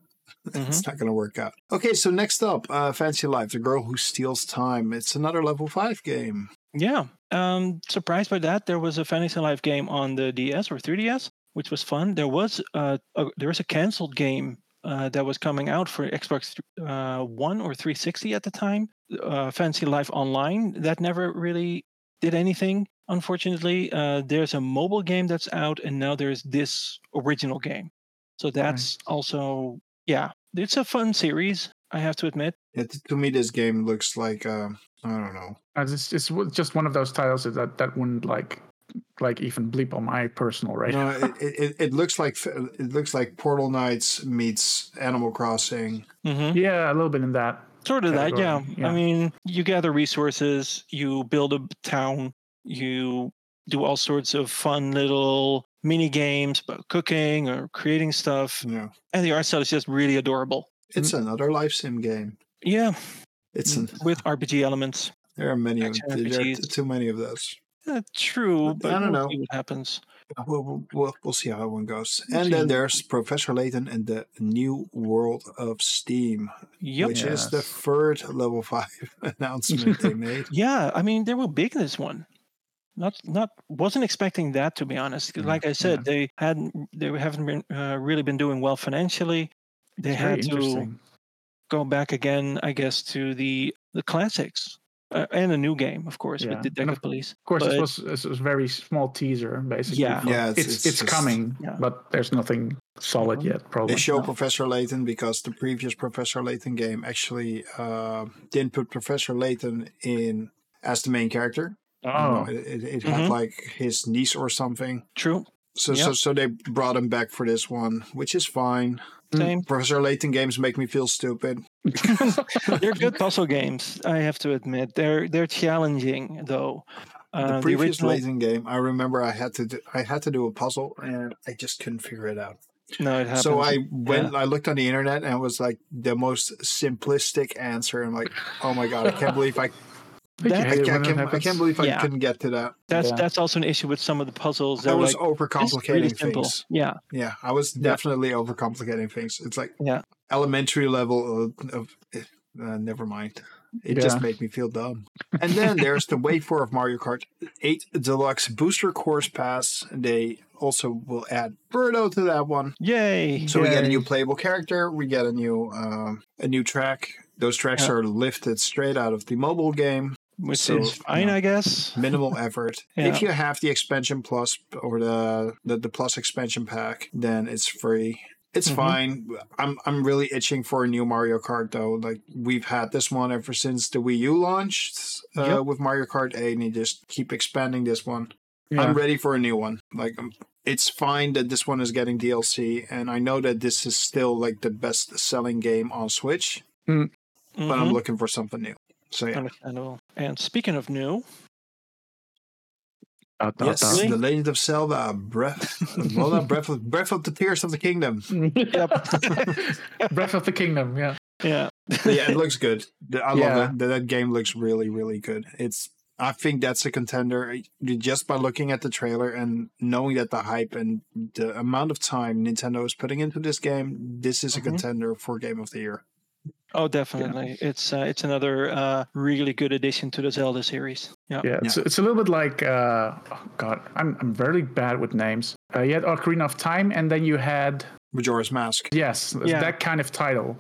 Mhm. It's not going to work out. Okay, so next up, uh, Fantasy Life, the girl who steals time. It's another level five game. yeah. Um, surprised by that. There was a Fantasy Life game on the DS or 3DS, which was fun. There was uh, a, there was a canceled game uh, that was coming out for Xbox uh, One or 360 at the time. Uh, Fantasy Life Online that never really did anything. Unfortunately, uh, there's a mobile game that's out, and now there's this original game. So that's also yeah, it's a fun series. I have to admit. Yeah, to me, this game looks like uh, I don't know. It's, it's just one of those titles that that wouldn't like like even bleep on my personal right No, it, it, it looks like it looks like Portal Knights meets Animal Crossing. Mm-hmm. Yeah, a little bit in that. Sort of that, yeah. yeah. I mean, you gather resources, you build a town, you do all sorts of fun little mini games about cooking or creating stuff, Yeah, and the art style is just really adorable. it's another life sim game. Yeah, It's an with RPG elements. There are many of Action there are RPGs. too many of those. Uh, true, but I don't we'll know. see what happens. We'll, we'll, we'll, we'll see how that one goes. We'll And then there's Professor Layton and the New World of Steam, Yep. which is the third level five announcement they made. Yeah, I mean they were big this one. Not not wasn't expecting that to be honest. Mm, Like I said, they hadn't they haven't been uh, really been doing well financially. They It's had to go back again, I guess, to the the classics uh, and a new game, of course, Yeah, with the and of- Police. Of course, But- this was this was a very small teaser, basically. Yeah. Yeah, it's- it's it's it's, just- coming, Yeah. but there's nothing solid yet. Probably. They show No. Professor Layton because the previous Professor Layton game actually uh, didn't put Professor Layton in as the main character. Oh, it, it, it had Mhm. like his niece or something. True. So, Yep. so so they brought him back for this one, which is fine. Mm. Professor Layton games make me feel stupid. they're good puzzle games. I have to admit, they're they're challenging though. Uh, the previous original- Layton game, I remember I had to do, I had to do a puzzle and I just couldn't figure it out. No, it happens. So I went, I looked on the internet and it was like the most simplistic answer. I'm like, oh my god, I can't believe I, That- I, can't, I can't, I can't believe I Yeah. couldn't get to that. that's Yeah. that's also an issue with some of the puzzles. I was like, overcomplicating really simple. things. Yeah, Yeah, I was definitely overcomplicating things. It's like Yeah. elementary level of, of uh, never mind. It Yeah. just made me feel dumb. And then there's the Wave 4 of Mario Kart 8 Deluxe Booster Course Pass. They also will add Birdo to that one. yay! So we get a new playable character. We get a new um, a new track. Those tracks Yeah. are lifted straight out of the mobile game. Which so, is fine. I guess. Minimal effort. Yeah. If you have the expansion plus or the, the the plus expansion pack, then it's free. It's Mhm. fine. I'm I'm really itching for a new Mario Kart though. Like we've had this one ever since the Wii U launched uh, Yep. with Mario Kart 8, and they just keep expanding this one. Yeah. I'm ready for a new one. Like um, it's fine that this one is getting DLC, and I know that this is still like the best selling game on Switch, but I'm Mhm. looking for something new. So yeah, Understandable. And speaking of new, Dot, dot, yes, dot. Really? the Legend of Zelda, Breath, well, not Breath of Breath of the Tears of the Kingdom. Breath of the Kingdom. Yeah. yeah, yeah, it looks good. I Yeah. love it. That, that game looks really, really good. It's. I think that's a contender just by looking at the trailer and knowing that the hype and the amount of time Nintendo is putting into this game. This is a Mhm. contender for Game of the Year. Oh, definitely. It's uh, it's another uh, really good addition to the Zelda series. Yeah, Yeah, it's, it's a little bit like uh, oh god, I'm I'm very bad with names. Uh, you had Ocarina of Time, and then you had Majora's Mask. yes, Yeah. that kind of title.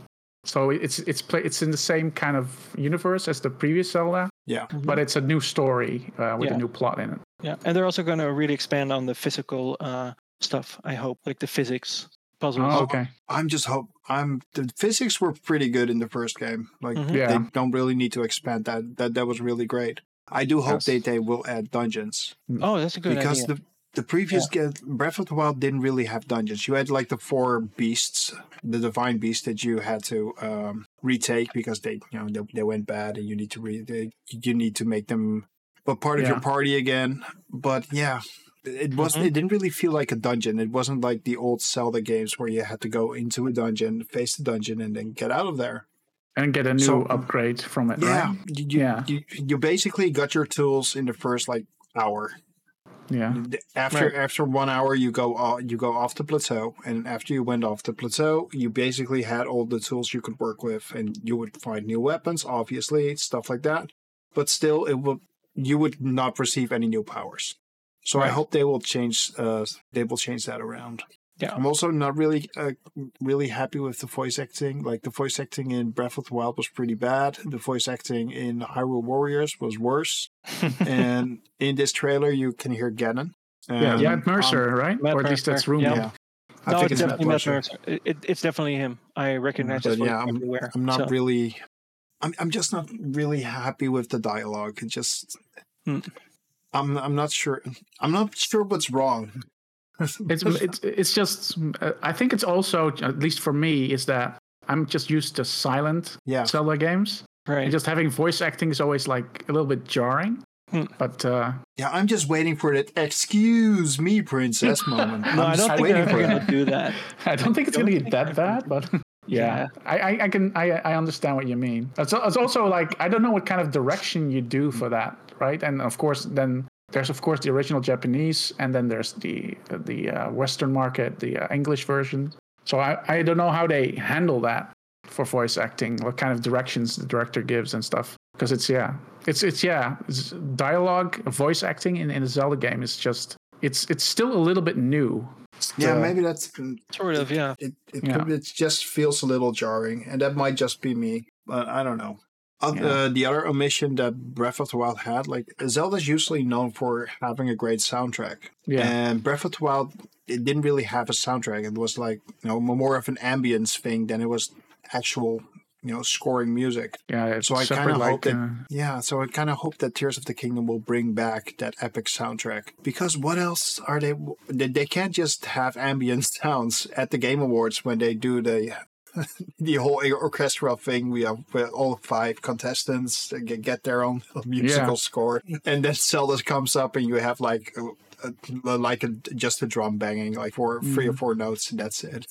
So it's it's play it's in the same kind of universe as the previous Zelda, Yeah. but it's a new story uh, with Yeah. a new plot in it. yeah. And they're also going to really expand on the physical uh, stuff. I hope, like the physics puzzles. Oh, okay. I'm just hope I'm the physics were pretty good in the first game. Like Mhm. Yeah. they don't really need to expand that. That that was really great. I do hope Yes. they, they will add dungeons Oh, that's a good because idea. the the previous ga- Breath of the Wild didn't really have dungeons. You had like the four beasts, the divine beasts that you had to um, retake because they you know they, they went bad and you need to re they, you need to make them a part of your party again. But yeah. It was. Mhm. It didn't really feel like a dungeon. It wasn't like the old Zelda games where you had to go into a dungeon, face the dungeon, and then get out of there. And get a new So- upgrade from it. Yeah, Right? you, Yeah. you, you basically got your tools in the first like hour. Yeah. After Right. after one hour, you go off, you go off the plateau, and after you went off the plateau, you basically had all the tools you could work with, and you would find new weapons, obviously, stuff like that. But still, it will you would not receive any new powers. So I hope they will change. Uh, they will change that around. Yeah. I'm also not really, uh, really happy with the voice acting. Like the voice acting in Breath of the Wild was pretty bad. The voice acting in Hyrule Warriors was worse. and in this trailer, you can hear Ganon. Yeah, And Matt Mercer, I'm- right? Matt or at least that's Mercer, rumored. yeah. I no, think it's it's definitely Matt Mercer. Mercer. It, it, it's definitely him. I recognize But his voice yeah, I'm- everywhere. I'm not so- really. I'm. I'm just not really happy with the dialogue. It just. Hmm. I'm. I'm not sure. I'm not sure what's wrong. It's it's it's just I think it's also at least for me is that I'm just used to silent yeah. Zelda games. right. And just having voice acting is always like a little bit jarring. Hmm. But uh, Yeah. I'm just waiting for that. Excuse me, princess moment. no, I'm I just don't think waiting they're for ever going to do that. I don't think it's going to think get that bad. But Yeah, I, I, I can I, I understand what you mean. It's, it's also like I don't know what kind of direction you do for that, right? And of course, then there's of course the original Japanese, and then there's the the uh, Western market, the uh, English version. So I, I don't know how they handle that for voice acting, what kind of directions the director gives and stuff. Because it's yeah, it's it's yeah, it's dialogue, voice acting in, in a Zelda game is just it's it's still a little bit new. Yeah, Uh, maybe that's Sort of, yeah. it. It, Yeah. it just feels a little jarring, and that might just be me. But I don't know. Oth- Yeah. Uh, the other omission that Breath of the Wild had, like Zelda's usually known for having a great soundtrack, Yeah, and Breath of the Wild, it didn't really have a soundtrack. It was like you know more of an ambience thing than it was actual you know scoring music. yeah. It's So I kind of like, hope that uh, yeah. So I kind of hope that Tears of the Kingdom will bring back that epic soundtrack because what else are they? They, they can't just have ambient sounds at the Game Awards when they do the. the whole orchestral thing, we have where all five contestants uh, get, get their own musical score, and then Zelda comes up, and you have like a, a, like a, just a drum banging, like for three or mm-hmm. four notes, and that's it.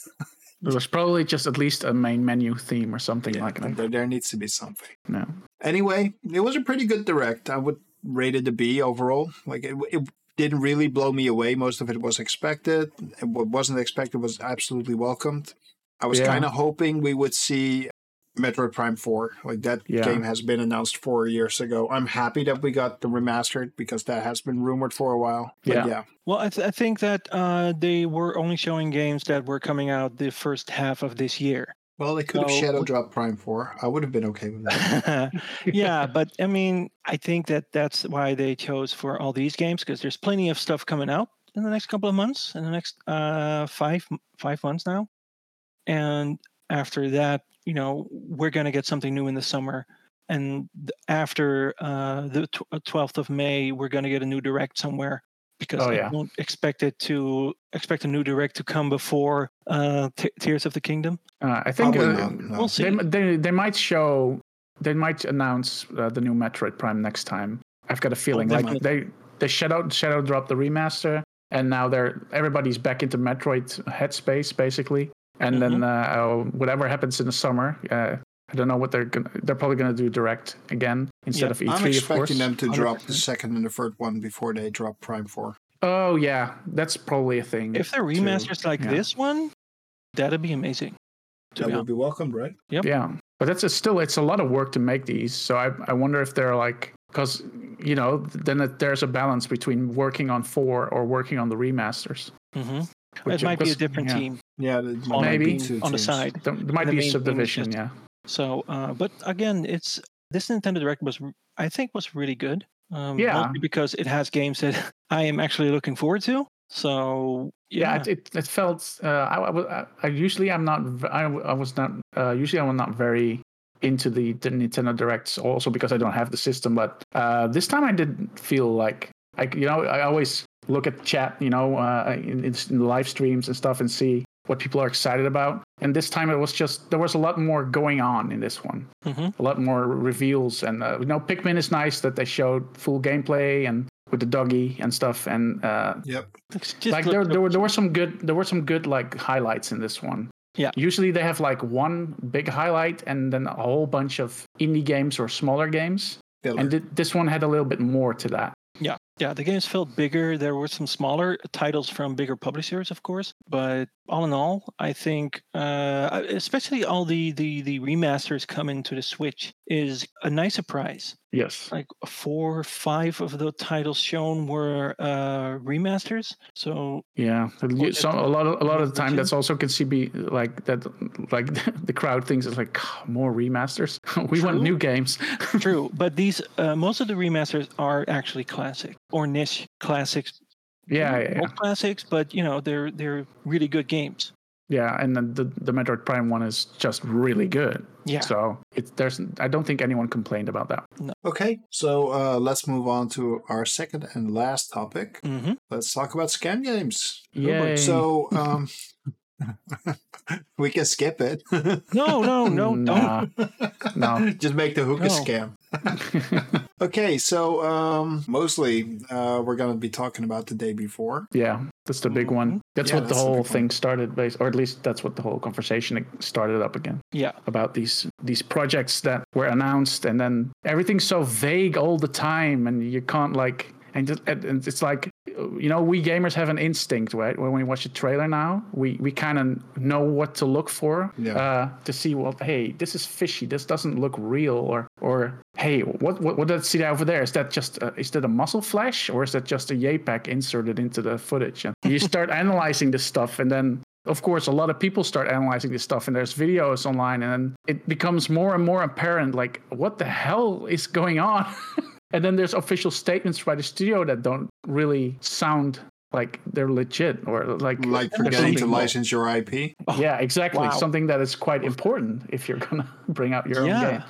There was probably just at least a main menu theme or something like that. there, there needs to be something. No. Anyway, it was a pretty good direct. I would rate it a B overall. Like it, it didn't really blow me away. Most of it was expected. What wasn't expected was absolutely welcomed. I was Yeah. kind of hoping we would see Metroid Prime 4. Like that Yeah. game has been announced four years ago. I'm happy that we got the remastered because that has been rumored for a while. But Yeah. yeah. Well, I, th- I think that uh, they were only showing games that were coming out the first half of this year. Well, they could have shadow dropped Prime 4. I would have been okay with that. yeah, but I mean, I think that that's why they chose for all these games because there's plenty of stuff coming out in the next couple of months, in the next uh, five five months now, and after that, you know, we're gonna get something new in the summer, and after uh, the twelfth of May, we're gonna get a new direct somewhere. Because Oh, I yeah. don't expect it to expect a new direct to come before uh, T- Tears of the Kingdom. Uh, I think uh, not, no. We'll see. they, they they might show they might announce uh, the new Metroid Prime next time. I've got a feeling they like might. they they shadow shadow dropped the remaster and now they're everybody's back into Metroid headspace basically. And then Mm-hmm. uh, whatever happens in the summer, uh, I don't know what they're gonna. They're probably gonna do direct again instead Yeah, of E3, I'm of course. expecting them to drop the second and the third one before they drop Prime 4. Oh yeah, that's probably a thing. If they're too. remasters like yeah. this one, that'd be amazing. That be would be welcomed, right? Yep. Yeah, but that's it's still it's a lot of work to make these. So I I wonder if they're like because you know then it, there's a balance between working on four or working on the remasters. hmm Which it might be a different yeah. team Yeah, on, Maybe. on the side. There, there might The be a subdivision. just- Yeah, So, uh, but again, it's this Nintendo Direct was I think was really good. Um, Yeah. because it has games that I am actually looking forward to. So yeah. yeah, it, it, it felt. Uh, I, I, was- I, I usually I'm not. I, I was not. Uh, usually I'm not very into the, the Nintendo Directs also because I don't have the system. But uh, this time I didn't feel like I. You know, I always look at the chat. You know, uh, in, in the live streams and stuff and see what people are excited about. And this time it was just there was a lot more going on in this one. hmm a lot more reveals and uh, you know pikmin is nice that they showed full gameplay and with the doggy and stuff and uh Yep. Just like there, there were there were some good there were some good like highlights in this one Yeah. usually they have like one big highlight and then a whole bunch of indie games or smaller games Filler. and th- this one had a little bit more to that Yeah, yeah, the games felt bigger. There were some smaller titles from bigger publishers, of course, but all in all, I think, uh, especially all the the the remasters coming to the Switch is a nice surprise. yes Like four, or five of the titles shown were uh, remasters. So yeah some, a lot of a lot of the time that's also can see be like that like the crowd thinks it's like more remasters we want new games true, but these uh, most of the remasters are actually classic or niche classics. Yeah, Not yeah, yeah. old classics, but you know they're they're really good games. Yeah, and then the the Metroid Prime one is just really good. Yeah. So it's there's I don't think anyone complained about that. Okay, so uh, let's move on to our second and last topic. hmm Let's talk about scam games. Yay. So, um, we can skip it. No, no, no, don't. Nah, no. Just make the hookah No. scam. okay, so um, mostly uh, we're going to be talking about the day before. Yeah, that's the big one. That's Yeah, what the that's the whole big one. thing started, base, or at least that's what the whole conversation started up again Yeah. about these these projects that were announced, and then everything's so vague all the time, and you can't like. And just- and- and it's like, you know, we gamers have an instinct, right? When we watch a trailer now, we we kind of know what to look for Yeah. uh, to see. Well, hey, this is fishy. This doesn't look real. Or or hey, what what what did I see over there? Is that just uh, is that a muzzle flash or is that just a JPEG inserted into the footage? And you start analyzing this stuff, and then of course a lot of people start analyzing this stuff, and there's videos online, and then it becomes more and more apparent, like what the hell is going on? and then there's official statements by the studio that don't really sound like they're legit or like Like forgetting to license your IP. yeah, exactly. wow. Something that is quite important if you're gonna bring out your Yeah. own game.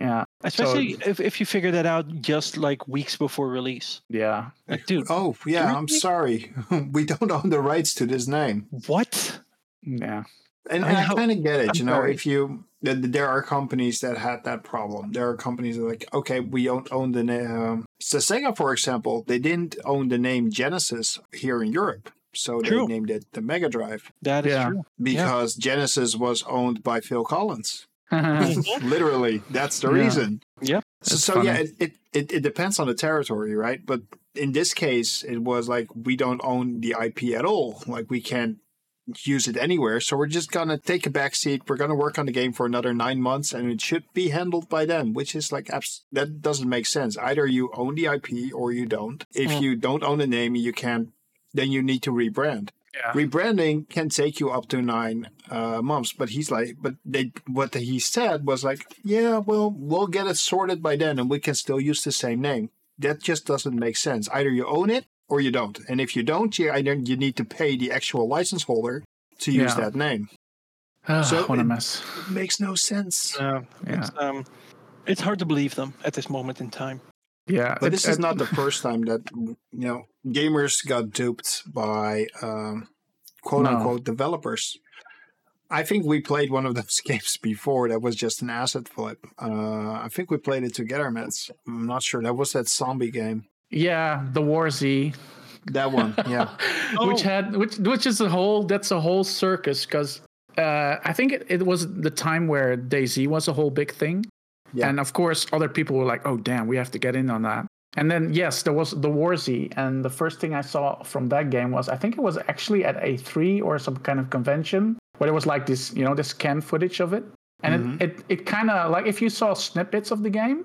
Yeah, Especially if, if you figure that out just like weeks before release. yeah, Like, dude, Oh, yeah, I'm Really? sorry. we don't own the rights to this name. what? yeah. And I I, kind of get it. I'm you know, sorry. if you th- th- there are companies that had that problem. There are companies that are like, okay, we don't own the name. Um, so Sega, for example, they didn't own the name Genesis here in Europe, so they True. named it the Mega Drive That is Yeah. true. because Genesis was owned by Phil Collins. Literally, that's the Yeah. reason. Yeah. So, so yeah, it, it, it, it depends on the territory, right? But in this case, it was like we don't own the IP at all. Like we can't use it anywhere. So we're just gonna take a back seat. We're gonna work on the game for another nine months, and it should be handled by them. Which is like abs- that doesn't make sense. Either you own the IP or you don't. If Mm. you don't own the name, you can't. Then you need to rebrand. yeah. Rebranding can take you up to nine uh, months, but he's like, but they what he said was like, yeah, well, we'll get it sorted by then, and we can still use the same name. That just doesn't make sense. Either you own it or you don't, and if you don't, you either you need to pay the actual license holder to use Yeah. that name. Ah, So what a it- mess. It makes no sense. Uh, Yeah, it's, um, it's hard to believe them at this moment in time. yeah. But it- this is not the first time that you know gamers got duped by um, quote No. unquote developers. I think we played one of those games before that was just an asset flip. Uh, I think we played it together, Mets. I'm not sure. That was that zombie game. Yeah, the War Z. That one, yeah. which Oh. had which which is a whole that's a whole circus because uh, I think it, it was the time where DayZ was a whole big thing, Yeah. and of course other people were like, "Oh damn, we have to get in on that." And then yes, there was the War Z, and the first thing I saw from that game was I think it was actually at E3 or some kind of convention where there was like this you know this cam footage of it, and Mhm. it it, it kind of like if you saw snippets of the game,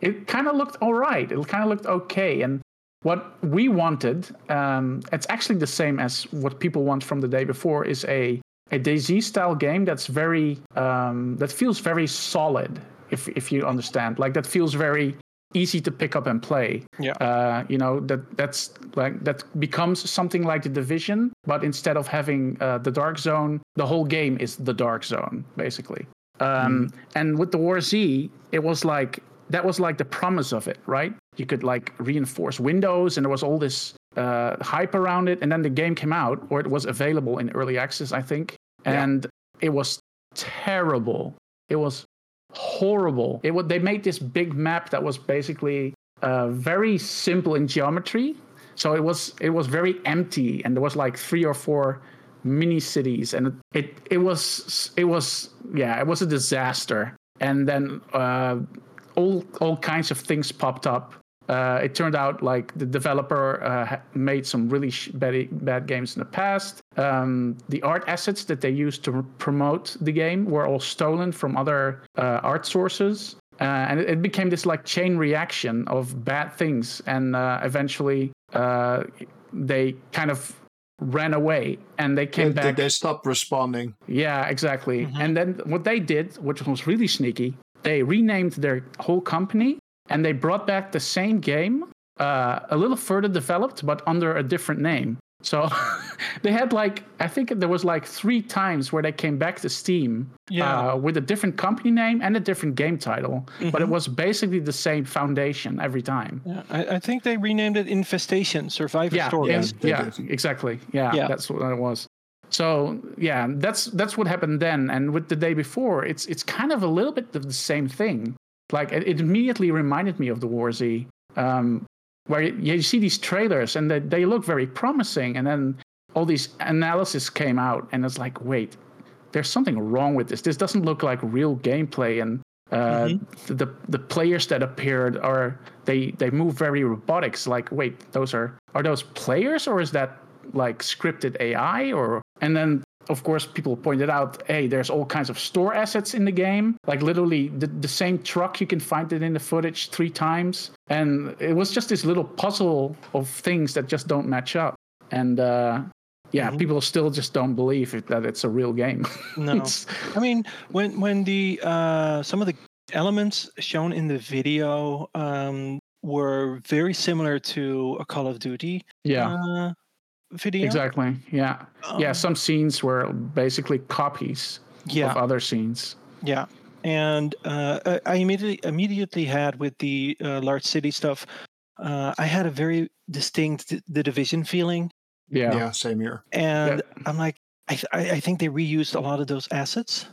it kind of looked all right. It kind of looked okay, and what we wanted, um, it's actually the same as what people want from the day before, is a a DayZ style game that's very um, that feels very solid. If if you understand, like that feels very easy to pick up and play. Yeah. Uh, you know that that's like that becomes something like the division, but instead of having uh, the dark zone, the whole game is the dark zone basically. Um, And with the War Z, it was like that was like the promise of it, right? You could like reinforce windows, and there was all this uh, hype around it. And then the game came out, or it was available in early access, I think, Yeah. and it was terrible. It was horrible. It was, they made this big map that was basically uh, very simple in geometry. So it was it was very empty, and there was like three or four mini cities, and it it, it was it was yeah it was a disaster. And then uh, all all kinds of things popped up. Uh, it turned out like the developer uh, made some really sh- bad, bad games in the past. Um, the art assets that they used to promote the game were all stolen from other uh, art sources. Uh, and it, it became this like chain reaction of bad things. And uh, eventually uh, they kind of ran away and they came They, back. they stopped responding. Yeah, exactly. Mhm. And then what they did, which was really sneaky, they renamed their whole company and they brought back the same game, uh, a little further developed, but under a different name. So they had like, I think there was like three times where they came back to Steam Yeah. uh, with a different company name and a different game title, but it Mhm. was basically the same foundation every time. Yeah, I, I think they renamed it Infestation Survivor Yeah, Stories. yeah, they yeah, exactly. Yeah, Yeah. that's what it was. So yeah, that's that's what happened then. And with the day before, it's it's kind of a little bit of the same thing. Like it, it immediately reminded me of the War Z, um, where you, you see these trailers and they, they look very promising, and then all these analysis came out, and it's like, wait, there's something wrong with this. This doesn't look like real gameplay, and uh, Mm-hmm. the the players that appeared are they they move very robotics. Like, wait, those are are those players or is that like scripted AI or? And then of course people pointed out, hey, there's all kinds of store assets in the game. Like literally the the same truck you can find it in the footage three times, and it was just this little puzzle of things that just don't match up. And uh, yeah, Mhm. people still just don't believe it, that it's a real game. No, I mean when when the uh, some of the elements shown in the video um, were very similar to a Call of Duty yeah. uh, video. Exactly. Yeah. yeah. Um, Some scenes were basically copies yeah, of other scenes. yeah. And uh, I- I immediately immediately had with the uh, large city stuff. Uh, I had a very distinct d- the division feeling, Yeah. Yeah, same here. and I'm like, I, th- I I think they reused a lot of those assets.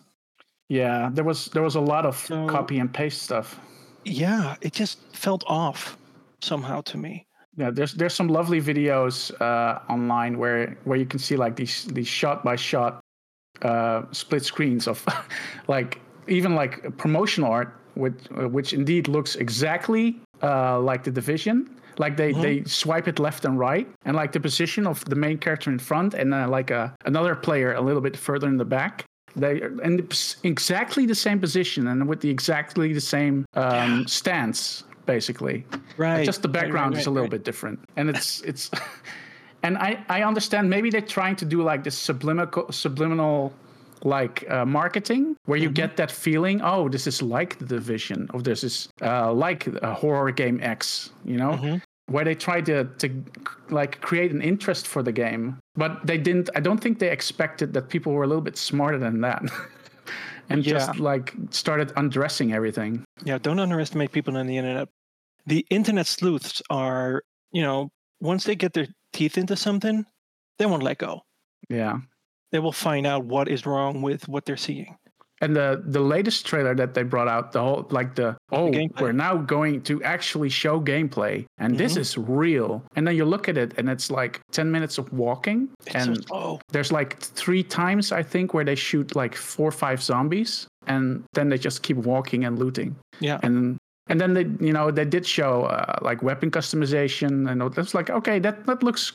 Yeah. There was there was a lot of So- copy and paste stuff. Yeah, it just felt off somehow to me. Yeah. There's there's some lovely videos uh, online where where you can see like these these shot by shot uh, split screens of like even like promotional art which uh, which indeed looks exactly uh, like the division. Like they, they swipe it left and right and like the position of the main character in front and uh, like a, another player a little bit further in the back. They in exactly the same position and with the exactly the same um, stance basically. Right. just the right, right, background is a little right. bit different. And it's it's and i i understand maybe they're trying to do like this subliminal subliminal like uh, marketing where you get that feeling oh this is like the division or this is uh, like a horror game x you know? Where they try to to like create an interest for the game but they didn't i don't think they expected that people were a little bit smarter than that and just like started undressing everything Yeah, don't underestimate people on the internet. The internet sleuths are, you know, once they get their teeth into something, they won't let go. yeah They will find out what is wrong with what they're seeing. And the the latest trailer that they brought out, the whole like the oh gameplay. we're now going to actually show gameplay, and this Mhm. is real. And then you look at it, and it's like ten minutes of walking, It's and so slow. there's like three times I think where they shoot like four or five zombies, and then they just keep walking and looting, Yeah. and and then they you know they did show uh, like weapon customization, and it was like okay that that looks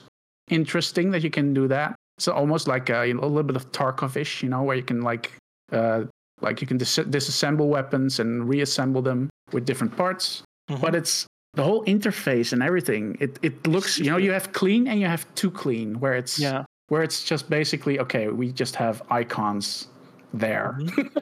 interesting that you can do that. It's almost like a, you know, a little bit of Tarkov-ish, you know, where you can like uh, like you can dis- disassemble weapons and reassemble them with different parts. Mhm. But it's the whole interface and everything. It it looks you know you have clean and you have too clean, where it's Yeah. where it's just basically okay. We just have icons there, and it's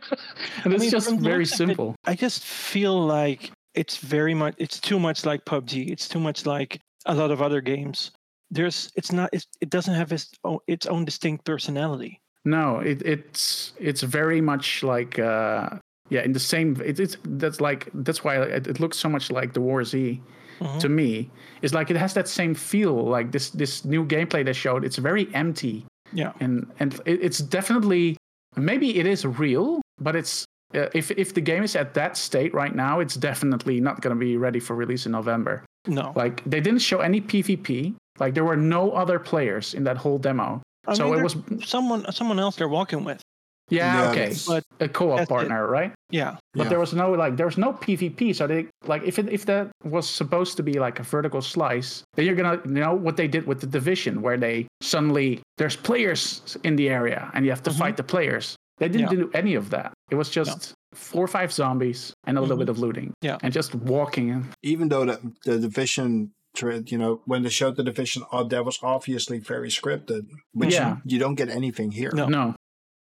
Mm-hmm. I mean, just very of it, simple. I just feel like it's very much it's too much like PUBG. It's too much like a lot of other games. There's it's not it's, it doesn't have its own, its own distinct personality. No, it, it's it's very much like uh, yeah, in the same. It, it's that's like that's why it, it looks so much like the War Z Mhm. to me. It's like it has that same feel. Like this this new gameplay they showed. It's very empty Yeah. and and it, it's definitely maybe it is real, but it's. Uh, if if the game is at that state right now, it's definitely not going to be ready for release in November. No. Like they didn't show any PvP. Like there were no other players in that whole demo. I so mean, it was someone someone else they're walking with. yeah, Yeah, okay, But a co-op that's it. partner, right? yeah. But Yeah. there was no like there was no PvP. So they like if it if that was supposed to be like a vertical slice, then you're gonna you know what they did with the division where they suddenly there's players in the area and you have to Mhm. fight the players. They didn't Yeah. do any of that. It was just four or five zombies and a little Mhm. bit of looting. Yeah. And just walking even though the, the division tra- you know when they showed the division oh, that was obviously very scripted but Yeah. you, you don't get anything here No. no.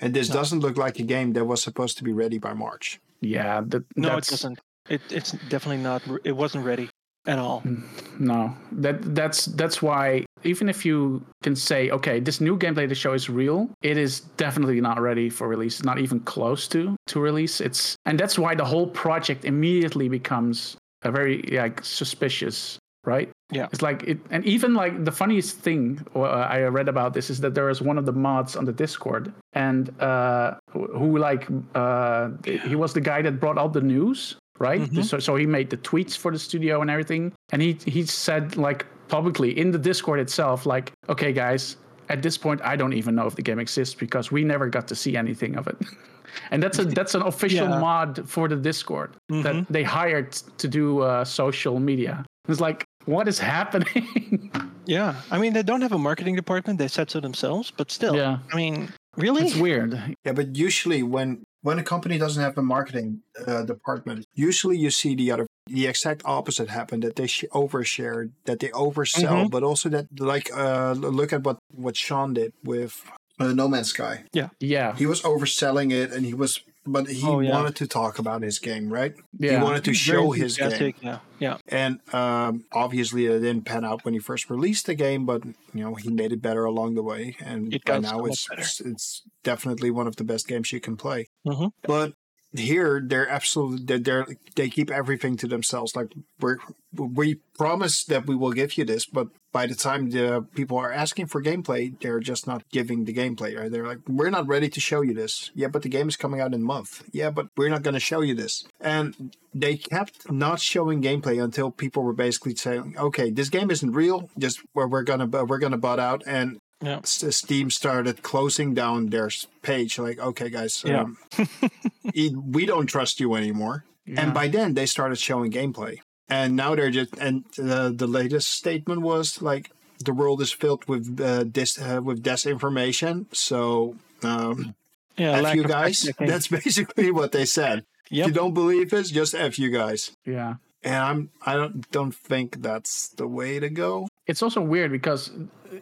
and this No. doesn't look like a game that was supposed to be ready by march Yeah, that, No, it doesn't. It, it's definitely not. It wasn't ready at all. Mm, no, that that's that's why even if you can say, okay, this new gameplay the show is real, it is definitely not ready for release. Not even close to to release. It's and that's why the whole project immediately becomes a very like suspicious, right? Yeah. It's like it, and even like the funniest thing uh, I read about this is that there is one of the mods on the Discord, and uh, who like uh, he was the guy that brought out the news, right? Mhm. So so he made the tweets for the studio and everything, and he he said like publicly in the Discord itself, like, okay, guys. At this point, I don't even know if the game exists because we never got to see anything of it, and that's a that's an official Yeah. mod for the Discord that Mhm. they hired to do uh, social media. It's like, what is happening? Yeah. I mean, they don't have a marketing department. They said so themselves, but still. yeah, I mean, really? it's weird. Yeah, but usually when when a company doesn't have a marketing uh, department, usually you see the other the exact opposite happen that they sh- overshare, that they oversell, Mhm. but also that like uh, look at what what Sean did with uh, No Man's Sky. Yeah, yeah, He was overselling it, and he was, but he Oh, yeah. wanted to talk about his game, right? yeah. He wanted to show his game. Yeah. Yeah. And um, obviously, it didn't pan out when he first released the game, but you know he made it better along the way. And by now, it's better. it's definitely one of the best games you can play. Mhm. But here, they're absolutely they're, they keep everything to themselves. Like we we promise that we will give you this, but by the time the people are asking for gameplay, they're just not giving the gameplay. Right? They're like, we're not ready to show you this. Yeah, but the game is coming out in a month. Yeah, but we're not going to show you this. And they kept not showing gameplay until people were basically saying, okay, this game isn't real. Just we're, we're gonna we're gonna butt out. And Yeah. S- Steam started closing down their page. Like, okay, guys, Yeah. um, e- we don't trust you anymore. yeah. And by then, they started showing gameplay. And now they're just, and uh, the latest statement was like, the world is filled with uh, dis, uh, with disinformation. So, um, Yeah. F you guys. That's basically what they said. If you don't believe us, just F you guys. yeah. And I'm, I don't, don't think that's the way to go. It's also weird because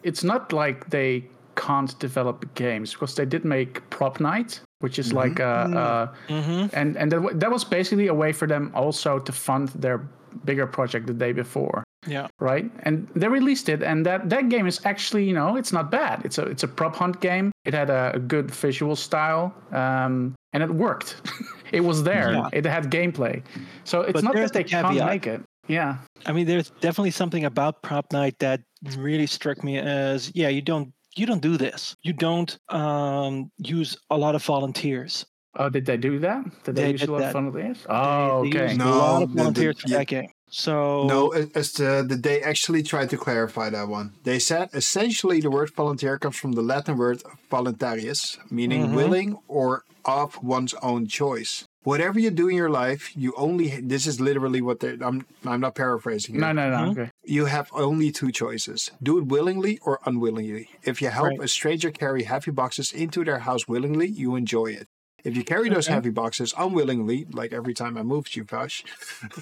it's not like they can't develop games because they did make Prop Night, which is like a, uh Mhm. and and that, wa- that was basically a way for them also to fund their bigger project the day before. Yeah. right? And they released it, and that that game is actually, you know, it's not bad. It's a it's a prop hunt game. It had a, a good visual style, um, and it worked. it was there. Yeah. It had gameplay. So it's But not that they the can't make it. Yeah, I mean, there's definitely something about Prop Night that really struck me as, yeah, you don't you don't do this. You don't um, use a lot of volunteers. Oh, did they do that? Did they, They use a lot that. of volunteers? with? They- Oh, they okay. used No, a lot of the- the- volunteers for yeah. that game. So No, a- as the, the, they actually tried to clarify that one. They said essentially the word volunteer comes from the Latin word voluntarius, meaning Mhm. willing or of one's own choice. Whatever you do in your life, you only. This is literally what they. I'm. I'm not paraphrasing. Here. No, no, no. Mhm. Okay. You have only two choices: do it willingly or unwillingly. If you help Right. a stranger carry heavy boxes into their house willingly, you enjoy it. If you carry those Okay. heavy boxes unwillingly, like every time I moved you, Vash,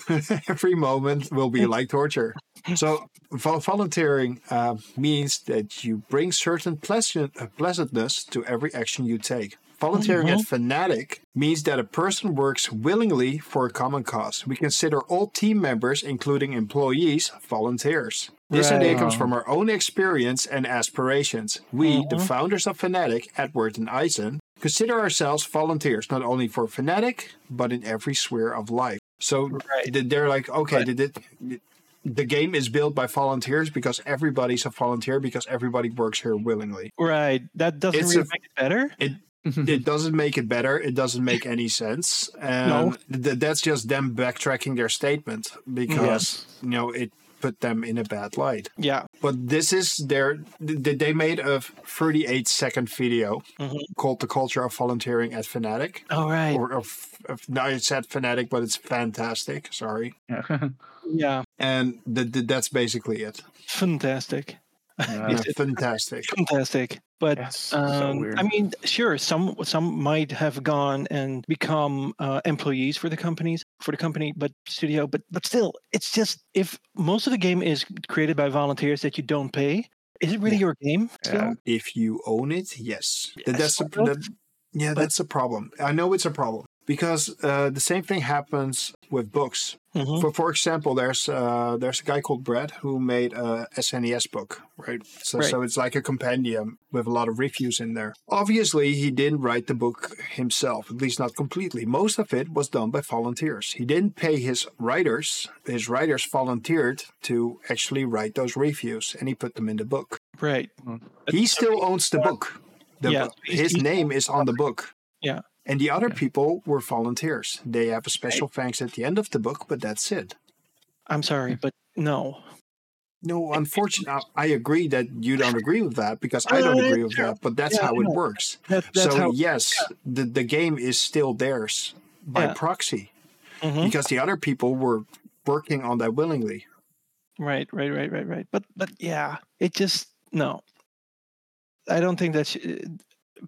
every moment will be like torture. So, vol- volunteering uh, means that you bring certain pleasant, uh, pleasantness to every action you take. Volunteering Mhm. at Fanatic means that a person works willingly for a common cause. We consider all team members, including employees, volunteers. This idea comes from our own experience and aspirations. We, the Mhm. founders of Fanatic, Eduard and Aisen, consider ourselves volunteers not only for Fanatic, but in every sphere of life. So Right. they're like, okay, Right. did it, the game is built by volunteers because everybody's a volunteer because everybody works here willingly. right, that doesn't It's really a- make it better. It it doesn't make it better. It doesn't make any sense. And No. th- that's just them backtracking their statement because you know it put them in a bad light. Yeah. But this is their th- they made a 38 second video Mhm. called "The Culture of Volunteering at Fanatic." All right. Or, or now it said Fanatic, but it's fantastic. Sorry, Yeah. yeah. and th- that's basically it. Fantastic. Yeah. Yeah, fantastic. Fantastic. But Yes, um, weird. I mean, sure, some some might have gone and become uh, employees for the companies for the company, but studio. But but still, it's just if most of the game is created by volunteers that you don't pay, is it really your game? Yeah. If you own it, yes. Yes, that's of. that, yeah, But- that's a problem. I know it's a problem. Because uh, the same thing happens with books. Mhm. For for example, there's uh, there's a guy called Brett who made a SNES book, right? So Right. so it's like a compendium with a lot of reviews in there. Obviously, he didn't write the book himself, at least not completely. Most of it was done by volunteers. He didn't pay his writers. His writers volunteered to actually write those reviews, and he put them in the book. Right. He still owns the book. The Yeah, book- his he's- name is on the book. Yeah. And the other people were volunteers. They have a special thanks at the end of the book, but that's it. I'm sorry, but no. No, unfortunately, I agree that you don't agree with that because I don't agree with that, but that's Yeah, how it know. works. That, that's so, how. yes, the, the game is still theirs by Yeah. proxy Mhm. because the other people were working on that willingly. Right, right, right, right, right. But but yeah, it just no. I don't think that's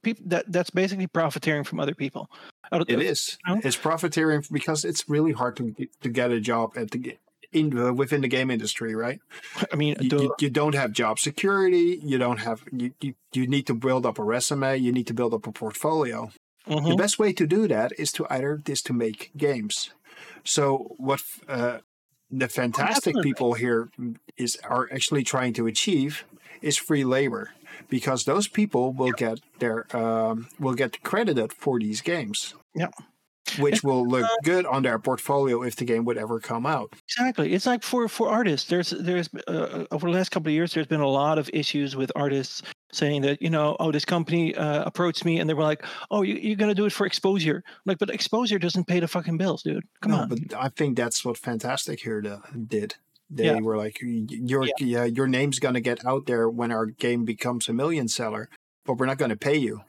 people. That that's basically profiteering from other people. It is. No? It's profiteering because it's really hard to, to get a job at the in uh, within the game industry, right? I mean, you, you, you don't have job security you don't have you, you, you need to build up a resume you need to build up a portfolio the Mhm. best way to do that is to either is to make games so what uh, the fantastic definitely. people here is are actually trying to achieve is free labor because those people will get their um, will get credited for these games Yeah. which will look good on their portfolio if the game would ever come out Exactly. It's like for for artists. There's there's uh, over the last couple of years, there's been a lot of issues with artists saying that you know, oh, this company uh, approached me and they were like, oh, you, you're gonna do it for exposure. I'm like, but exposure doesn't pay the fucking bills, dude. Come no, on. but I think that's what Fantastic here did. They Yeah. were like, your yeah. your name's gonna get out there when our game becomes a million seller, but we're not gonna pay you.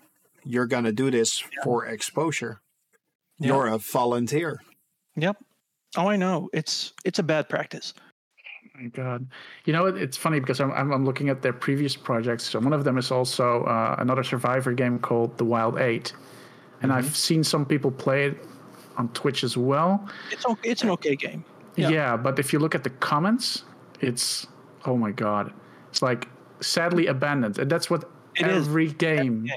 You're gonna do this for exposure. Yeah. You're a volunteer. Yep. Oh, I know. It's it's a bad practice. my god you know it, it's funny because I'm, I'm I'm looking at their previous projects so one of them is also uh, another survivor game called the wild 8 and i've seen some people play it on twitch as well It's okay. It's an okay game. Yeah. Yeah. but if you look at the comments it's oh my god it's like sadly abandoned and that's what It is. every game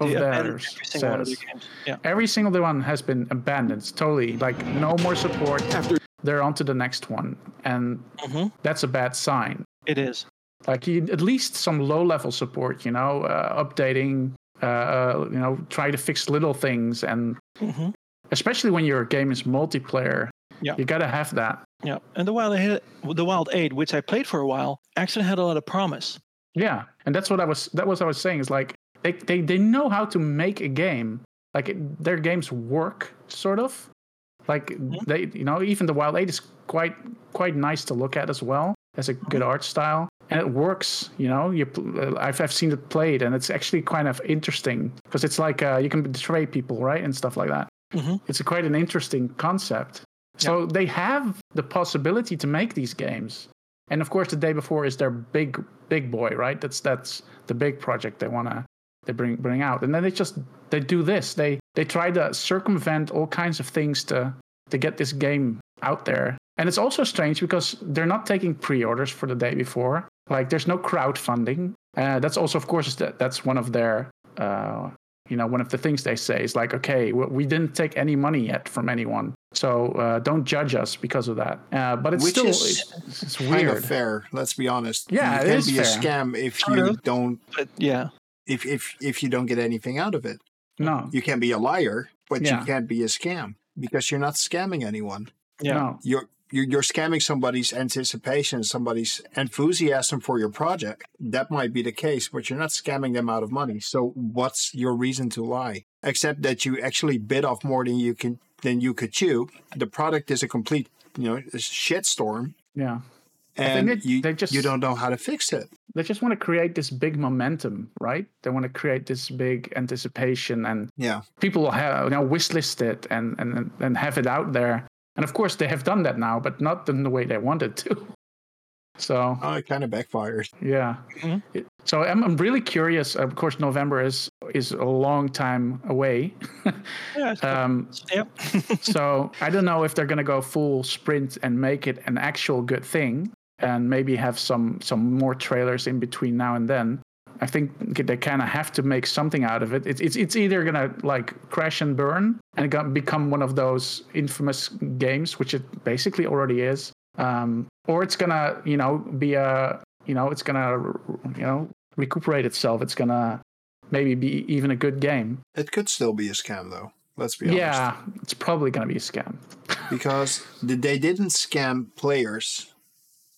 of They abandoned theirs every single one of says. Yeah. every single one has been abandoned totally like no more support After they're on to the next one and hmm that's a bad sign It is. like you, at least some low level support you know uh, updating uh, uh, you know try to fix little things and hmm especially when your game is multiplayer Yeah. you gotta have that. Yeah. And the wild Eight- the wild eight, which I played for a while, actually had a lot of promise. yeah. And that's what i was that was what i was saying is like they, they they know how to make a game. Like it, their games work sort of. Like they you know even the wild 8 is quite quite nice to look at as well has a good art style. And it works you know you uh, I've, I've seen it played and it's actually kind of interesting because it's like uh, you can betray people right and stuff like that. Mhm. it's a quite an interesting concept so they have the possibility to make these games. And of course the day before is their big big boy right? That's that's the big project they want to they bring bring out. And then they just they do this. They they try to circumvent all kinds of things to to get this game out there. And it's also strange because they're not taking pre-orders for the day before. Like there's no crowdfunding. Uh, that's also of course that that's one of their uh, you know one of the things they say is like okay we, we didn't take any money yet from anyone so uh, don't judge us because of that uh, but it's Which still is it's, it's kind weird of fair. Let's be honest. Yeah, you it can is be a scam if Sort you of. don't But yeah. if if if you don't get anything out of it. no You can't be a liar, but Yeah. you can't be a scam because you're not scamming anyone. Yeah. no You're you're, you're scamming somebody's anticipation, somebody's enthusiasm for your project. That might be the case, but you're not scamming them out of money. So what's your reason to lie? Except that you actually bid off more than you can than you could chew. The product is a complete, you know, shitstorm, yeah and they- you they just- you don't know how to fix it. they just want to create this big momentum, right? They want to create this big anticipation, and Yeah. people will have you know wishlist it and and and have it out there. And of course, they have done that now, but not in the way they wanted to. So Oh, it kind of backfires. yeah, Mhm. It- so I'm I'm really curious. Of course, November is is a long time away. Yeah. um, Yep. so I don't know if they're gonna go full sprint and make it an actual good thing, and maybe have some some more trailers in between now and then. I think they kind of have to make something out of it. It's it's, it's either gonna like crash and burn and become one of those infamous games, which it basically already is, um, or it's gonna you know be a you know it's gonna you know recuperate itself. It's gonna maybe be even a good game. It could still be a scam, though. Let's be honest. Yeah, it's probably gonna be a scam because they didn't scam players,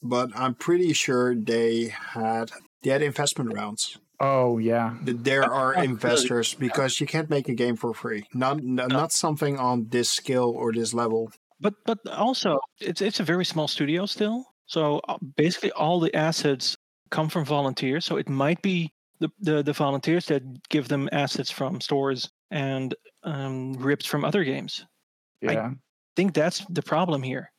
but I'm pretty sure they had they had investment rounds. Oh yeah, there are investors because you can't make a game for free. Not not something on this skill or this level. But but also it's it's a very small studio still. So uh, basically all the assets come from volunteers. So it might be the, the, the volunteers that give them assets from stores and um, ripped from other games. Yeah. I think that's the problem here.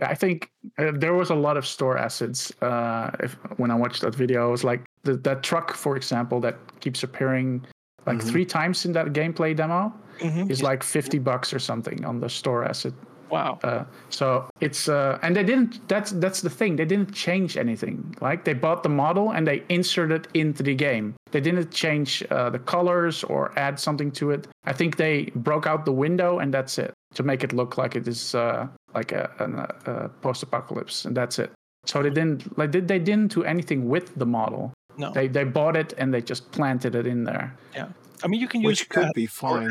I think uh, there was a lot of store assets. Uh, if when I watched that video, it was like the, that truck, for example, that keeps appearing like mm-hmm. three times in that gameplay demo mm-hmm. is like fifty bucks or something on the store asset. Wow. Uh, so it's uh, and they didn't. That's that's the thing. They didn't change anything. Like they bought the model and they inserted into the game. They didn't change uh, the colors or add something to it. I think they broke out the window and that's it to make it look like it is uh, like a, a, a post-apocalypse, and that's it. So they didn't like they, they didn't do anything with the model. No. They they bought it and they just planted it in there. Yeah. I mean, you can use it. Which use could be fine.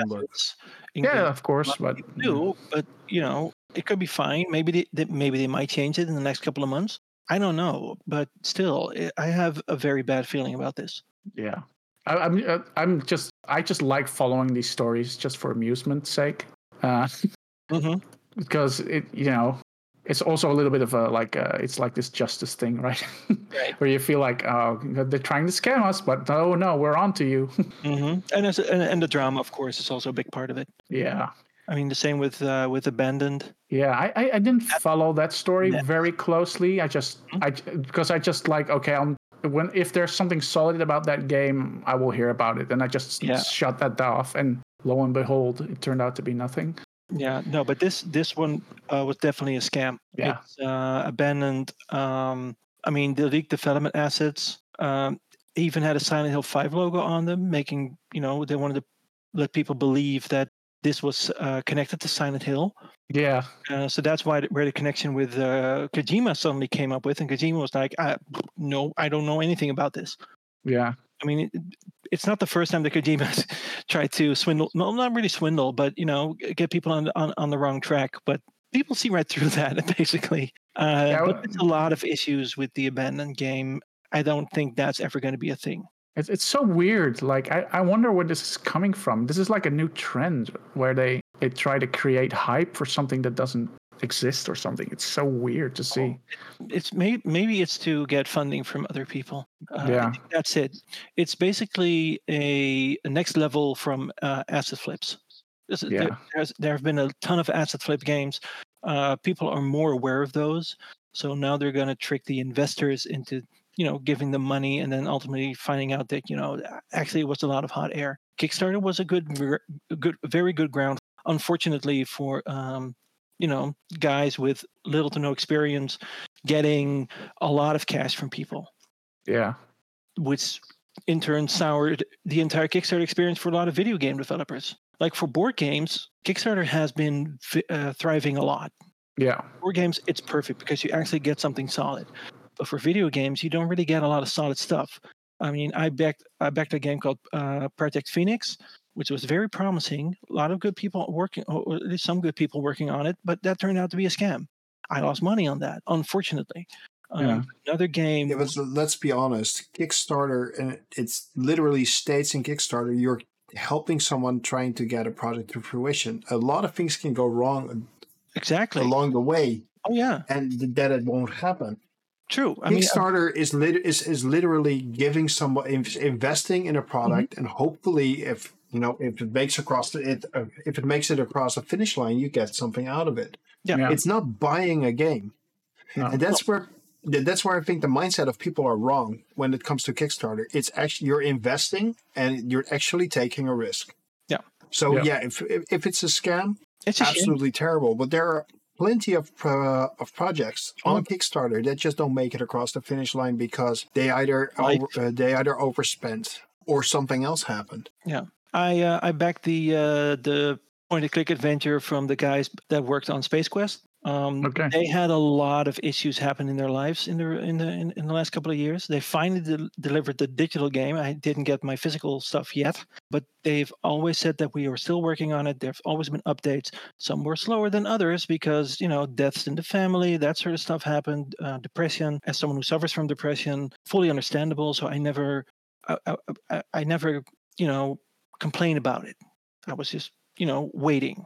Yeah, of course, but do, but you know, it could be fine. Maybe they, they, maybe they might change it in the next couple of months. I don't know, but still, I have a very bad feeling about this. Yeah, I, I'm uh, I'm just I just like following these stories just for amusement's sake. Uh, mm-hmm. Because it, you know, it's also a little bit of a like uh, it's like this justice thing, right? right. Where you feel like oh they're trying to scam us, but no, no, we're on to you. mm-hmm. And, as, and and the drama, of course, is also a big part of it. Yeah. I mean, the same with uh, with abandoned. Yeah, I, I, I didn't follow that story yeah. very closely. I just mm-hmm. I because I just like okay, I'm when if there's something solid about that game, I will hear about it, and I just yeah. shut that off. And lo and behold, it turned out to be nothing. Yeah, no, but this this one uh, was definitely a scam. Yeah, it's, uh, abandoned. Um, I mean, the leaked development assets. Um, even had a Silent Hill Five logo on them, making you know they wanted to let people believe that this was uh, connected to Silent Hill. Yeah. Uh, so that's why where the connection with uh, Kojima suddenly came up with, and Kojima was like, I, "No, I don't know anything about this." Yeah. I mean, it's not the first time that Kojima tried to swindle. No, not really swindle, but you know, get people on on, on the wrong track. But people see right through that, basically. Uh, yeah, but there's a lot of issues with the abandoned game. I don't think that's ever going to be a thing. It's it's so weird. Like I, I wonder where this is coming from. This is like a new trend where they they try to create hype for something that doesn't exist or something. It's so weird to see. It's maybe maybe it's to get funding from other people. Uh, yeah, that's it. It's basically a, a next level from uh, asset flips. yeah. There, there have been a ton of asset flip games. Uh, people are more aware of those, so now they're going to trick the investors into you know giving them money and then ultimately finding out that you know actually it was a lot of hot air kickstarter was a good good very good ground unfortunately for um, you know guys with little to no experience getting a lot of cash from people. Yeah. Which in turn soured the entire kickstarter experience for a lot of video game developers. Like for board games kickstarter has been uh, thriving a lot. Yeah. Board games it's perfect because you actually get something solid. But for video games, you don't really get a lot of solid stuff. I mean, I backed I backed a game called uh, Project Phoenix, which was very promising. A lot of good people working, or at least some good people working on it, but that turned out to be a scam. I lost money on that, unfortunately. Um, another game. Yeah, but let's be honest. Kickstarter, and it's literally states in Kickstarter, you're helping someone trying to get a project to fruition. A lot of things can go wrong. Exactly along the way. Oh yeah, and that it won't happen. True. I Kickstarter mean, is, lit- is is literally giving someone investing in a product, mm-hmm. and hopefully, if you know, if it makes across the, it, uh, if it makes it across the finish line, you get something out of it. Yeah. yeah. It's not buying a game, no. and that's where that's where I think the mindset of people are wrong when it comes to Kickstarter. It's actually you're investing and you're actually taking a risk. Yeah. So yeah, yeah if, if, if it's a scam, it's absolutely shame. terrible. But there are plenty of uh, of projects on Kickstarter that just don't make it across the finish line because they either Right. over, uh, they either overspent or something else happened. I uh, I backed the uh, the point and click adventure from the guys that worked on Space Quest. Um, Okay. They had a lot of issues happen in their lives in the in the in, in the last couple of years. They finally del- delivered the digital game. I didn't get my physical stuff yet, but they've always said that we are still working on it. There've always been updates. Some were slower than others because you know deaths in the family, that sort of stuff happened. Uh, depression, as someone who suffers from depression, fully understandable. So I never, I, I, I never, you know, complain about it. I was just you know waiting.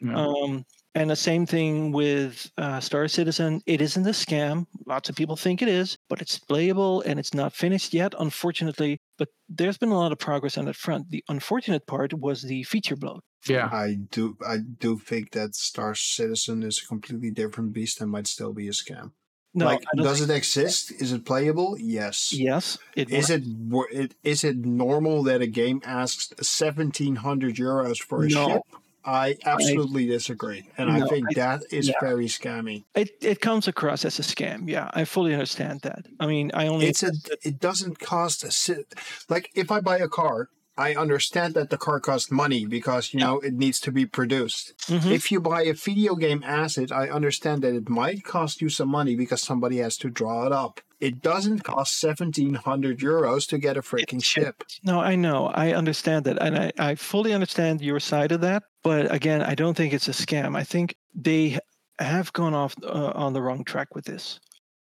Yeah. Um, and the same thing with uh, Star Citizen. It isn't a scam. Lots of people think it is, but it's playable and it's not finished yet, unfortunately. But there's been a lot of progress on that front. The unfortunate part was the feature bloat. yeah. I do I do think that Star Citizen is a completely different beast and might still be a scam. No, like, does it exist? Is it playable? Yes. Yes, it Is it, it is it normal that a game asks seventeen hundred euros for a No. ship? I absolutely disagree, and I think I- that is yeah. very scammy. It it comes across as a scam. Yeah, I fully understand that. I mean, I only It's a it doesn't cost a like if I buy a car, I understand that the car costs money because you know it needs to be produced. Mhm. If you buy a video game asset, I understand that it might cost you some money because somebody has to draw it up. It doesn't cost seventeen hundred euros to get a freaking ship. No, I know. I understand that. And I, I fully understand your side of that. But again, I don't think it's a scam. I think they have gone off uh, on the wrong track with this.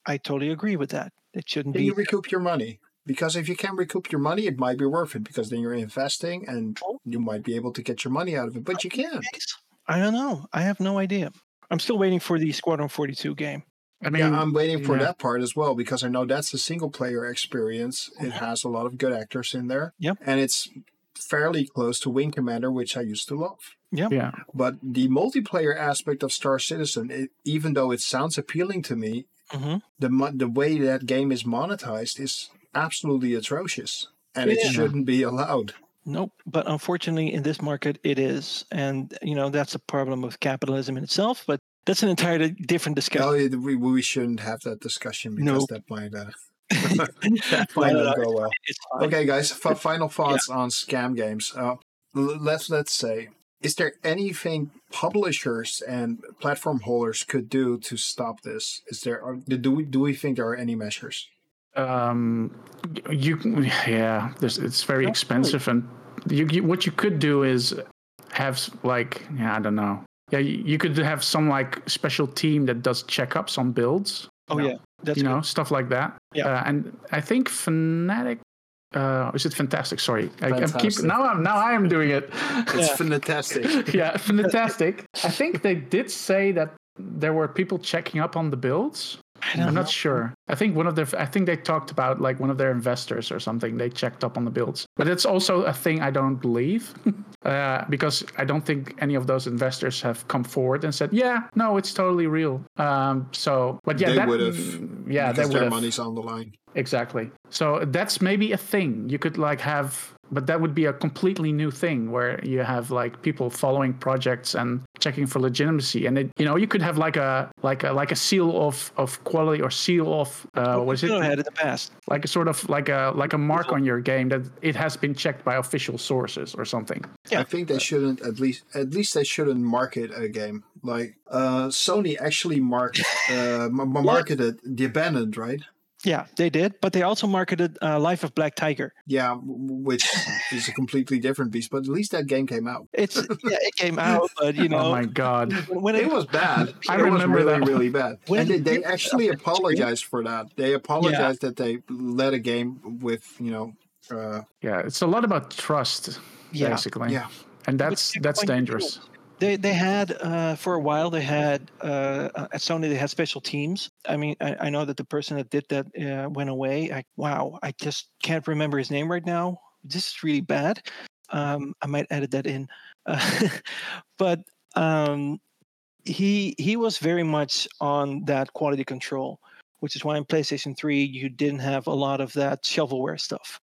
I totally agree with that. It shouldn't Can be. you recoup your money? Because if you can recoup your money, it might be worth it because then you're investing and you might be able to get your money out of it. But you can't. I don't know. I have no idea. I'm still waiting for the Squadron 42 game. I mean, yeah, I'm waiting for yeah. that part as well because I know that's a single player experience. It has a lot of good actors in there. Yep. And it's fairly close to Wing Commander, which I used to love. yeah. But the multiplayer aspect of Star Citizen, it, even though it sounds appealing to me, hmm the the way that game is monetized is absolutely atrocious, and it shouldn't be allowed. Nope. But unfortunately, in this market, it is. And, you know, that's a problem with capitalism in itself. But that's an entirely different discussion. No, we, we shouldn't have that discussion because Nope. that might uh, that might No, no, not go well. Okay, guys. F- final thoughts on scam games. Uh, let's let's say, is there anything publishers and platform holders could do to stop this? Is there? Are, do we do we think there are any measures? Um you yeah there's, it's very Not expensive and you, you what you could do is have like yeah i don't know yeah you, you could have some like special team that does checkups on builds Oh, No. yeah. That's you good. know stuff like that Yeah. uh, and i think fanatic uh is it fantastic sorry I, I keep Fantastic. now i'm now i am doing it It's Yeah. fantastic. yeah fantastic i think they did say that there were people checking up on the builds I don't I'm know. not sure. I think one of their, I think they talked about like one of their investors or something. They checked up on the builds, but it's also a thing I don't believe, uh, because I don't think any of those investors have come forward and said, "Yeah, no, it's totally real." Um, so, but yeah, They that, would've, yeah, they because would their have money's on the line. exactly. So that's maybe a thing you could like have, but that would be a completely new thing where you have like people following projects and checking for legitimacy, and it, you know, you could have like a like a like a seal of of quality or seal of uh, what is it? Had in the past. like a sort of like a like a mark on your game that it has been checked by official sources or something. Yeah. I think they shouldn't at least at least they shouldn't market a game like uh, Sony actually marked uh, m- m- marketed the Abandoned, right? Yeah, they did, but they also marketed uh, Life of Black Tiger. Yeah, which is a completely different beast, but at least that game came out. It's yeah, it came out, but you know, oh my god! when, when It was bad. I it remember was really, that. really bad. When and they, they actually up the screen- apologized for that. They apologized that they led a game with, you know, uh, Yeah, it's a lot about trust, yeah, basically. yeah. and that's that's going to do dangerous. it. They they had uh, for a while they had uh, at Sony they had special teams. I mean I, I know that the person that did that uh, went away. I, wow, I just can't remember his name right now. This is really bad. Um, I might edit that in, but um, he he was very much on that quality control, which is why in PlayStation Three you didn't have a lot of that shovelware stuff.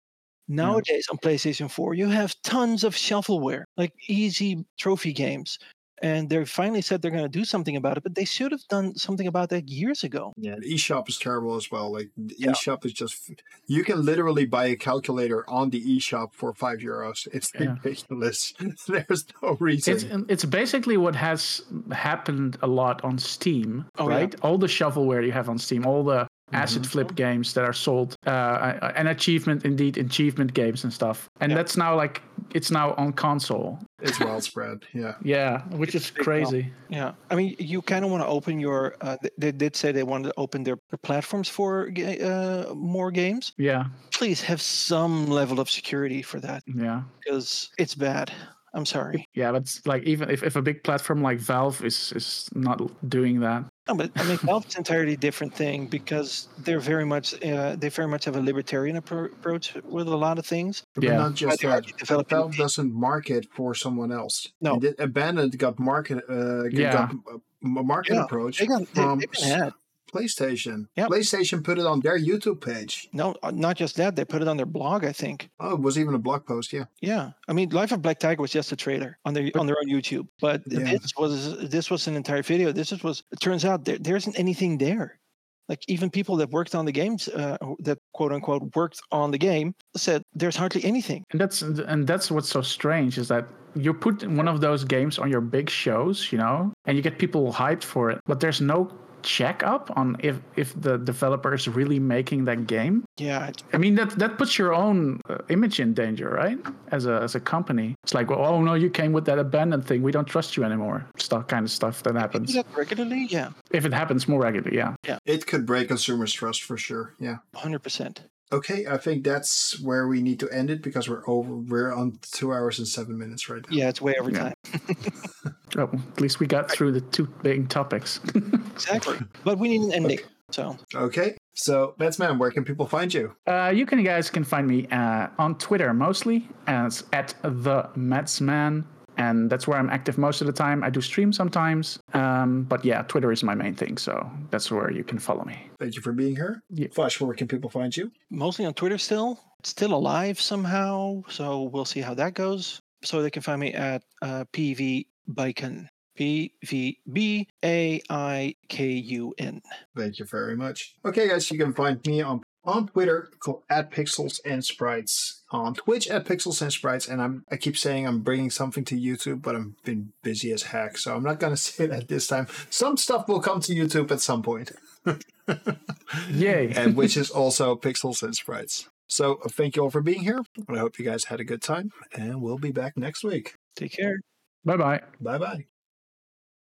Mm-hmm. Nowadays on PlayStation 4, you have tons of shovelware, like easy trophy games. and they finally said they're going to do something about it. But they should have done something about that years ago. Yeah, the eShop is terrible as well. Like the Yeah. eShop is just you can literally buy a calculator on the eShop for five euros. It's Yeah. ridiculous. There's no reason. It's it's basically what has happened a lot on Steam, Oh, yeah. right? All the shovelware you have on Steam, all the Mm-hmm. asset flip games that are sold, uh, and achievement indeed achievement games and stuff, and Yeah. that's now like it's now on console. it's well spread. Yeah. Yeah, which is big now. crazy. Yeah, I mean, you kind of want to open your. Uh, they did say they wanted to open their, their platforms for uh, more games. Yeah, Please have some level of security for that yeah. because it's bad. I'm sorry. Yeah, but like even if, if a big platform like Valve is is not doing that, No, but I mean, Valve's entirely different thing because they're very much. Uh, they very much have a libertarian appro- approach with a lot of things. But Yeah. not just that. already developing Valve doesn't market for someone else. No. It Abandoned got market uh, Yeah. got a a market Yeah, approach They got. They, from they've been had. PlayStation. Yep. PlayStation put it on their YouTube page. No, uh, not just that. They put it on their blog. I think. Oh, it was even a blog post. Yeah. Yeah, I mean, Life of Black Tiger was just a trailer on their on their own YouTube, but Yeah. this was this was an entire video. This is, was. It turns out there, there isn't anything there. Like even people that worked on the games, uh, that quote unquote worked on the game, said there's hardly anything. and that's and that's what's so strange is that you put one of those games on your big shows, you know, and you get people hyped for it, but there's no check up on if if the developer is really making that game. Yeah, I mean that that puts your own uh, image in danger, right? As a as a company, it's like, well, oh no, you came with that abandoned thing. We don't trust you anymore. Stuff kind of stuff that people do happens. that regularly. Yeah, If it happens more regularly, yeah. Yeah. It could break consumers' trust for sure. Yeah. hundred percent. Okay, I think that's where we need to end it because we're over. We're on two hours and seven minutes right now. Yeah, it's way over Yeah. time. Oh, at least we got through the two big topics. Exactly, but we need an ending. So Okay, so Metzman, where can people find you? Uh, you can guys can find me uh, on Twitter mostly as at the Metzman, and that's where I'm active most of the time. I do stream sometimes, um, but yeah, Twitter is my main thing, so that's where you can follow me. Thank you for being here. Yeah. Vash, where can people find you? mostly on Twitter still. Still alive somehow, so we'll see how that goes. So they can find me at uh, PV Baikun. P V B A I K U N. Thank you very much. Okay, guys, you can find me on on Twitter at Pixels and Sprites, on Twitch at Pixels and Sprites, and I'm I keep saying I'm bringing something to YouTube, but I've been busy as heck, so I'm not gonna say that this time. Some stuff will come to YouTube at some point, Yay! and which is also Pixels and Sprites. So uh, thank you all for being here. I hope you guys had a good time, and we'll be back next week. Take care. bye bye. Bye bye.